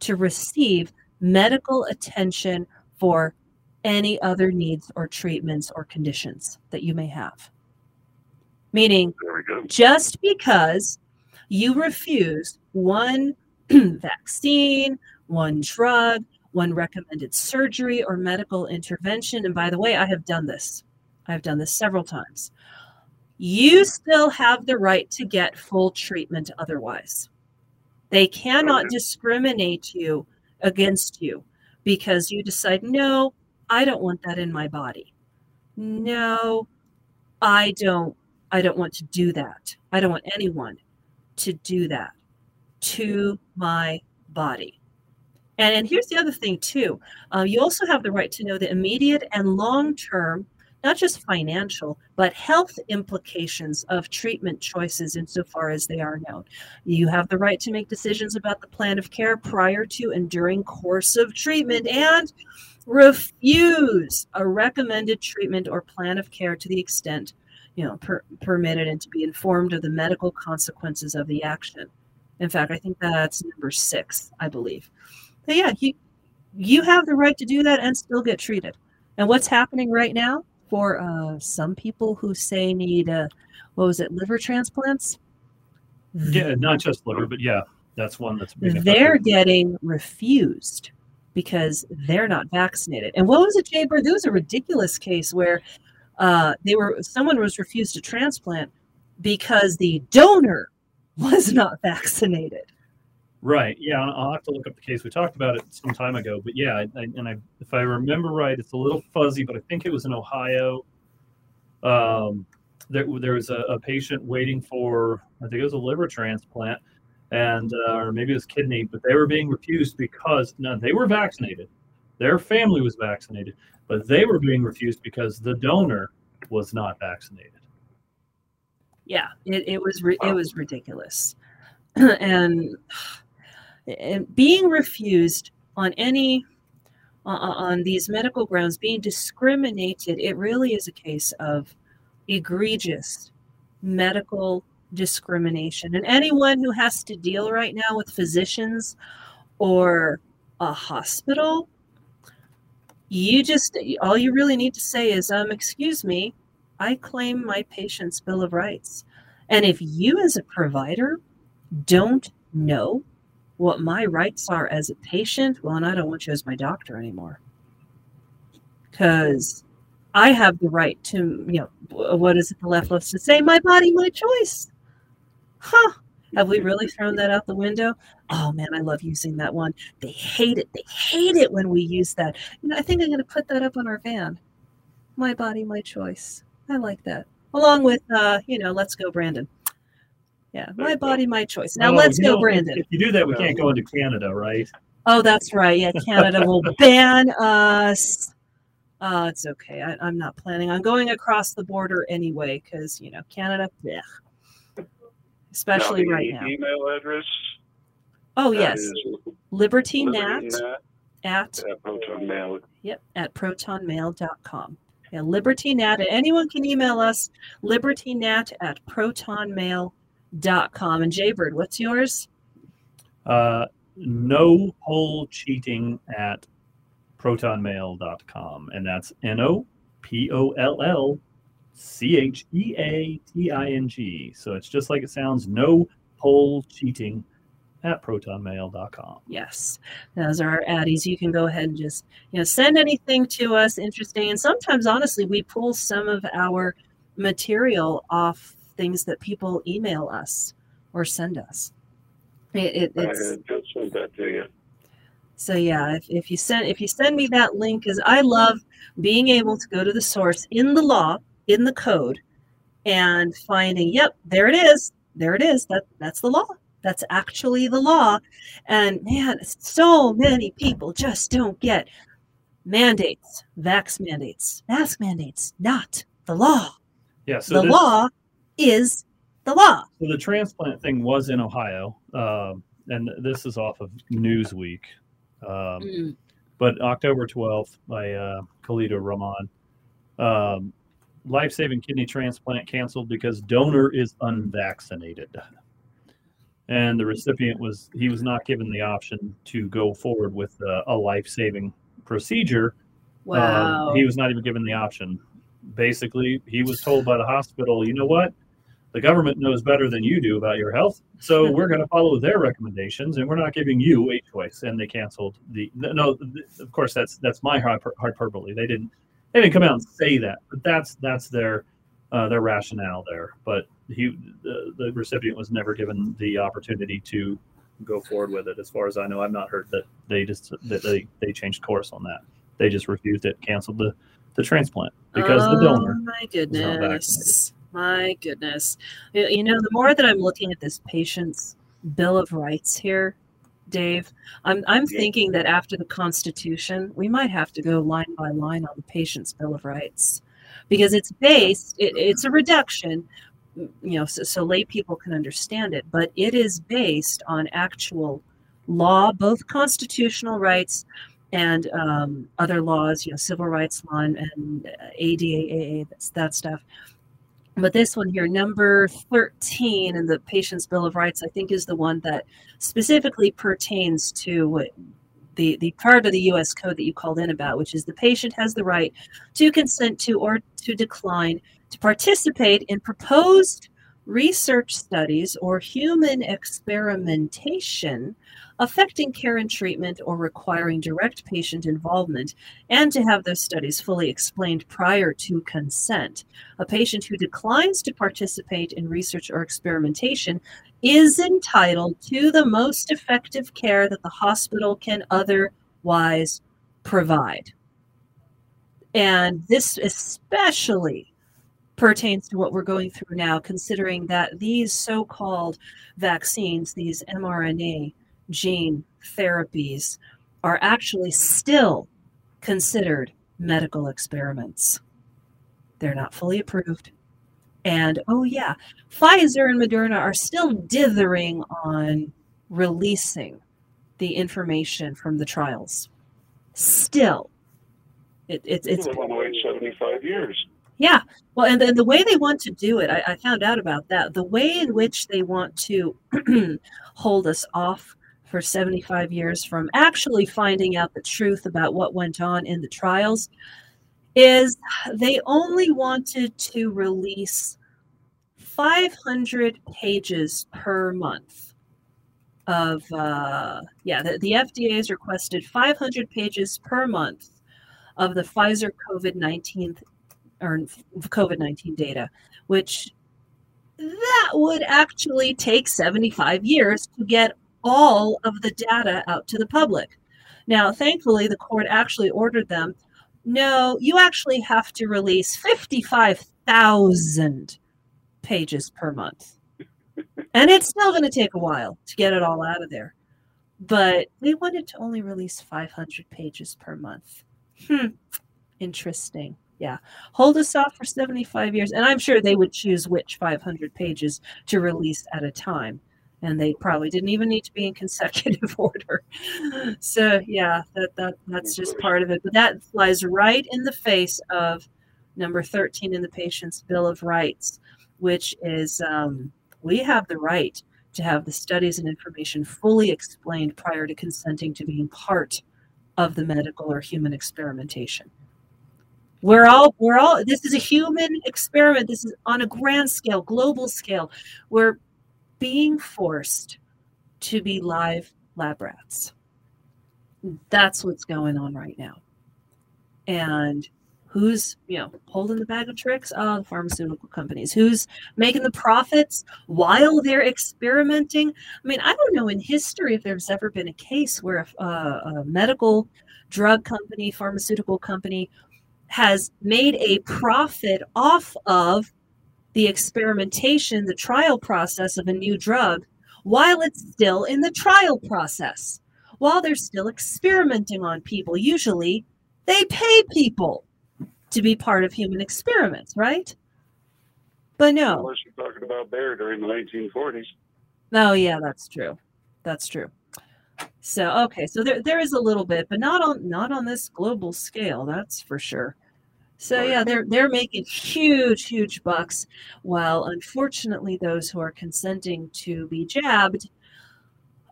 to receive medical attention for any other needs or treatments or conditions that you may have. Meaning, just because you refuse one (clears throat) vaccine, one drug, one recommended surgery or medical intervention. And by the way, I have done this. I've done this several times. You still have the right to get full treatment otherwise. They cannot discriminate you against you because you decide, no, I don't want that in my body. No, I don't I don't want to do that. I don't want anyone to do that to my body. And, and here's the other thing, too. Uh, you also have the right to know the immediate and long term, not just financial, but health implications of treatment choices insofar as they are known. You have the right to make decisions about the plan of care prior to and during course of treatment and refuse a recommended treatment or plan of care to the extent you know per- permitted and to be informed of the medical consequences of the action in fact, I think that's number six, I believe. But yeah, you, you have the right to do that and still get treated. And what's happening right now for uh, some people who say need, uh, what was it, liver transplants? Yeah, not just liver, but yeah, that's one that's they're getting refused because they're not vaccinated. And what was it, Jaybird? There was a ridiculous case where uh, they were someone was refused a transplant because the donor was not vaccinated. Right. Yeah, I'll have to look up the case. We talked about it some time ago, but yeah, I, and I, if I remember right, it's a little fuzzy, but I think it was in Ohio. Um, there, there was a, a patient waiting for, I think it was a liver transplant, and uh, or maybe it was kidney, but they were being refused because no, they were vaccinated. Their family was vaccinated, but they were being refused because the donor was not vaccinated. Yeah, it, it was it was ridiculous, (clears throat) and, and being refused on any uh, on these medical grounds, being discriminated, it really is a case of egregious medical discrimination. And anyone who has to deal right now with physicians or a hospital, you just all you really need to say is, um, excuse me, I claim my patient's Bill of Rights. And if you as a provider don't know what my rights are as a patient, well, and I don't want you as my doctor anymore. Because I have the right to, you know, what is it the left loves to say? My body, my choice. Huh. Have we really thrown that out the window? Oh man, I love using that one. They hate it. They hate it when we use that. You know, I think I'm going to put that up on our van. My body, my choice. I like that. Along with, uh, you know, let's go, Brandon. Yeah, my body, my choice. Now let's go, know, Brandon. If you do that, we can't go into Canada, right? Oh, that's right. Yeah, Canada (laughs) will ban us. Uh, it's okay. I, am not planning on going across the border anyway because, you know, Canada, yeah. especially now right now. Email address? Oh, yes. LibertyNat at, at protonmail. Yep, at protonmail.com. Yeah, LibertyNat. Anyone can email us, libertynat at protonmail.com. And Jaybird, what's yours? Uh, no poll cheating at protonmail.com. And that's N O P O L L C H E A T I N G. So it's just like it sounds no poll cheating at protonmail.com. Yes, those are our addies. You can go ahead and just you know send anything to us interesting. And sometimes, honestly, we pull some of our material off things that people email us or send us. It, it, it's, I just sent that to you. So yeah, if, if you send if you send me that link, because I love being able to go to the source in the law, in the code, and finding, yep, there it is. There it is. That that's the law. That's actually the law. And man, so many people just don't get mandates, vax mandates, mask mandates, not the law. Yeah, so the this, law is the law. So the transplant thing was in Ohio, um, and this is off of Newsweek. Um, mm. But October 12th by uh, Khaleda Rahman, um, life saving kidney transplant canceled because donor is unvaccinated. And the recipient was, he was not given the option to go forward with a life saving procedure. Um, wow. Um, he was not even given the option. Basically, he was told by the hospital, you know what? the government knows better than you do about your health. So (laughs) we're going to follow their recommendations, and we're not giving you a choice. And they canceled the no. Of course, that's that's my hyperbole. They didn't they didn't come out and say that, but that's that's their uh, their rationale there. But he the, the recipient was never given the opportunity to go forward with it. As far as I know, I've not heard that they just that they they changed course on that. They just refused it, canceled the the transplant because oh, the donor. Oh, my goodness. My goodness. You know, the more that I'm looking at this patient's Bill of Rights here, Dave, I'm, I'm thinking that after the Constitution, we might have to go line by line on the patient's Bill of Rights because it's based, it, it's a reduction, you know, so, so lay people can understand it, but it is based on actual law, both constitutional rights and um, other laws, you know, civil rights law and, and that's that stuff. But this one here, number 13 in the patient's Bill of Rights, I think is the one that specifically pertains to the, the part of the U.S. code that you called in about, which is the patient has the right to consent to or to decline to participate in proposed research studies or human experimentation affecting care and treatment or requiring direct patient involvement, and to have those studies fully explained prior to consent. A patient who declines to participate in research or experimentation is entitled to the most effective care that the hospital can otherwise provide. And this especially pertains to what we're going through now, considering that these so called vaccines, these mRNA gene therapies are actually still considered medical experiments. They're not fully approved. And oh, yeah, Pfizer and Moderna are still dithering on releasing the information from the trials. Still. It, it, it's. Wait 75 years. Yeah. Well, and the way they want to do it, I, I found out about that. The way in which they want to (clears throat) hold us off for 75 years from actually finding out the truth about what went on in the trials is they only wanted to release 500 pages per month of uh, yeah the, the fda has requested 500 pages per month of the pfizer covid-19 or covid-19 data which that would actually take 75 years to get all of the data out to the public now thankfully the court actually ordered them no, you actually have to release 55,000 pages per month. and it's still going to take a while to get it all out of there. But they wanted to only release 500 pages per month. Hmm. Interesting. Yeah. Hold us off for 75 years. And I'm sure they would choose which 500 pages to release at a time and they probably didn't even need to be in (laughs) consecutive order. So yeah, that, that that's just part of it. But that flies right in the face of number 13 in the patient's Bill of Rights, which is um, we have the right to have the studies and information fully explained prior to consenting to being part of the medical or human experimentation. We're all we're all this is a human experiment. This is on a grand scale, global scale. We're being forced to be live lab rats. That's what's going on right now. And who's, you know, holding the bag of tricks? Oh, the pharmaceutical companies. Who's making the profits while they're experimenting? I mean, I don't know in history if there's ever been a case where a, a medical drug company, pharmaceutical company has made a profit off of the experimentation, the trial process of a new drug while it's still in the trial process, while they're still experimenting on people. Usually, they pay people to be part of human experiments, right? But no. Unless you're talking about Bayer during the 1940s. Oh, yeah, that's true. That's true. So okay, so there there is a little bit, but not on not on this global scale, that's for sure. So yeah, they're they're making huge, huge bucks, while unfortunately those who are consenting to be jabbed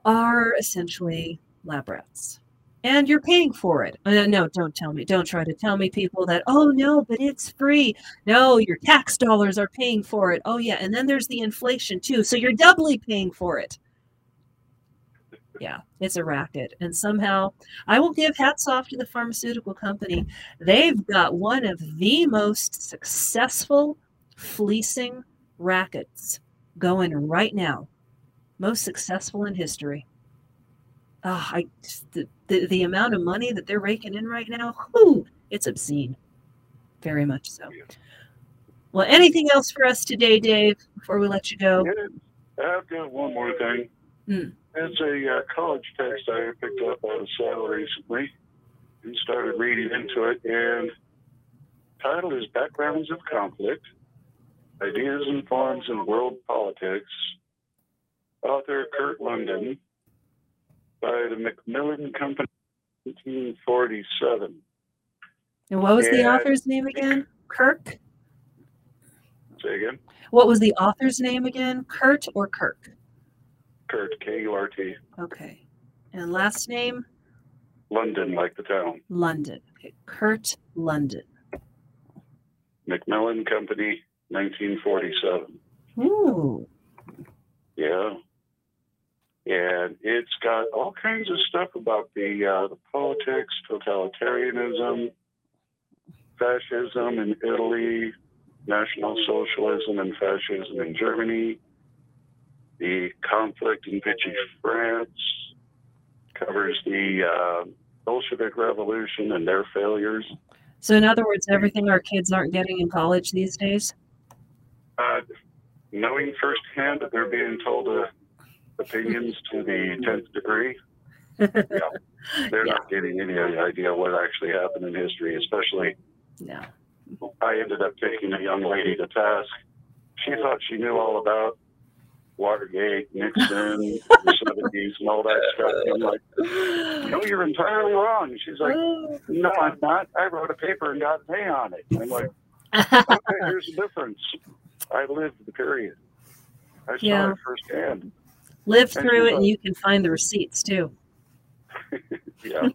are essentially lab rats. And you're paying for it. Uh, no, don't tell me. Don't try to tell me, people, that, oh, no, but it's free. No, your tax dollars are paying for it. Oh, yeah. And then there's the inflation, too. So you're doubly paying for it yeah, it's a racket. And somehow I will give hats off to the pharmaceutical company. They've got one of the most successful fleecing rackets going right now, most successful in history. Oh, I, the, the, the amount of money that they're raking in right now, whew, it's obscene. Very much so. Well, anything else for us today, Dave, before we let you go? I've got one more thing. Mm. It's a uh, college text I picked up on a sale recently and started reading into it. And title is Backgrounds of Conflict Ideas and Forms in World Politics. Author Kurt London by the Macmillan Company, 1947. And what was and the author's name again? Kirk? Say again? What was the author's name again? Kurt or Kirk? Kurt, K U R T. Okay. And last name? London, like the town. London. Okay. Kurt London. Macmillan Company, 1947. Ooh. Yeah. And it's got all kinds of stuff about the uh, the politics, totalitarianism, fascism in Italy, National Socialism and fascism in Germany, the conflict in Vichy France, covers the uh, Bolshevik Revolution and their failures. So, in other words, everything our kids aren't getting in college these days? Uh, knowing firsthand that they're being told uh, opinions to the 10th degree, (laughs) yeah, they're yeah. not getting any idea what actually happened in history, especially. Yeah. I ended up taking a young lady to task she thought she knew all about Watergate, Nixon, (laughs) the seventies, and all that stuff. I'm like, no, you're entirely wrong. And she's like, no, I'm not. I wrote a paper and got A on it. And I'm like, okay, here's the difference. I lived the period. I saw Yeah. it firsthand. Live Thank through it, and you can find the receipts too. (laughs) Yeah.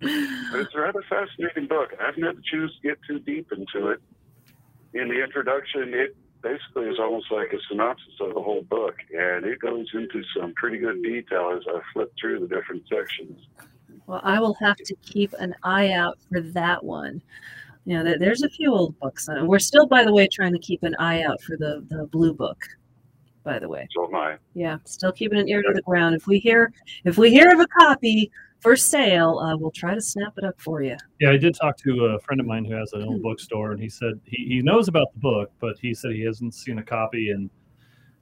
It's a rather fascinating book. I haven't had choose to get too deep into it. In the introduction, it basically is almost like a synopsis of the whole book, and it goes into some pretty good detail as I flip through the different sections. Well, I will have to keep an eye out for that one. You know, there's a few old books. And we're still, by the way, trying to keep an eye out for the, the blue book. By the way, So am I. yeah, still keeping an ear to the ground. If we hear, if we hear of a copy for sale, uh, we'll try to snap it up for you. Yeah, I did talk to a friend of mine who has an old bookstore, and he said he, he knows about the book, but he said he hasn't seen a copy in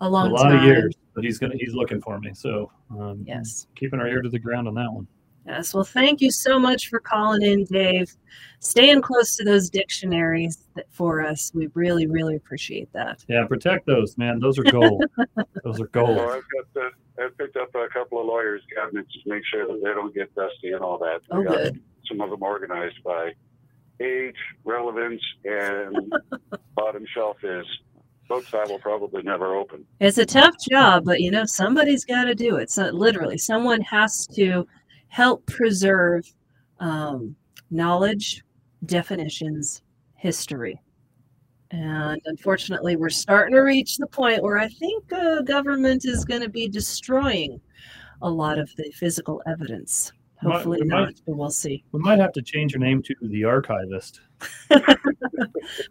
A long a lot time. of years. But he's gonna he's looking for me, so um, Yes. keeping our ear to the ground on that one. Yes. Well, thank you so much for calling in, Dave. Staying close to those dictionaries that- for us. We really, really appreciate that. Yeah, protect those, man. Those are gold. (laughs) those are gold. Well, I've got the, I've picked up a couple of lawyers' cabinets to make sure that they don't get dusty and all that. I Oh, got good. some of them organized by age, relevance, and (laughs) bottom shelf is books I will probably never open. It's a tough job, but you know, somebody's got to do it. So literally, someone has to help preserve um, knowledge, definitions, history. And unfortunately, we're starting to reach the point where I think uh, government is going to be destroying a lot of the physical evidence. Hopefully we might- not, but we'll see. We might have to change your name to the archivist. (laughs)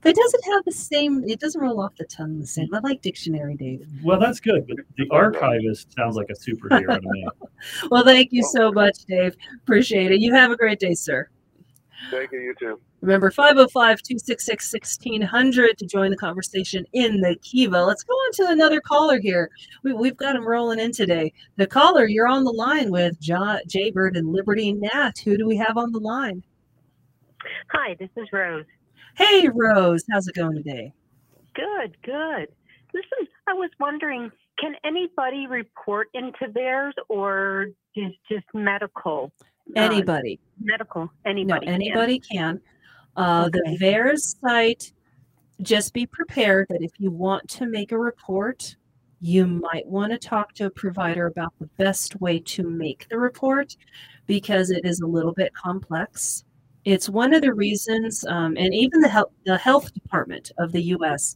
But it doesn't have the same, it doesn't roll off the tongue the same. I like dictionary, Dave. Well, that's good, but the archivist sounds like a superhero to me. (laughs) Well, thank you so much, Dave. Appreciate it. You have a great day, sir. Thank you, you too. Remember 505 266 1600 to join the conversation in the Kiva. Let's go on to another caller here. We, we've got him rolling in today. The caller, you're on the line with John, Jaybird and Liberty Nat. Who do we have on the line? Hi, this is Rose. Hey, Rose. How's it going today? Good, good. Listen, I was wondering, can anybody report into VAERS or is just medical? uh, Anybody. medical. No, Anybody. can? anybody can. Uh, Okay. The VAERS site, just be prepared that if you want to make a report, you might want to talk to a provider about the best way to make the report because it is a little bit complex. It's one of the reasons, um, and even the health, the health department of the U.S.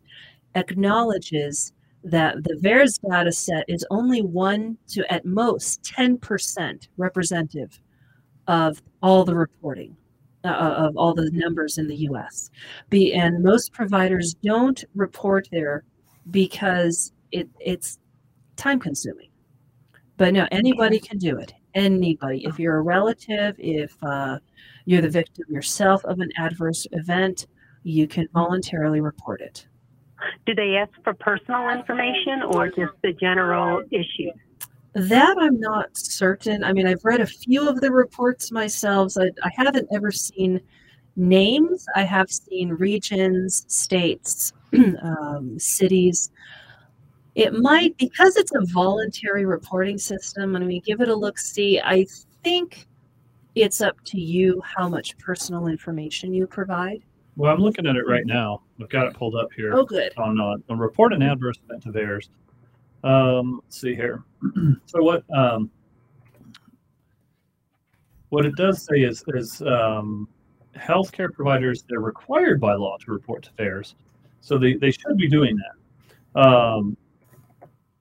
acknowledges that the VAERS data set is only one to at most 10% representative of all the reporting uh, of all the numbers in the US. Be, and most providers don't report there because it, it's time consuming. But no, anybody can do it. Anybody. If you're a relative, if uh, you're the victim yourself of an adverse event, you can voluntarily report it. Do they ask for personal information or just the general issue? That I'm not certain. I mean, I've read a few of the reports myself. I, I haven't ever seen names. I have seen regions, states, (clears throat) um, cities. It might, because it's a voluntary reporting system, and we give it a look see, I think it's up to you how much personal information you provide. Well, I'm looking at it right now. I've got it pulled up here Oh, good. on uh, on report an adverse event to VAERS. Um, let's see here. (clears throat) so what um, what it does say is is um, healthcare providers they're required by law to report to VAERS, so they, they should be doing that. Um,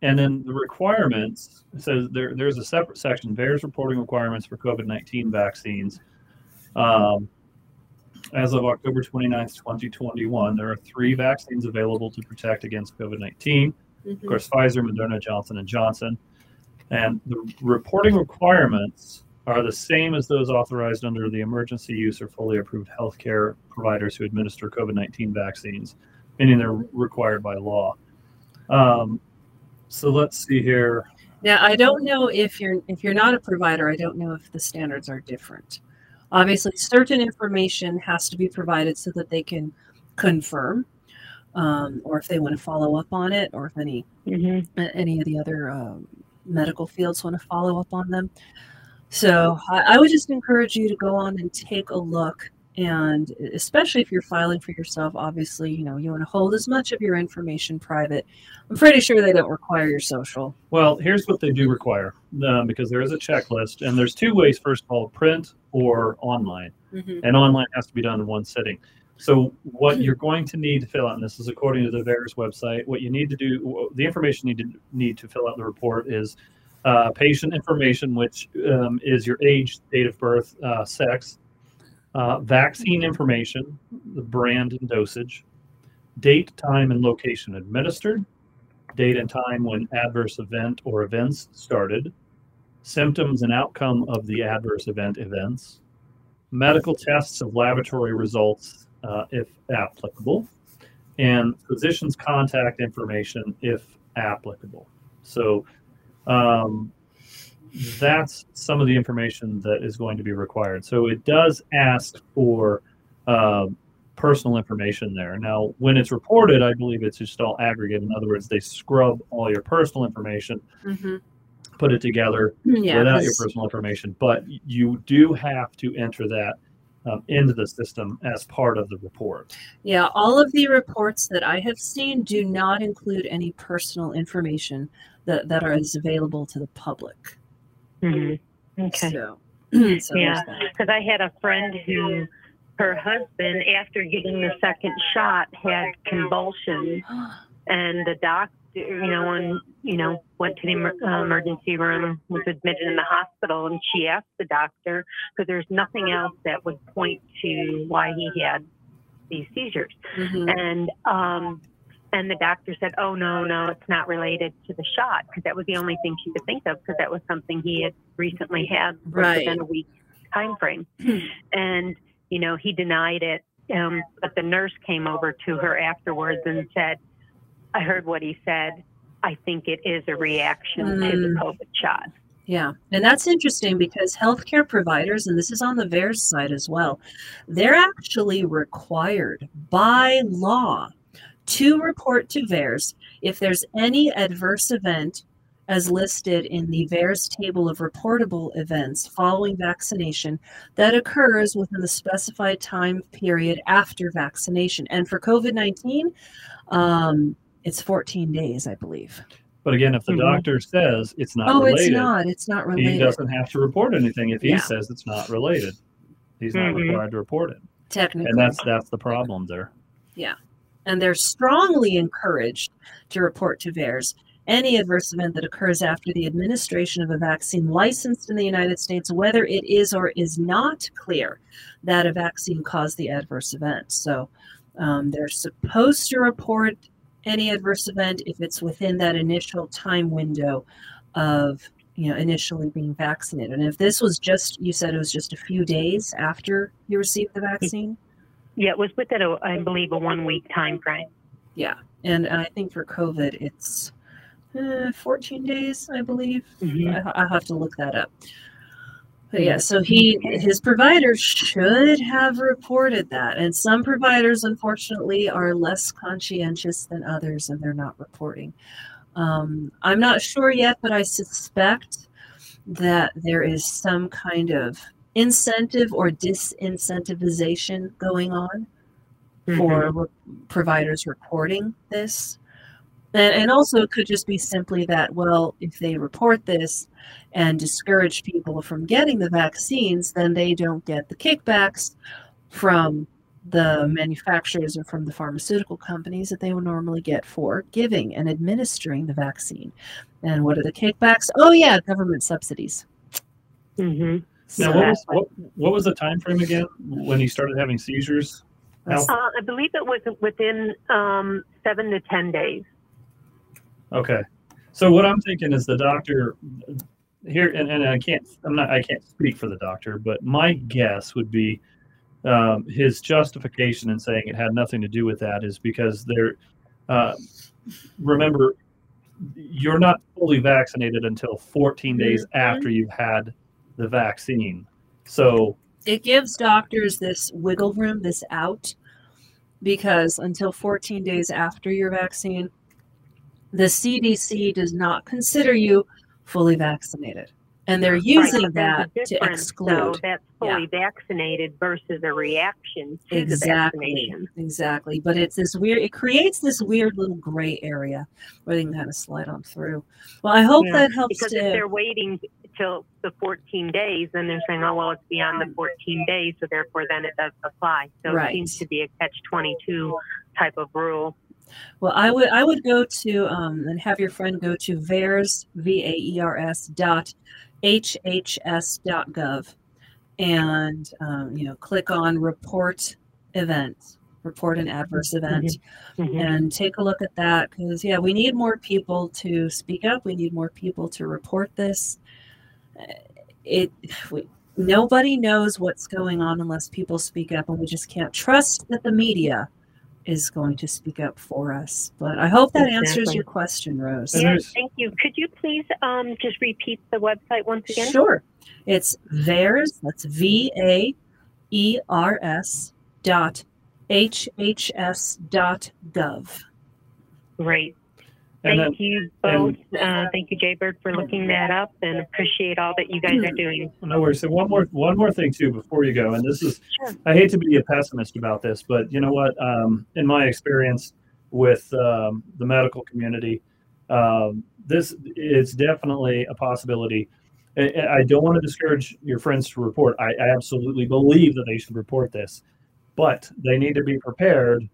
and then the requirements says there there's a separate section VAERS reporting requirements for COVID nineteen vaccines. Um, as of October 29th, 2021, there are three vaccines available to protect against COVID 19. Of course, Pfizer, Moderna, Johnson and Johnson. And the reporting requirements are the same as those authorized under the emergency use or fully approved healthcare providers who administer COVID 19 vaccines, meaning they're required by law. Um, so let's see here. Now, I don't know if you're if you're not a provider, I don't know if the standards are different. Obviously, certain information has to be provided so that they can confirm. um, or if they want to follow up on it, or if any Mm-hmm. any of the other um, medical fields want to follow up on them. So I, I would just encourage you to go on and take a look. And especially if you're filing for yourself, obviously, you know, you want to hold as much of your information private. I'm pretty sure they don't require your social. Well, here's what they do require um, because there is a checklist, and there's two ways. First of all, print or online, Mm-hmm. and online has to be done in one sitting. So, what you're going to need to fill out, and this is according to the VAERS website, what you need to do, the information you need to need to fill out the report is uh, patient information, which um, is your age, date of birth, uh, sex, uh, vaccine information, the brand and dosage, date, time, and location administered, date and time when adverse event or events started, symptoms and outcome of the adverse event events, medical tests of laboratory results uh, if applicable, and physician's contact information if applicable. So um, that's some of the information that is going to be required. So it does ask for uh, personal information there. Now, when it's reported, I believe it's just all aggregate. In other words, they scrub all your personal information, Mm-hmm. put it together Yeah, without your personal information, but you do have to enter that um, into the system as part of the report. Yeah, all of the reports that I have seen do not include any personal information that, that are available to the public. Mm-hmm. Okay. So, (clears throat) so Yeah. Because I had a friend who, her husband, after getting the second shot, had convulsions, (gasps) and the doctor, you know, when you know, went to the uh, emergency room, was admitted in the hospital, and she asked the doctor because there's nothing else that would point to why he had these seizures, Mhm. and um, and the doctor said, "Oh no, no, it's not related to the shot," because that was the only thing she could think of, because that was something he had recently had Right. within a week time frame, (clears throat) and you know he denied it. Um, but the nurse came over to her afterwards and said, "I heard what he said. I think it is a reaction to the Mm. COVID shot." Yeah, and that's interesting because healthcare providers, and this is on the VAERS side as well, they're actually required by law to report to VAERS if there's any adverse event as listed in the VAERS table of reportable events following vaccination that occurs within the specified time period after vaccination. And for COVID 19, um, it's 14 days, I believe. But again, if the Mhm. doctor says it's not oh, related, it's not. It's not related. he doesn't have to report anything if he Yeah. says it's not related. He's not Mhm. required to report it. Technically. And that's that's the problem there. And they're strongly encouraged to report to VAERS any adverse event that occurs after the administration of a vaccine licensed in the United States, whether it is or is not clear that a vaccine caused the adverse event. So um, they're supposed to report any adverse event if it's within that initial time window of you know initially being vaccinated. And if this was just you said it was just a few days after you received the vaccine Yeah, it was within a, I believe, a one week time frame. Yeah, and I think for COVID, it's uh, 14 days, I believe. Mhm. I, I'll have to look that up. But yeah, so he his provider should have reported that, and some providers, unfortunately, are less conscientious than others, and they're not reporting. Um, I'm not sure yet, but I suspect that there is some kind of incentive or disincentivization going on mm-hmm. for re- providers reporting this. And, and also, it could just be simply that, well, if they report this and discourage people from getting the vaccines, then they don't get the kickbacks from the manufacturers or from the pharmaceutical companies that they would normally get for giving and administering the vaccine. And what are the kickbacks? Oh, yeah, government subsidies. Mm-hmm. Hmm Now, what was, what, what was the time frame again when he started having seizures? Uh, I believe it was within um, seven to ten days. Okay. So what I'm thinking is the doctor here, and, and I can't, I'm not, I can't speak for the doctor, but my guess would be um, his justification in saying it had nothing to do with that is because there, uh, remember, you're not fully vaccinated until 14 days after you've had the vaccine. So it gives doctors this wiggle room, this out, because until 14 days after your vaccine, the CDC does not consider you fully vaccinated and they're using right, that to exclude. So that's fully yeah. vaccinated versus a reaction to exactly, the vaccination. Exactly, but it's this weird. It creates this weird little gray area where they can kind of slide on through. Well, I hope yeah. that helps. Because to, if they're waiting till the 14 days, then they're saying, "Oh, well, it's beyond the 14 days, so therefore, then it does apply." So right. it seems to be a catch-22 type of rule. Well, I would I would go to um, and have your friend go to VAERS V A E R S dot hhs.gov and um, you know click on report event report an adverse mm-hmm. event mm-hmm. and take a look at that because yeah we need more people to speak up we need more people to report this it we, nobody knows what's going on unless people speak up and we just can't trust that the media is going to speak up for us. But I hope that exactly. answers your question, Rose. Yes, thank you. Could you please um, just repeat the website once again? Sure. It's VAERS, that's V A E R S dot H H S dot gov. Great. Thank then, you both. Uh, thank you, Jaybird, for looking that up, and appreciate all that you guys are doing. (clears throat) No worries. So one more, one more thing too before you go, and this is, sure. I hate to be a pessimist about this, but you know what? Um, in my experience with um, the medical community, um, this is definitely a possibility. I, I don't want to discourage your friends to report. I, I absolutely believe that they should report this, but they need to be prepared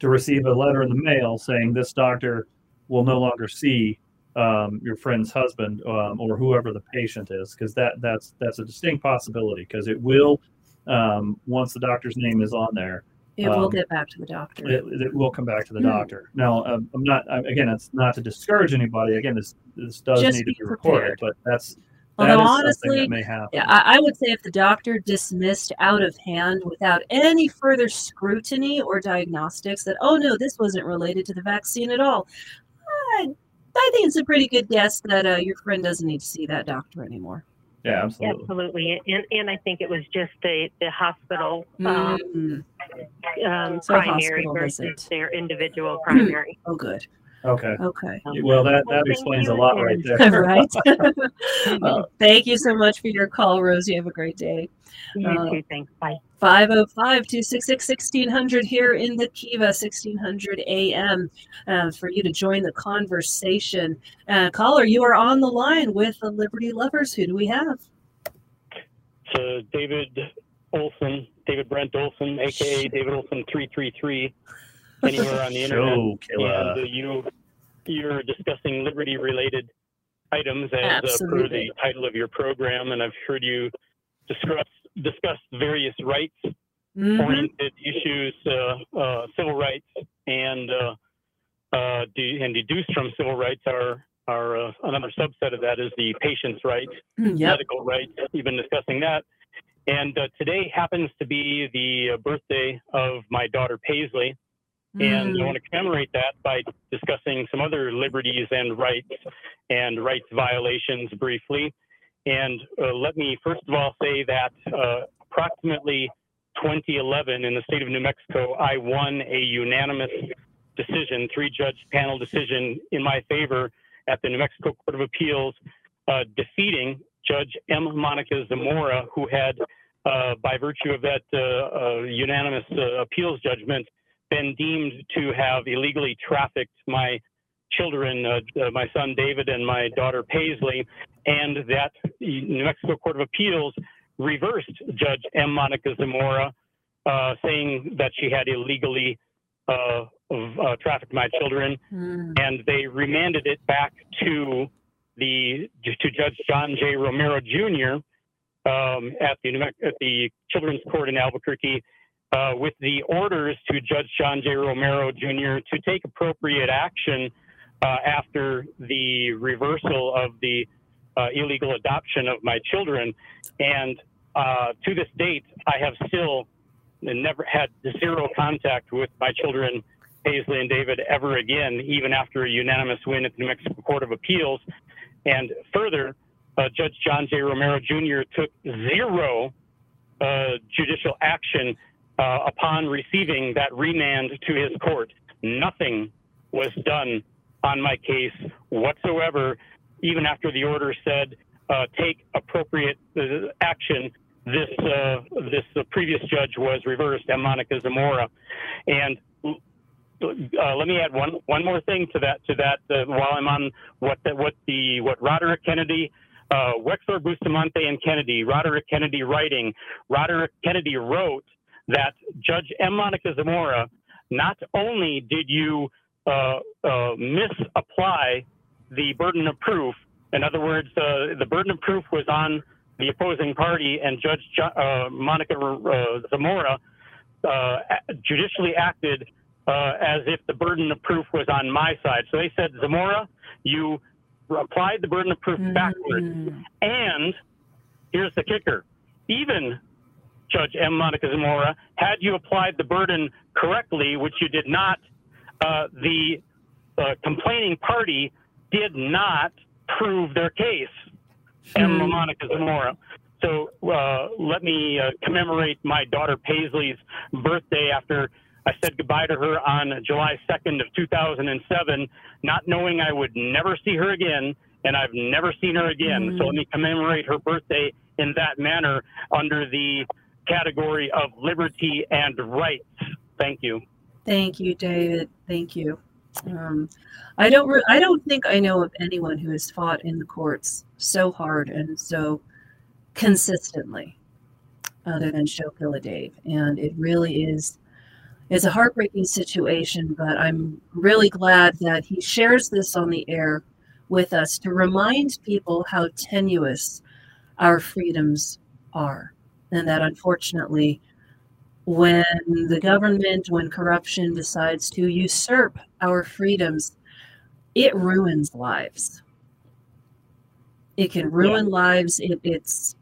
to receive a letter in the mail saying this doctor will no longer see um, your friend's husband um, or whoever the patient is, because that that's that's a distinct possibility. Because it will, um, once the doctor's name is on there, it will um, get back to the doctor. It, it will come back to the mm. doctor. Now, um, I'm not again. It's not to discourage anybody. Again, this this does Just need to be recorded, but that's Although honestly, yeah, I, I, would say if the doctor dismissed out of hand without any further scrutiny or diagnostics that, oh no, this wasn't related to the vaccine at all, I, I think it's a pretty good guess that uh, your friend doesn't need to see that doctor anymore. Yeah, absolutely. Absolutely, and and I think it was just the the hospital um, mm-hmm. um, so primary versus visit. their individual primary. oh, good. Okay. Okay. Well, that, that well, explains a lot right there. right. well, (laughs) (laughs) thank you so much for your call, Rosie. You have a great day. You uh, too. Thanks. Bye. 505 266 1600 here in the Kiva, 1600 AM, uh, for you to join the conversation. Uh, caller, you are on the line with the Liberty Lovers. Who do we have? So, David Olson, David Brent Olson, aka David Olson 333, anywhere (laughs) on the internet. and uh, you, you're discussing liberty related items as uh, per the title of your program, and I've heard you discuss discussed various rights mm-hmm. oriented issues, uh, uh, civil rights, and uh, uh, de- and deduced from civil rights are are uh, another subset of that is the patient's rights, mm, yep. medical rights. You've been discussing that. And uh, today happens to be the birthday of my daughter Paisley. And I want to commemorate that by discussing some other liberties and rights and rights violations briefly. And uh, let me first of all say that uh, approximately 2011 in the state of New Mexico, I won a unanimous decision, three judge panel decision in my favor at the New Mexico Court of Appeals, uh, defeating Judge M. Monica Zamora, who had, uh, by virtue of that uh, uh, unanimous appeals judgment, been deemed to have illegally trafficked my children, uh, uh, my son David and my daughter Paisley, and that New Mexico Court of Appeals reversed Judge M. Monica Zamora, uh, saying that she had illegally uh, uh, trafficked my children, mm. and they remanded it back to the to Judge John J. Romero Jr. Um, at the at the Children's Court in Albuquerque. Uh, with the orders to Judge John J. Romero Jr. to take appropriate action uh, after the reversal of the uh, illegal adoption of my children. And uh, to this date, I have still never had zero contact with my children, Paisley and David, ever again, even after a unanimous win at the New Mexico Court of Appeals. And further, uh, Judge John J. Romero Jr. took zero uh, judicial action uh, upon receiving that remand to his court. Nothing was done on my case whatsoever, even after the order said uh, take appropriate uh, action. This uh, this previous judge was reversed, and Monica Zamora, and uh, let me add one one more thing to that to that uh, while I'm on what the, what the what Roderick Kennedy, uh, Wechsler, Bustamante, and Kennedy. Roderick Kennedy writing. Roderick Kennedy wrote that Judge M. Monica Zamora, not only did you uh, uh, misapply the burden of proof, in other words, uh, the burden of proof was on the opposing party, and Judge uh, Monica uh, Zamora uh, judicially acted as if the burden of proof was on my side. So they said, Zamora, you applied the burden of proof mm-hmm. backwards. And here's the kicker even Judge M. Monica Zamora, had you applied the burden correctly, which you did not, uh, the uh, complaining party did not prove their case, M. Hmm. Monica Zamora. So uh, let me uh, commemorate my daughter Paisley's birthday after I said goodbye to her on July 2nd of 2007, not knowing I would never see her again, and I've never seen her again. Mm. So let me commemorate her birthday in that manner under the category of liberty and rights. Thank you. Thank you, David. Thank you. Um, I don't. Re- I don't think I know of anyone who has fought in the courts so hard and so consistently, other than Shokilla Dave. And it really is. It's a heartbreaking situation, but I'm really glad that he shares this on the air with us to remind people how tenuous our freedoms are and that unfortunately, when the government, when corruption decides to usurp our freedoms, it ruins lives. It can ruin yeah. lives. It, it's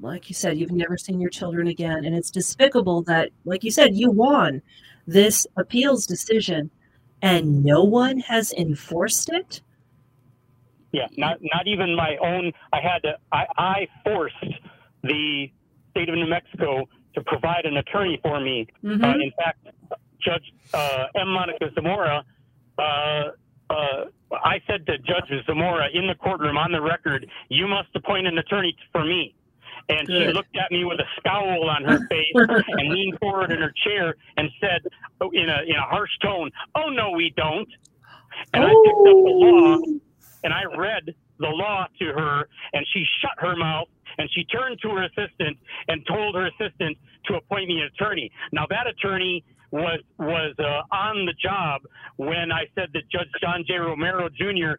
like you said, you've never seen your children again. And it's despicable that, like you said, you won this appeals decision and no one has enforced it. Yeah, not not even my own. I had to. I, I forced the state of New Mexico to provide an attorney for me. Mm-hmm. Uh, in fact, Judge uh, M. Monica Zamora, uh, uh, I said to Judge Zamora in the courtroom on the record, "You must appoint an attorney for me." And Good. she looked at me with a scowl on her face (laughs) and leaned forward in her chair and said, oh, in a in a harsh tone, "Oh no, we don't." And I picked up the law and I read the law to her, and she shut her mouth and she turned to her assistant and told her assistant to appoint me an attorney. Now that attorney was was uh, on the job when I said that Judge John J. Romero Jr.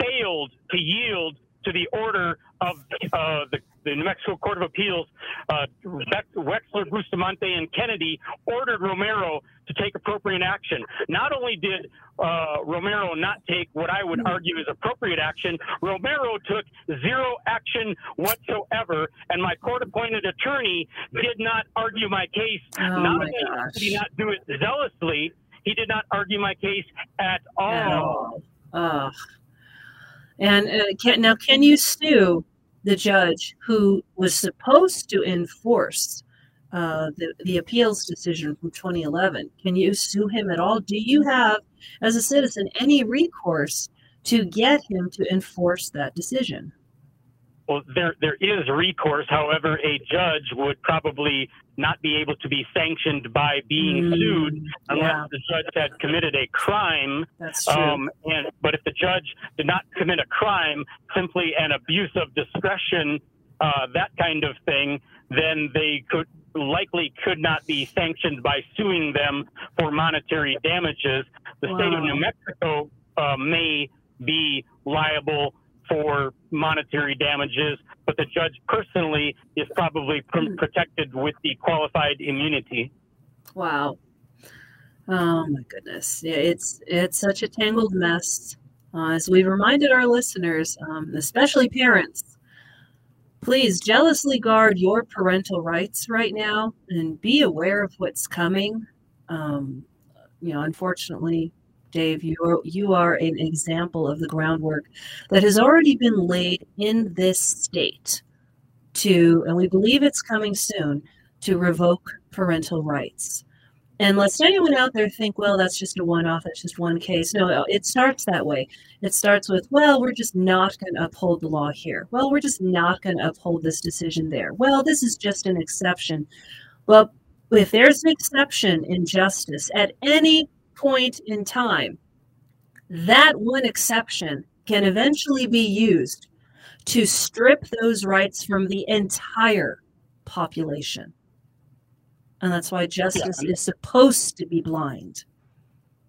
failed to yield to the order of uh, the the New Mexico Court of Appeals, uh, Wechsler, Bustamante, and Kennedy ordered Romero to take appropriate action. Not only did uh, Romero not take what I would argue is appropriate action, Romero took zero action whatsoever, and my court-appointed attorney did not argue my case. Oh not my only did he not do it zealously, he did not argue my case at all. Oh. And uh, can, now, can you sue the judge who was supposed to enforce uh, the, the appeals decision from 2011. Can you sue him at all? Do you have, as a citizen, any recourse to get him to enforce that decision? Well, there there is recourse. However, a judge would probably not be able to be sanctioned by being mm, sued unless yeah. the judge had committed a crime. That's true. Um, and but if the judge did not commit a crime, simply an abuse of discretion, uh, that kind of thing, then they could likely could not be sanctioned by suing them for monetary damages. The wow. state of New Mexico uh, may be liable for monetary damages, but the judge personally is probably pr- hmm. protected with the qualified immunity. Wow. Oh my goodness. Yeah, it's it's such a tangled mess. Uh, as we've reminded our listeners, um, especially parents, please jealously guard your parental rights right now and be aware of what's coming. Um, you know, unfortunately, Dave, you are, you are an example of the groundwork that has already been laid in this state to, and we believe it's coming soon, to revoke parental rights. And lest anyone out there think, well, that's just a one off, that's just one case. No, it starts that way. It starts with, well, we're just not going to uphold the law here. Well, we're just not going to uphold this decision there. Well, this is just an exception. Well, if there's an exception in justice at any point in time, that one exception can eventually be used to strip those rights from the entire population. And that's why justice yeah. is supposed to be blind.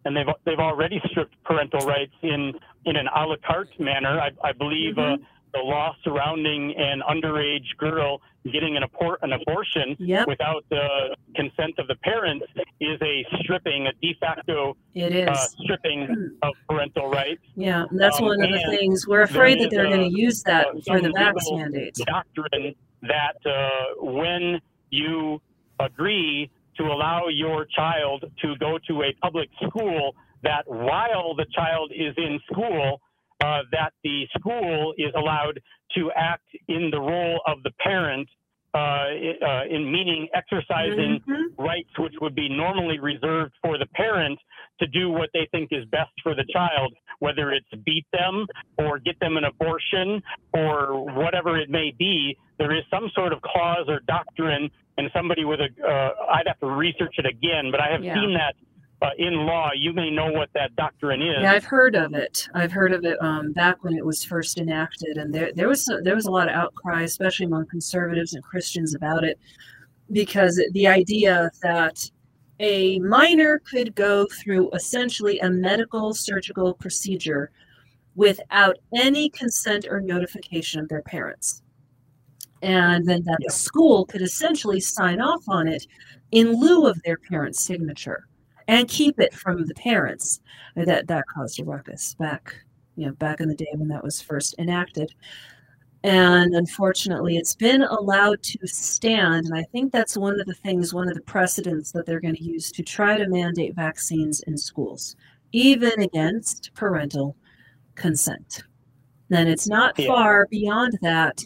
And they've they've already stripped parental rights in in an a la carte manner. I, I believe uh, mm-hmm. uh, the law surrounding an underage girl getting an, abor- an abortion yep. without the consent of the parents is a stripping, a de facto it is. Uh, stripping of parental rights. Yeah, that's um, one of the things. We're afraid that they're going to use that uh, for the vax mandates. Doctrine that uh, when you agree to allow your child to go to a public school, that while the child is in school, uh, that the school is allowed to act in the role of the parent uh, uh, in meaning exercising mm-hmm. rights which would be normally reserved for the parent to do what they think is best for the child, whether it's beat them or get them an abortion or whatever it may be. There is some sort of clause or doctrine, and somebody with a, uh, I'd have to research it again, but I have yeah. seen that uh, in law, you may know what that doctrine is. Yeah, I've heard of it. I've heard of it um, back when it was first enacted, and there there was there was a lot of outcry, especially among conservatives and Christians, about it, because the idea that a minor could go through essentially a medical surgical procedure without any consent or notification of their parents. And then that yeah. the school could essentially sign off on it in lieu of their parents' signature and keep it from the parents. That that caused a ruckus back, you know, back in the day when that was first enacted. And unfortunately, it's been allowed to stand. And I think that's one of the things, one of the precedents that they're going to use to try to mandate vaccines in schools, even against parental consent. Then it's not yeah. far beyond that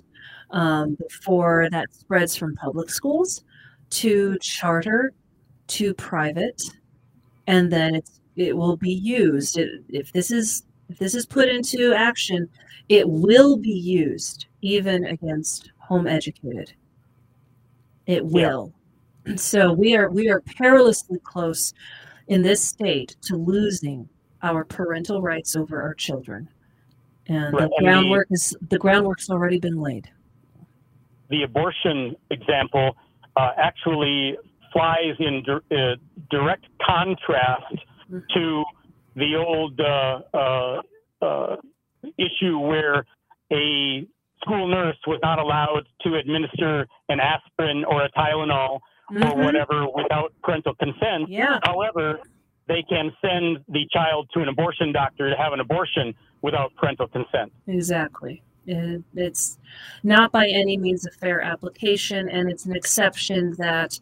um, before that spreads from public schools to charter to private and then it's it will be used it, if this is if this is put into action it will be used even against home educated it will yeah. (clears throat) so we are we are perilously close in this state to losing our parental rights over our children and right. the groundwork is the groundwork's already been laid the abortion example uh, actually flies in di- uh, direct contrast mm-hmm. to the old uh, uh, uh, issue where a school nurse was not allowed to administer an aspirin or a Tylenol mm-hmm. or whatever without parental consent. Yeah. However, they can send the child to an abortion doctor to have an abortion without parental consent. Exactly. It's not by any means a fair application, and it's an exception that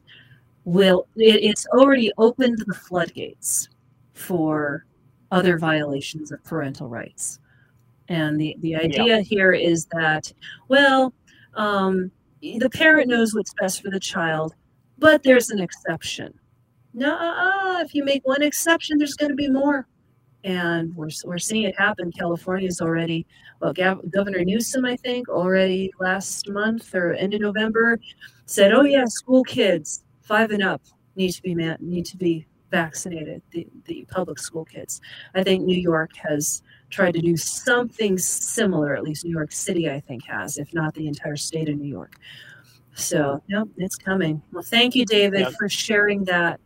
will it, it's already opened the floodgates for other violations of parental rights. And the, the idea yeah. here is that, well, um, the parent knows what's best for the child, but there's an exception. No, if you make one exception, there's going to be more. And we're, we're seeing it happen. California's already, well, Gav- Governor Newsom, I think, already last month or end of November said, oh, yeah, school kids, five and up need to be man- need to be vaccinated. The the public school kids. I think New York has tried to do something similar. At least New York City, I think, has, if not the entire state of New York. So, yep, it's coming. Well, thank you, David, yeah. for sharing that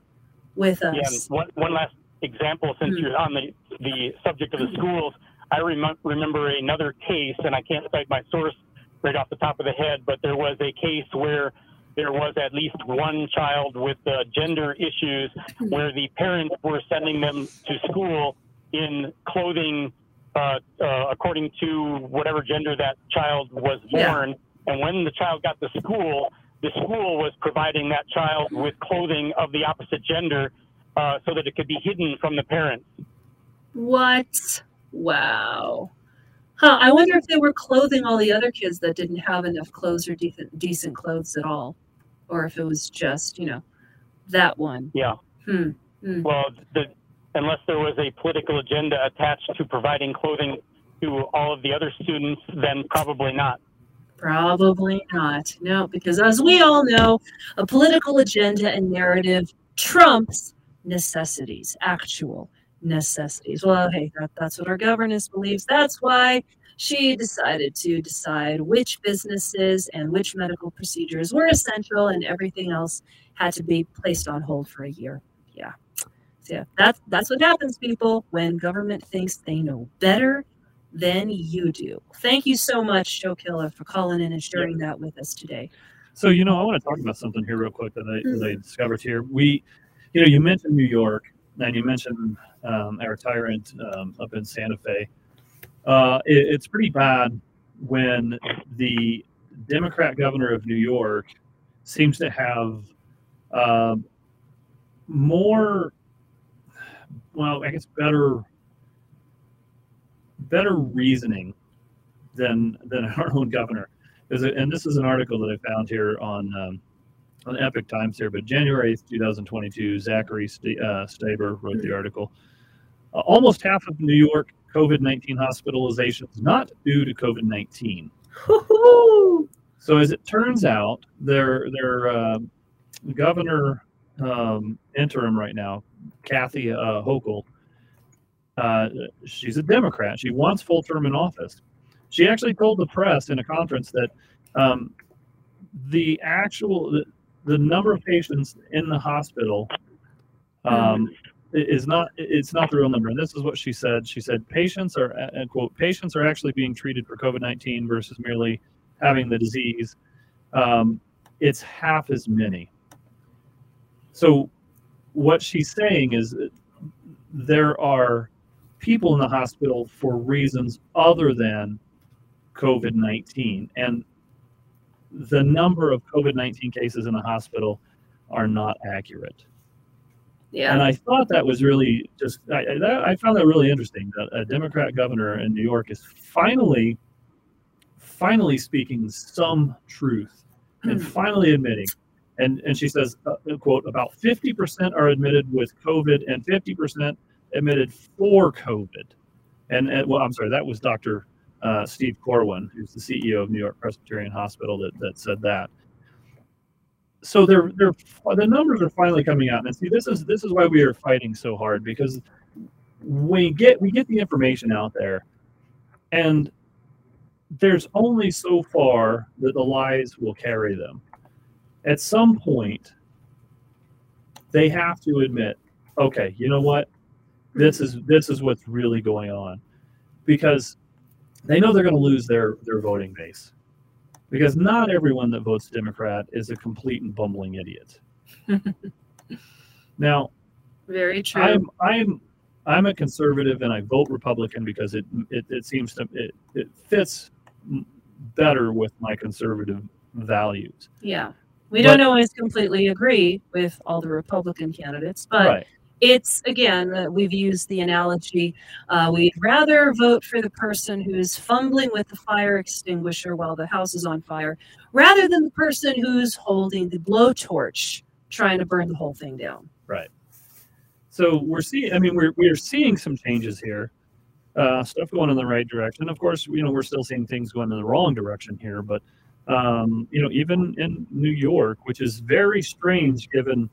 with us. Yeah, one, one last example, since mm-hmm. you're on the, the subject of the schools, I rem- remember another case, and I can't cite my source right off the top of the head, but there was a case where there was at least one child with uh, gender issues where the parents were sending them to school in clothing uh, uh, according to whatever gender that child was born. Yeah. And when the child got to school, the school was providing that child with clothing of the opposite gender uh, so that it could be hidden from the parents. What? Wow. Huh, I wonder if they were clothing all the other kids that didn't have enough clothes or decent decent clothes at all. or if it was just, you know, that one. Yeah. Hmm. Hmm. Well, the, unless there was a political agenda attached to providing clothing to all of the other students, then probably not. Probably not. No, because as we all know, a political agenda and narrative trumps necessities, actual necessities. Well, hey, that, that's what our governess believes. That's why she decided to decide which businesses and which medical procedures were essential and everything else had to be placed on hold for a year. Yeah. So yeah, that's that's what happens, people, when government thinks they know better than you do. Thank you so much, Joe Killer, for calling in and sharing that with us today. So, you know, I want to talk about something here real quick that I, that I mm-hmm. discovered here. We, you know, you mentioned New York, and you mentioned um, our tyrant um, up in Santa Fe. Uh, it, it's pretty bad when the Democrat governor of New York seems to have uh, more, well, I guess better better reasoning than than (laughs) our own governor. Is it, and this is an article that I found here on um, on Epoch Times here, but January 8th, 2022, Zachary St- uh, Stieber wrote the article. Uh, almost half of New York COVID 19 hospitalizations not due to COVID 19. So, as it turns out, their, their uh, governor um, interim right now, Kathy uh, Hochul, uh, she's a Democrat. She wants full term in office. She actually told the press in a conference that um, the actual the, the, number of patients in the hospital um, is not it's not the real number. And this is what she said. She said patients are and quote patients are actually being treated for COVID nineteen versus merely having the disease. Um, it's half as many. So what she's saying is there are people in the hospital for reasons other than COVID 19. And the number of COVID 19 cases in the hospital are not accurate. Yeah. And I thought that was really just, I, I found that really interesting that a Democrat governor in New York is finally, finally speaking some truth and finally admitting. And, and she says, uh, quote, about 50% are admitted with COVID and 50% admitted for COVID. And, and well, I'm sorry, that was Dr. Uh, Steve Corwin, who's the CEO of New York Presbyterian Hospital, that, that said that. So they're, they're, the numbers are finally coming out. And see, this is this is why we are fighting so hard because we get we get the information out there, and there's only so far that the lies will carry them. At some point, they have to admit, okay, you know what? this is this is what's really going on because they know they're going to lose their their voting base because not everyone that votes democrat is a complete and bumbling idiot. (laughs) Now very true. I'm i'm i'm a conservative and i vote republican because it it, it seems to it, it fits better with my conservative values. Yeah. We but, don't always completely agree with all the republican candidates but right it's again uh, we've used the analogy uh, we'd rather vote for the person who's fumbling with the fire extinguisher while the house is on fire rather than the person who's holding the blowtorch trying to burn the whole thing down. Right. So we're seeing i mean we're, we're seeing some changes here uh, stuff going in the right direction. Of course you know we're still seeing things going in the wrong direction here but um, you know even in new york which is very strange given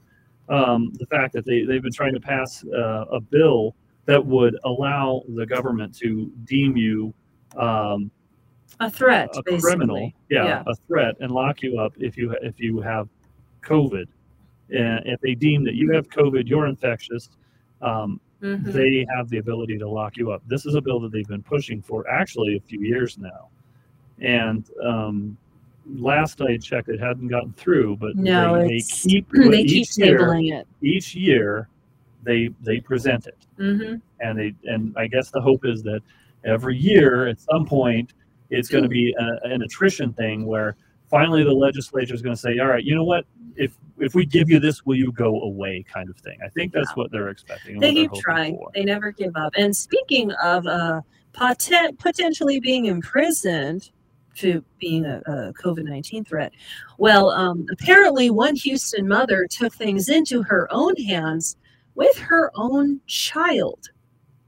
um, the fact that they, they've been trying to pass uh, a bill that would allow the government to deem you um, a threat, a basically. criminal, yeah, yeah, a threat, and lock you up if you if you have COVID. And if they deem that you have COVID, you're infectious, um, mm-hmm. they have the ability to lock you up. This is a bill that they've been pushing for actually a few years now, and um, last I checked, it hadn't gotten through, but no, they, (laughs) they keep they keep tabling year, it. Each year, they they present it, mm-hmm. and they and I guess the hope is that every year, at some point, it's going to be a, an attrition thing where finally the legislature is going to say, "All right, you know what? If if we give you this, will you go away?" Kind of thing. I think that's yeah. what they're expecting. They keep trying. For. They never give up. And speaking of uh, poten- potentially being imprisoned to being a, a COVID 19 threat. Well, um, apparently, one Houston mother took things into her own hands with her own child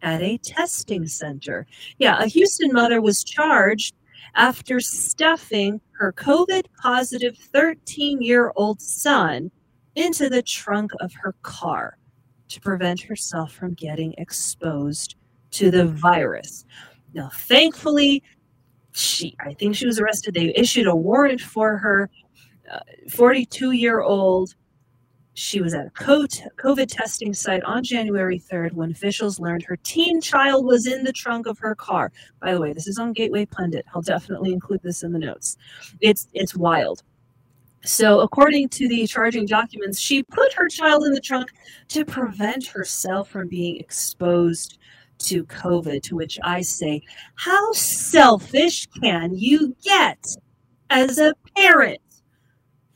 at a testing center. Yeah, a Houston mother was charged after stuffing her COVID positive 13 year old son into the trunk of her car to prevent herself from getting exposed to the virus. Now, thankfully, she I think she was arrested. They issued a warrant for her. 42 uh, year old. She was at a COVID testing site on January 3rd when officials learned her teen child was in the trunk of her car. By the way, this is on Gateway Pundit. I'll definitely include this in the notes. It's it's wild. So, according to the charging documents, she put her child in the trunk to prevent herself from being exposed to COVID, to which I say, how selfish can you get as a parent?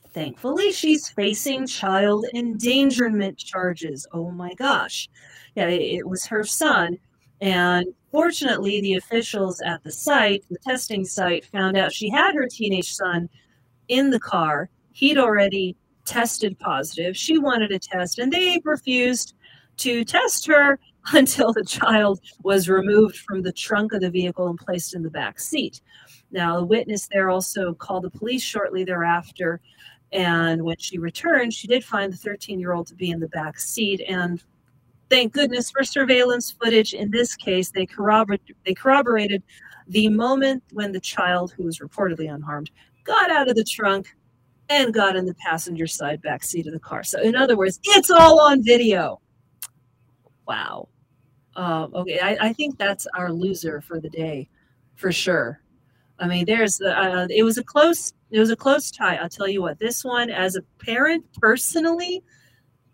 Thankfully, she's facing child endangerment charges. Oh my gosh. Yeah, it was her son. And fortunately, the officials at the site, the testing site, found out she had her teenage son in the car. He'd already tested positive. She wanted a test, and they refused to test her (laughs) until the child was removed from the trunk of the vehicle and placed in the back seat. Now, the witness there also called the police shortly thereafter. And when she returned, she did find the 13 year old to be in the back seat. And thank goodness for surveillance footage. In this case, they, corroborated, they corroborated the moment when the child, who was reportedly unharmed, got out of the trunk and got in the passenger side back seat of the car. So, in other words, it's all on video. Wow. Um, okay, I, I, think that's our loser for the day, for sure. I mean, there's the. Uh, it was a close. It was a close tie. I'll tell you what. This one, as a parent, personally,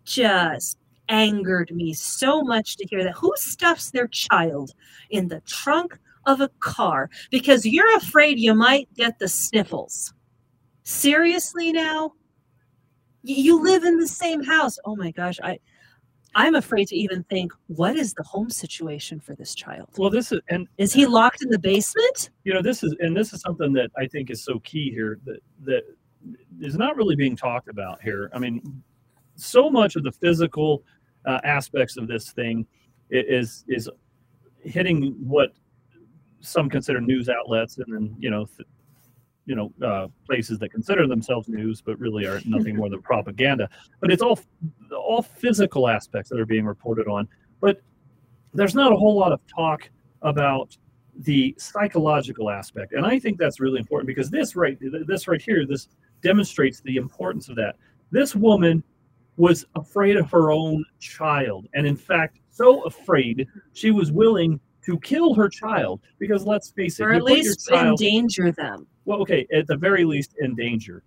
just angered me so much to hear that. Who stuffs their child in the trunk of a car because you're afraid you might get the sniffles? Seriously, now. You live in the same house. Oh my gosh, I I'm afraid to even think what is the home situation for this child. Well, this is and is he locked in the basement? You know, this is and this is something that I think is so key here that that is not really being talked about here. I mean, so much of the physical uh, aspects of this thing is is hitting what some consider news outlets and then you know th- you know uh, places that consider themselves news but really are nothing more than (laughs) propaganda. But it's all all physical aspects that are being reported on. But there's not a whole lot of talk about the psychological aspect. And i think that's really important because this right this right here this demonstrates the importance of that. This woman was afraid of her own child and in fact so afraid she was willing to kill her child because let's face it or at least child, endanger them well, okay, at the very least in danger.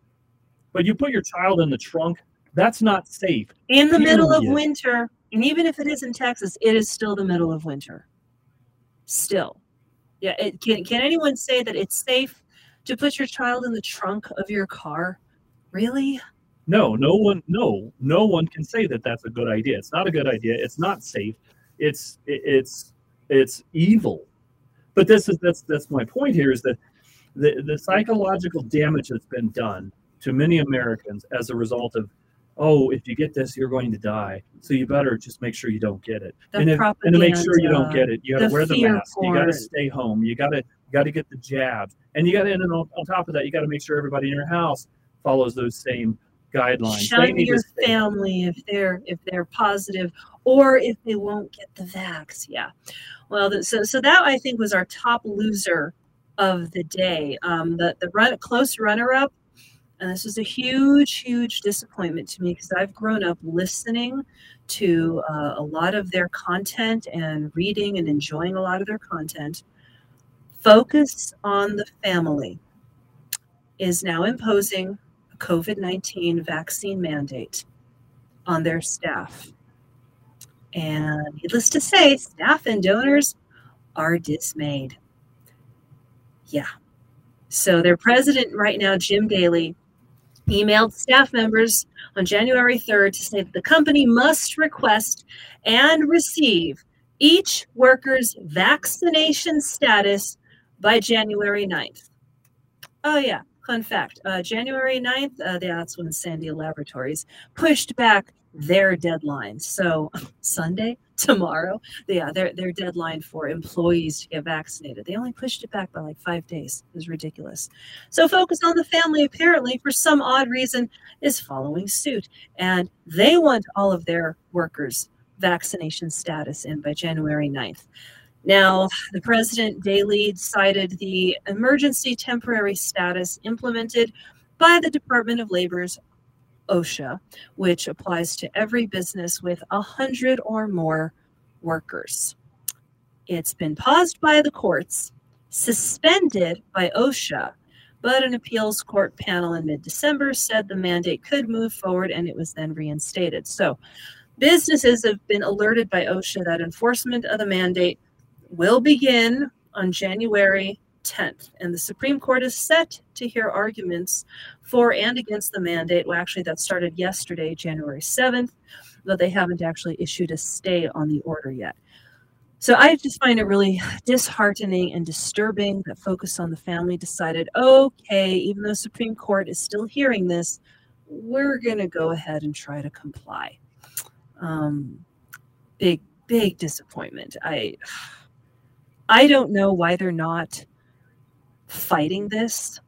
But you put your child in the trunk, that's not safe. In the period. middle of winter, and even if it is in Texas, it is still the middle of winter. Still. Yeah, it, can can anyone say that it's safe to put your child in the trunk of your car? Really? No, no one no, no one can say that that's a good idea. It's not a good idea. It's not safe. It's it's it's evil. But this is that's that's my point here is that the, the psychological damage that's been done to many Americans as a result of, oh, if you get this, you're going to die. So you better just make sure you don't get it. And, if, and, to make sure you don't get it, you got to wear the mask. Porn. You got to stay home. You got to you got to get the jabs, and you got to. And on, on top of that, you got to make sure everybody in your house follows those same guidelines. Shun your family if they're if they're positive, or if they won't get the vax. Yeah. Well, so so that I think was our top loser of the day. Um, the the run, close runner up, and this was a huge, huge disappointment to me because I've grown up listening to uh, a lot of their content and reading and enjoying a lot of their content. Focus on the family is now imposing a COVID 19 vaccine mandate on their staff. And needless to say, staff and donors are dismayed. Yeah. So their president right now, Jim Daly, emailed staff members on January 3rd to say that the company must request and receive each worker's vaccination status by January 9th. Oh, yeah. Fun fact uh, January 9th, uh, that's when Sandia Laboratories pushed back their deadline. So (laughs) Sunday, tomorrow, yeah, uh, their their deadline for employees to get vaccinated. They only pushed it back by like five days. It was ridiculous. So Focus on the Family apparently, for some odd reason, is following suit, and they want all of their workers vaccination status in by January 9th. Now, the president Daly cited the emergency temporary status implemented by the Department of Labor's OSHA, which applies to every business with a 100 or more workers. It's been paused by the courts, suspended by OSHA, but an appeals court panel in mid December said the mandate could move forward and it was then reinstated. So, businesses have been alerted by OSHA that enforcement of the mandate will begin on January 10th, and the Supreme Court is set to hear arguments for and against the mandate. Well, actually, that started yesterday, January 7th, though they haven't actually issued a stay on the order yet. So I just find it really disheartening and disturbing that Focus on the Family decided, okay, even though Supreme Court is still hearing this, we're going to go ahead and try to comply. Um, big, big disappointment. I, I don't know why they're not fighting this.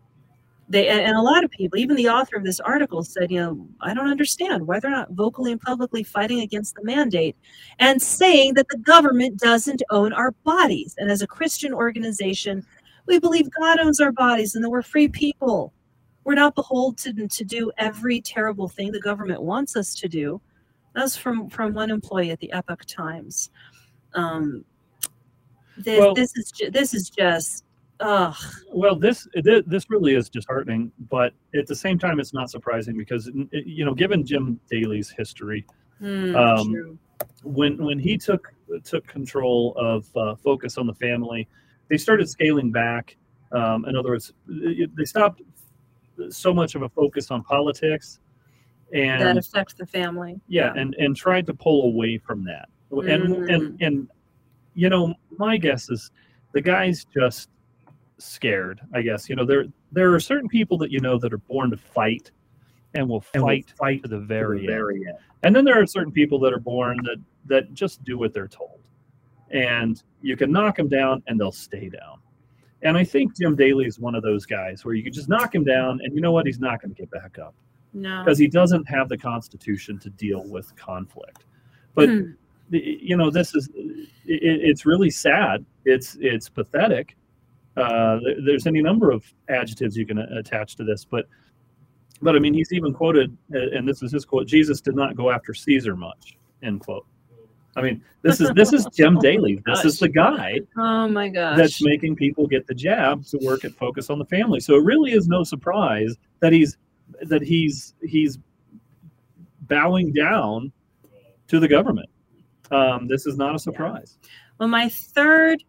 They and, a lot of people, even the author of this article, said, you know, I don't understand why they're not vocally and publicly fighting against the mandate and saying that the government doesn't own our bodies. And as a Christian organization, we believe God owns our bodies and that we're free people. We're not beholden to do every terrible thing the government wants us to do. That's from from one employee at the Epoch Times. Um, this, well, this is this is just Ugh. Well, this this really is disheartening, but at the same time, it's not surprising because you know, given Jim Daly's history, mm, um, when when he took took control of uh, Focus on the Family, they started scaling back. Um, in other words, they stopped so much of a focus on politics and that affects the family. Yeah, yeah, and and tried to pull away from that. Mm. And and mm. and you know, my guess is the guys just scared. I guess you know there there are certain people that you know that are born to fight and will fight and will fight to the very, to the very end. end. And then there are certain people that are born that that just do what they're told, and you can knock them down and they'll stay down. And I think Jim Daly is one of those guys where you can just knock him down, and you know what? He's not going to get back up. No, because he doesn't have the constitution to deal with conflict. But hmm. you know, this is it, it's really sad. It's it's pathetic uh, there's any number of adjectives you can uh, attach to this, but but I mean, he's even quoted, uh, and this is his quote: "Jesus did not go after Caesar much." End quote. I mean, this is this is (laughs) Jim Daly. This is the guy. Oh my gosh. That's making people get the jab to work at Focus on the Family. So it really is no surprise that he's that he's he's bowing down to the government. Um, this is not a surprise. Yeah. Well, my third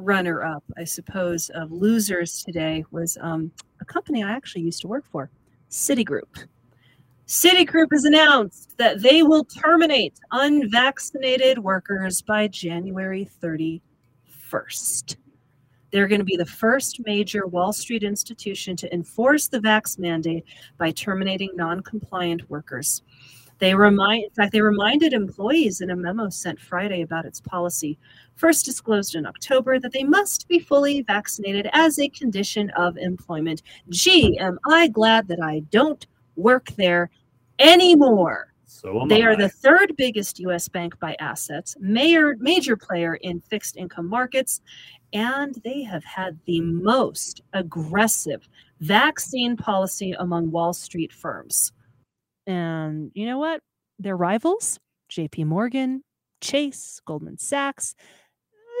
runner up, I suppose, of losers today was um, a company I actually used to work for, Citigroup. Citigroup has announced that they will terminate unvaccinated workers by January 31st. They're going to be the first major Wall Street institution to enforce the vax mandate by terminating non compliant workers. They remind, in fact, they reminded employees in a memo sent Friday about its policy, first disclosed in October, that they must be fully vaccinated as a condition of employment. Gee, am I glad that I don't work there anymore. So they I. are the third biggest U.S. bank by assets, major, major player in fixed income markets, and they have had the most aggressive vaccine policy among Wall Street firms. And you know what? Their rivals, JP Morgan, Chase, Goldman Sachs,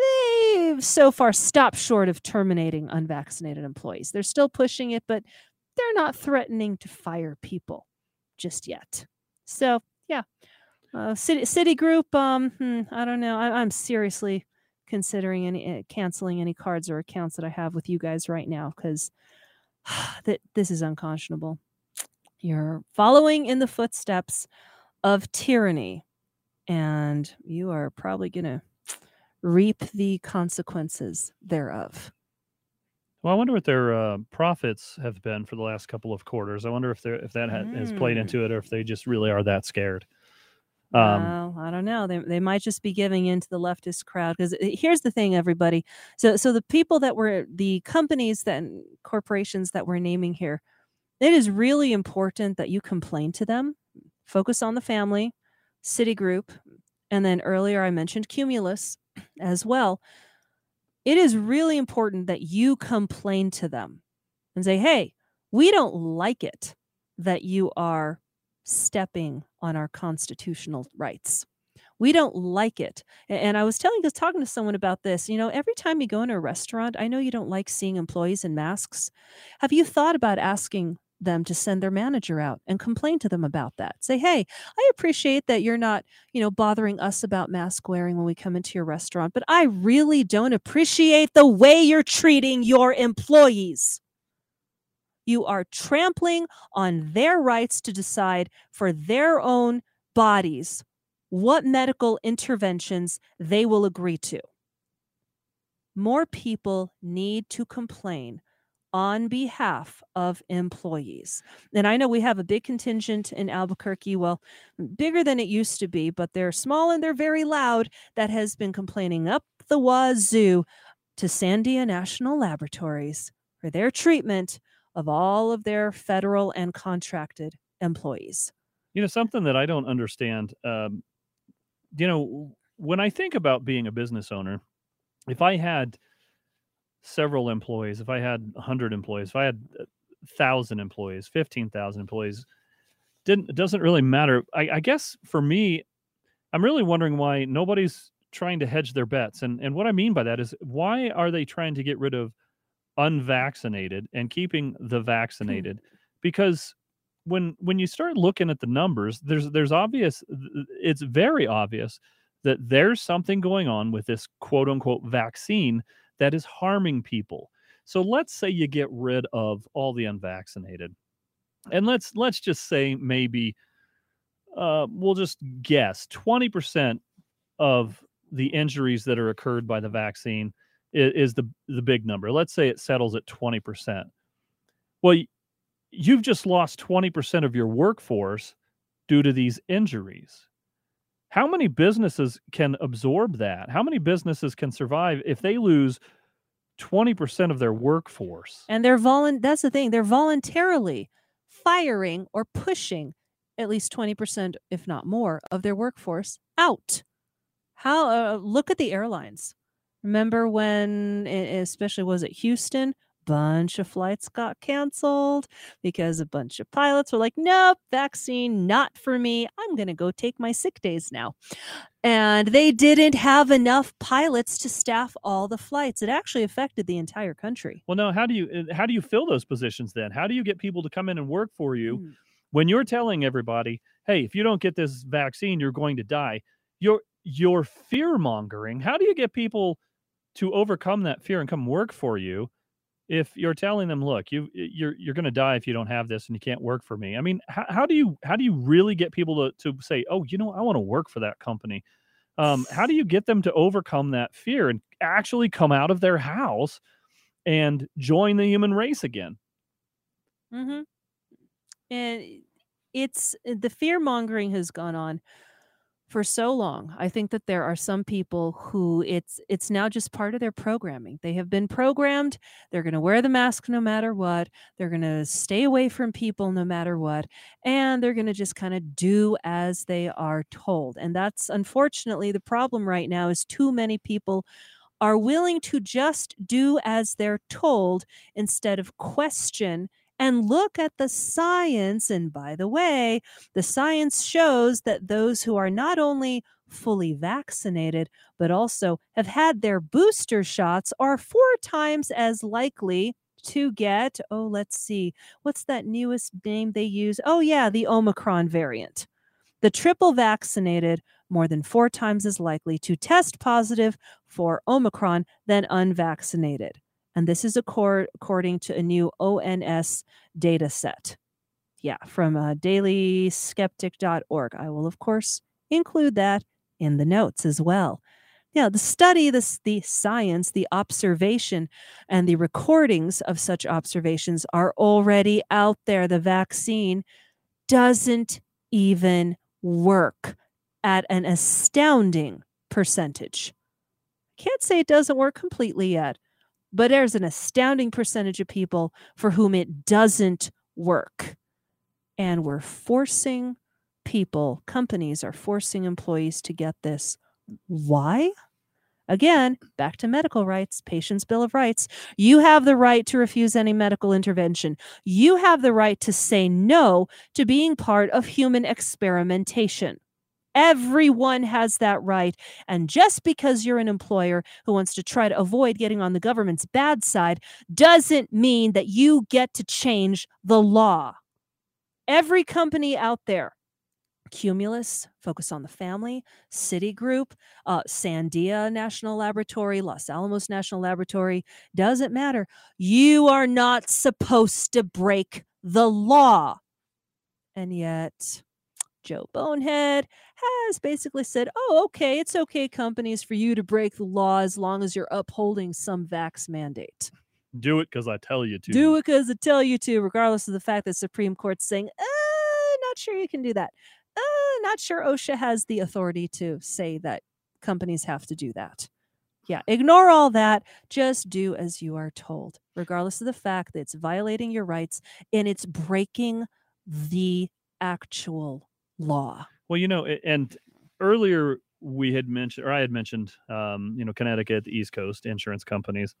they've so far stopped short of terminating unvaccinated employees. They're still pushing it, but they're not threatening to fire people just yet. So, yeah. Uh, City Citigroup, um, hmm, I don't know. I, am seriously considering any uh, canceling any cards or accounts that I have with you guys right now because (sighs) that this is unconscionable. You're following in the footsteps of tyranny, and you are probably going to reap the consequences thereof. Well, I wonder what their uh, profits have been for the last couple of quarters. I wonder if they if that ha- has played Mm. into it, or if they just really are that scared. Um, well, I don't know. They, they might just be giving in to the leftist crowd because here's the thing, everybody. So so the people that were the companies that corporations that we're naming here, it is really important that you complain to them. Focus on the family, Citigroup, and then earlier I mentioned Cumulus (clears throat) as well. It is really important that you complain to them and say, "Hey, we don't like it that you are stepping on our constitutional rights. We don't like it. And I was telling, just talking to someone about this. You know, every time you go into a restaurant, I know you don't like seeing employees in masks. Have you thought about asking them to send their manager out and complain to them about that? Say, hey, I appreciate that you're not, you know, bothering us about mask wearing when we come into your restaurant, but I really don't appreciate the way you're treating your employees. You are trampling on their rights to decide for their own bodies what medical interventions they will agree to. More people need to complain on behalf of employees. And I know we have a big contingent in Albuquerque, well, bigger than it used to be, but they're small and they're very loud, that has been complaining up the wazoo to Sandia National Laboratories for their treatment of all of their federal and contracted employees. You know, something that I don't understand. Um, you know, when I think about being a business owner, if I had several employees, if I had 100 employees, if I had 1,000 employees, 15,000 employees, didn't it doesn't really matter. I, I guess for me, I'm really wondering why nobody's trying to hedge their bets. And and what I mean by that is why are they trying to get rid of unvaccinated and keeping the hmm. vaccinated? Because when when you start looking at the numbers, there's there's obvious it's very obvious that there's something going on with this quote unquote vaccine that is harming people. So let's say you get rid of all the unvaccinated. And let's let's just say maybe uh, we'll just guess 20% of the injuries that are occurred by the vaccine is, is the the big number. Let's say it settles at 20%. Well, you've just lost 20% of your workforce due to these injuries. How many businesses can absorb that? How many businesses can survive if they lose 20% of their workforce? And they're volun that's the thing, they're voluntarily firing or pushing at least 20% if not more of their workforce out. How uh, look at the airlines. Remember when especially was it Houston? Bunch of flights got canceled because a bunch of pilots were like, "Nope, vaccine not for me. I'm going to go take my sick days now." And they didn't have enough pilots to staff all the flights. It actually affected the entire country. Well, no, how do you uh, how do you fill those positions then? How do you get people to come in and work for you Mm. when you're telling everybody, "Hey, if you don't get this vaccine, you're going to die." You're you're fear mongering. How do you get people to overcome that fear and come work for you if you're telling them, "Look, you you're you're going to die if you don't have this and you can't work for me." I mean, how, how do you how do you really get people to to say, "Oh, you know, I want to work for that company." Um, how do you get them to overcome that fear and actually come out of their house and join the human race again? Mm-hmm. And it's uh, the fear mongering has gone on for so long. I think that there are some people who it's it's now just part of their programming. They have been programmed. They're going to wear the mask no matter what. They're going to stay away from people no matter what, and they're going to just kind of do as they are told. And that's unfortunately the problem right now is too many people are willing to just do as they're told instead of question and look at the science. And by the way, the science shows that those who are not only fully vaccinated, but also have had their booster shots are four times as likely to get, oh, let's see, what's that newest name they use? Oh, yeah, the Omicron variant. The triple vaccinated more than four times as likely to test positive for Omicron than unvaccinated. And this is accord- according to a new ONS data set. Yeah, from uh, dailyskeptic.org. I will, of course, include that in the notes as well. Yeah, the study, the, the science, the observation, and the recordings of such observations are already out there. The vaccine doesn't even work at an astounding percentage. Can't say it doesn't work completely yet, but there's an astounding percentage of people for whom it doesn't work. And we're forcing people, companies are forcing employees to get this. Why? Again, back to medical rights, Patient's Bill of Rights. You have the right to refuse any medical intervention. You have the right to say no to being part of human experimentation. Everyone has that right. And just because you're an employer who wants to try to avoid getting on the government's bad side doesn't mean that you get to change the law. Every company out there, Cumulus, Focus on the Family, Citigroup, uh, Sandia National Laboratory, Los Alamos National Laboratory, doesn't matter. You are not supposed to break the law. And yet, Joe Bonehead has basically said, oh, okay, it's okay, companies, for you to break the law as long as you're upholding some vax mandate. Do it because I tell you to. Do it because I tell you to, regardless of the fact that Supreme Court's saying, uh, not sure you can do that. Uh, not sure OSHA has the authority to say that companies have to do that. Yeah, ignore all that. Just do as you are told, regardless of the fact that it's violating your rights and it's breaking the actual law. Well, you know, and earlier we had mentioned, or I had mentioned, um, you know, Connecticut, the East Coast insurance companies,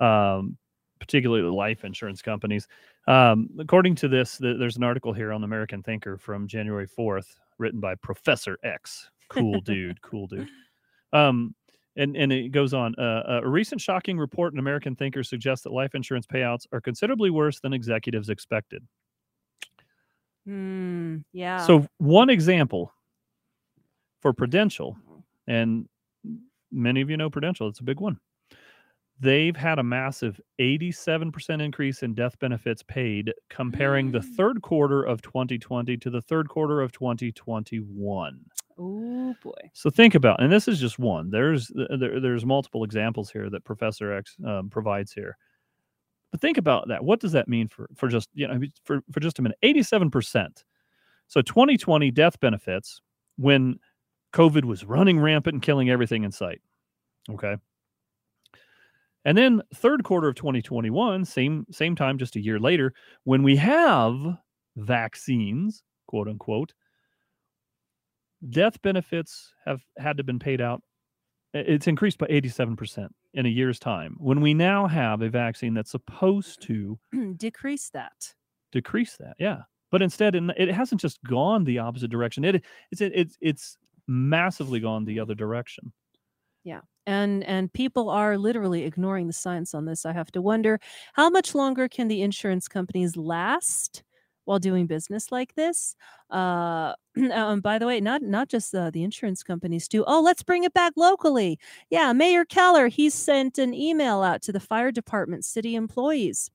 um, particularly life insurance companies. Um, according to this, the, there's an article here on the American Thinker from January 4th, written by Professor X. Cool dude, cool dude. Um, and, and it goes on. Uh, a recent shocking report in American Thinker suggests that life insurance payouts are considerably worse than executives expected. Mm, yeah. So one example for Prudential, and many of you know Prudential, it's a big one. They've had a massive 87% increase in death benefits paid comparing the Mm. third quarter of 2020 to the third quarter of 2021. Oh boy. So think about, and this is just one. There's there, there's multiple examples here that Professor X um, provides here. But think about that. What does that mean for for just you know for for just a minute? Eighty seven percent. So 2020 death benefits when COVID was running rampant and killing everything in sight. Okay. And then third quarter of 2021, same same time, just a year later, when we have vaccines, quote unquote, death benefits have had to been paid out. It's increased by 87% in a year's time. When we now have a vaccine that's supposed to (clears throat) Decrease that. decrease that, yeah. But instead, it it hasn't just gone the opposite direction. It it's it's it's massively gone the other direction. Yeah. And and people are literally ignoring the science on this. I have to wonder how much longer can the insurance companies last while doing business like this? Uh (clears throat) um, by the way, not not just uh, the insurance companies too. Oh, let's bring it back locally. Yeah, Mayor Keller, he sent an email out to the fire department city employees.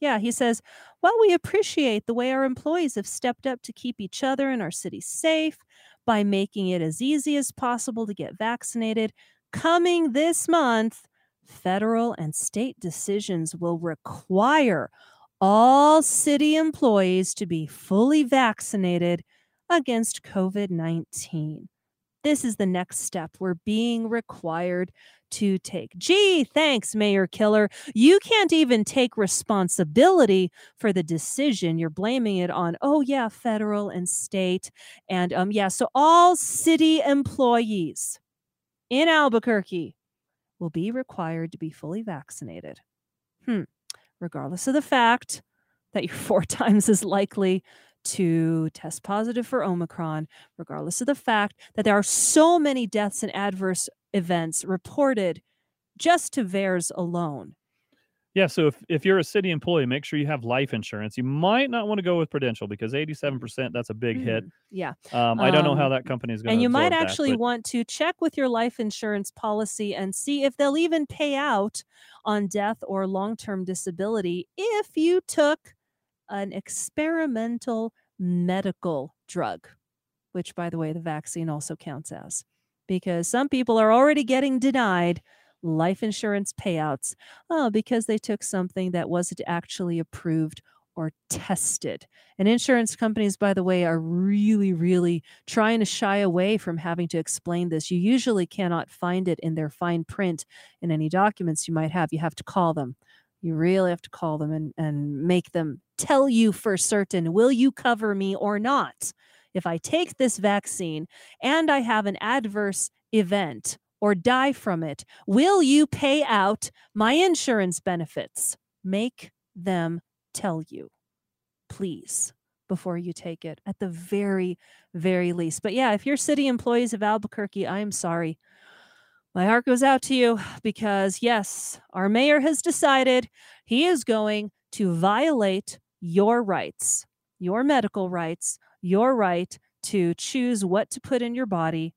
Yeah, he says, "Well, we appreciate the way our employees have stepped up to keep each other and our city safe by making it as easy as possible to get vaccinated." coming this month, federal and state decisions will require all city employees to be fully vaccinated against COVID 19. This is the next step we're being required to take. Gee, thanks, Mayor Killer. You can't even take responsibility for the decision. You're blaming it on, oh, yeah, federal and state. And um, yeah, so all city employees in Albuquerque will be required to be fully vaccinated. Hmm. Regardless of the fact that you're (laughs) four times as likely to test positive for Omicron, regardless of the fact that there are so many deaths and adverse events reported just to VAERS alone. Yeah, so if, if you're a city employee, make sure you have life insurance. You might not want to go with Prudential because 87%, that's a big hit. Mm, Yeah. Um, I don't know how Um, that company is going to And you might that, actually but- want to check with your life insurance policy and see if they'll even pay out on death or long term disability if you took an experimental medical drug, which, by the way, the vaccine also counts as. because some people are already getting denied life insurance payouts oh, because they took something that wasn't actually approved or tested. And insurance companies, by the way, are really, really trying to shy away from having to explain this. You usually cannot find it in their fine print in any documents you might have. You have to call them. You really have to call them and, and make them tell you for certain will you cover me or not? If I take this vaccine and I have an adverse event or die from it, will you pay out my insurance benefits? Make them tell you, please, before you take it, at the very, very least. But yeah, if you're city employees of Albuquerque, I'm sorry. My heart goes out to you because, yes, our mayor has decided he is going to violate your rights, your medical rights, your right to choose what to put in your body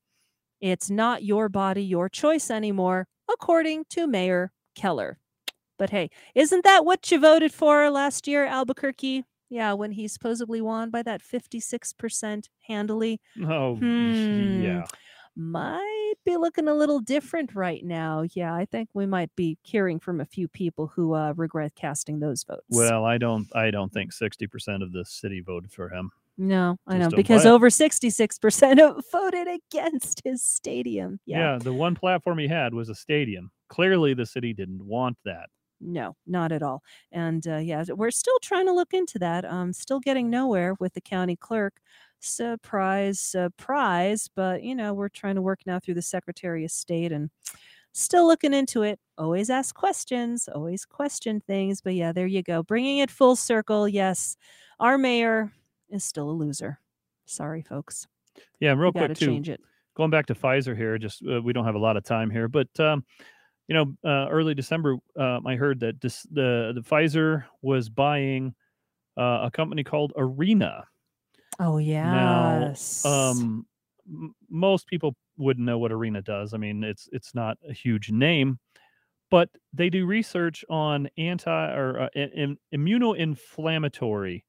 it's not your body, your choice anymore, according to Mayor Keller. But hey, isn't that what you voted for last year, Albuquerque? Yeah, when he supposedly won by that 56% handily. Oh, Hmm. yeah. Might be looking a little different right now. Yeah, I think we might be hearing from a few people who uh, regret casting those votes. Well, I don't. I don't think sixty percent of the city voted for him. No, I just know because over 66% voted against his stadium. Yeah. the one platform he had was a stadium. Clearly, the city didn't want that. No, not at all. And uh, yeah, we're still trying to look into that. Um, still getting nowhere with the county clerk. Surprise, surprise. But you know, we're trying to work now through the Secretary of State and still looking into it. Always ask questions, always question things. But yeah, there you go. Bringing it full circle. Yes, our mayor is still a loser. Sorry, folks. Yeah, real quick too. change it. Going back to Pfizer here, just uh, we don't have a lot of time here, but um, you know, uh, early December, um, I heard that dis- the the Pfizer was buying uh, a company called Arena. Oh Now, yes. um, m- most people wouldn't know what Arena does. I mean, it's it's not a huge name, but they do research on anti or uh, i- im- immunoinflammatory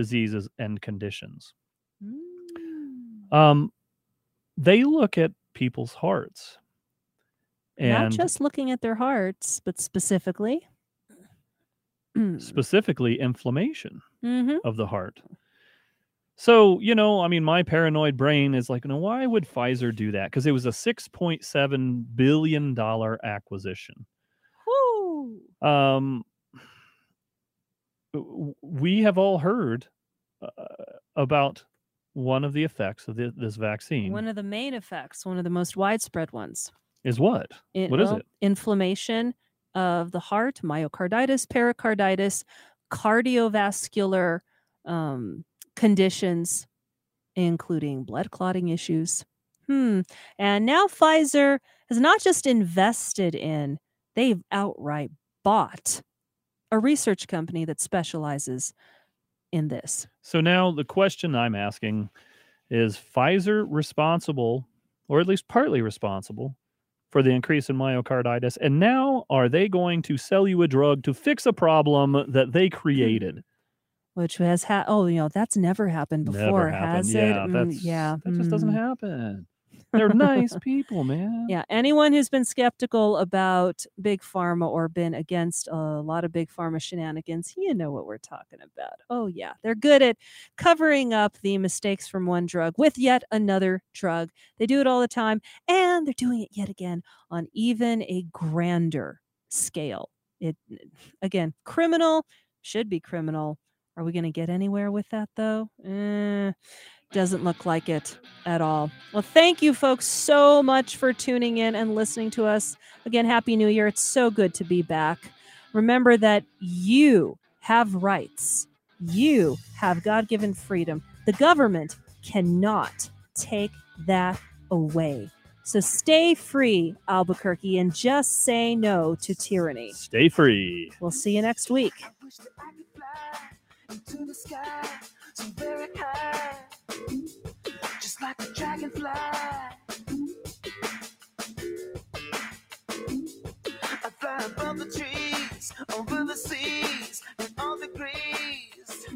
diseases and conditions. Mm. Um, they look at people's hearts, And Not just looking at their hearts, but specifically. (clears throat) specifically inflammation hmm of the heart. So, you know, I mean, my paranoid brain is like, no, why would Pfizer do that? Because it was a $6.7 billion acquisition. Woo. Um, we have all heard uh, about one of the effects of thi- this vaccine One of the main effects, one of the most widespread ones. is what? It- What is well, it? Inflammation of the heart, myocarditis, pericarditis, cardiovascular um, conditions, including blood clotting issues. Hmm. And now Pfizer has not just invested in, they've outright bought a research company that specializes in this. So now the question I'm asking is Pfizer responsible, or at least partly responsible, for the increase in myocarditis? And now are they going to sell you a drug to fix a problem that they created? Which has had oh you know that's never happened Never before happened. has yeah, it Mm, yeah that just doesn't mm. happen. They're nice (laughs) people, man. Yeah, anyone who's been skeptical about big pharma or been against a lot of big pharma shenanigans, you know what we're talking about. Oh, yeah, they're good at covering up the mistakes from one drug with yet another drug. They do it all the time, and they're doing it yet again on even a grander scale. It again, criminal should be criminal. Are we going to get anywhere with that though? Eh, doesn't look like it at all. Well, thank you, folks, so much for tuning in and listening to us. Again, Happy New Year. It's so good to be back. Remember that you have rights, you have God given freedom. The government cannot take that away. So stay free, Albuquerque, and just say no to tyranny. Stay free. We'll see you next week so very high, just like a dragonfly. I fly above the trees, over the seas, and all the degrees.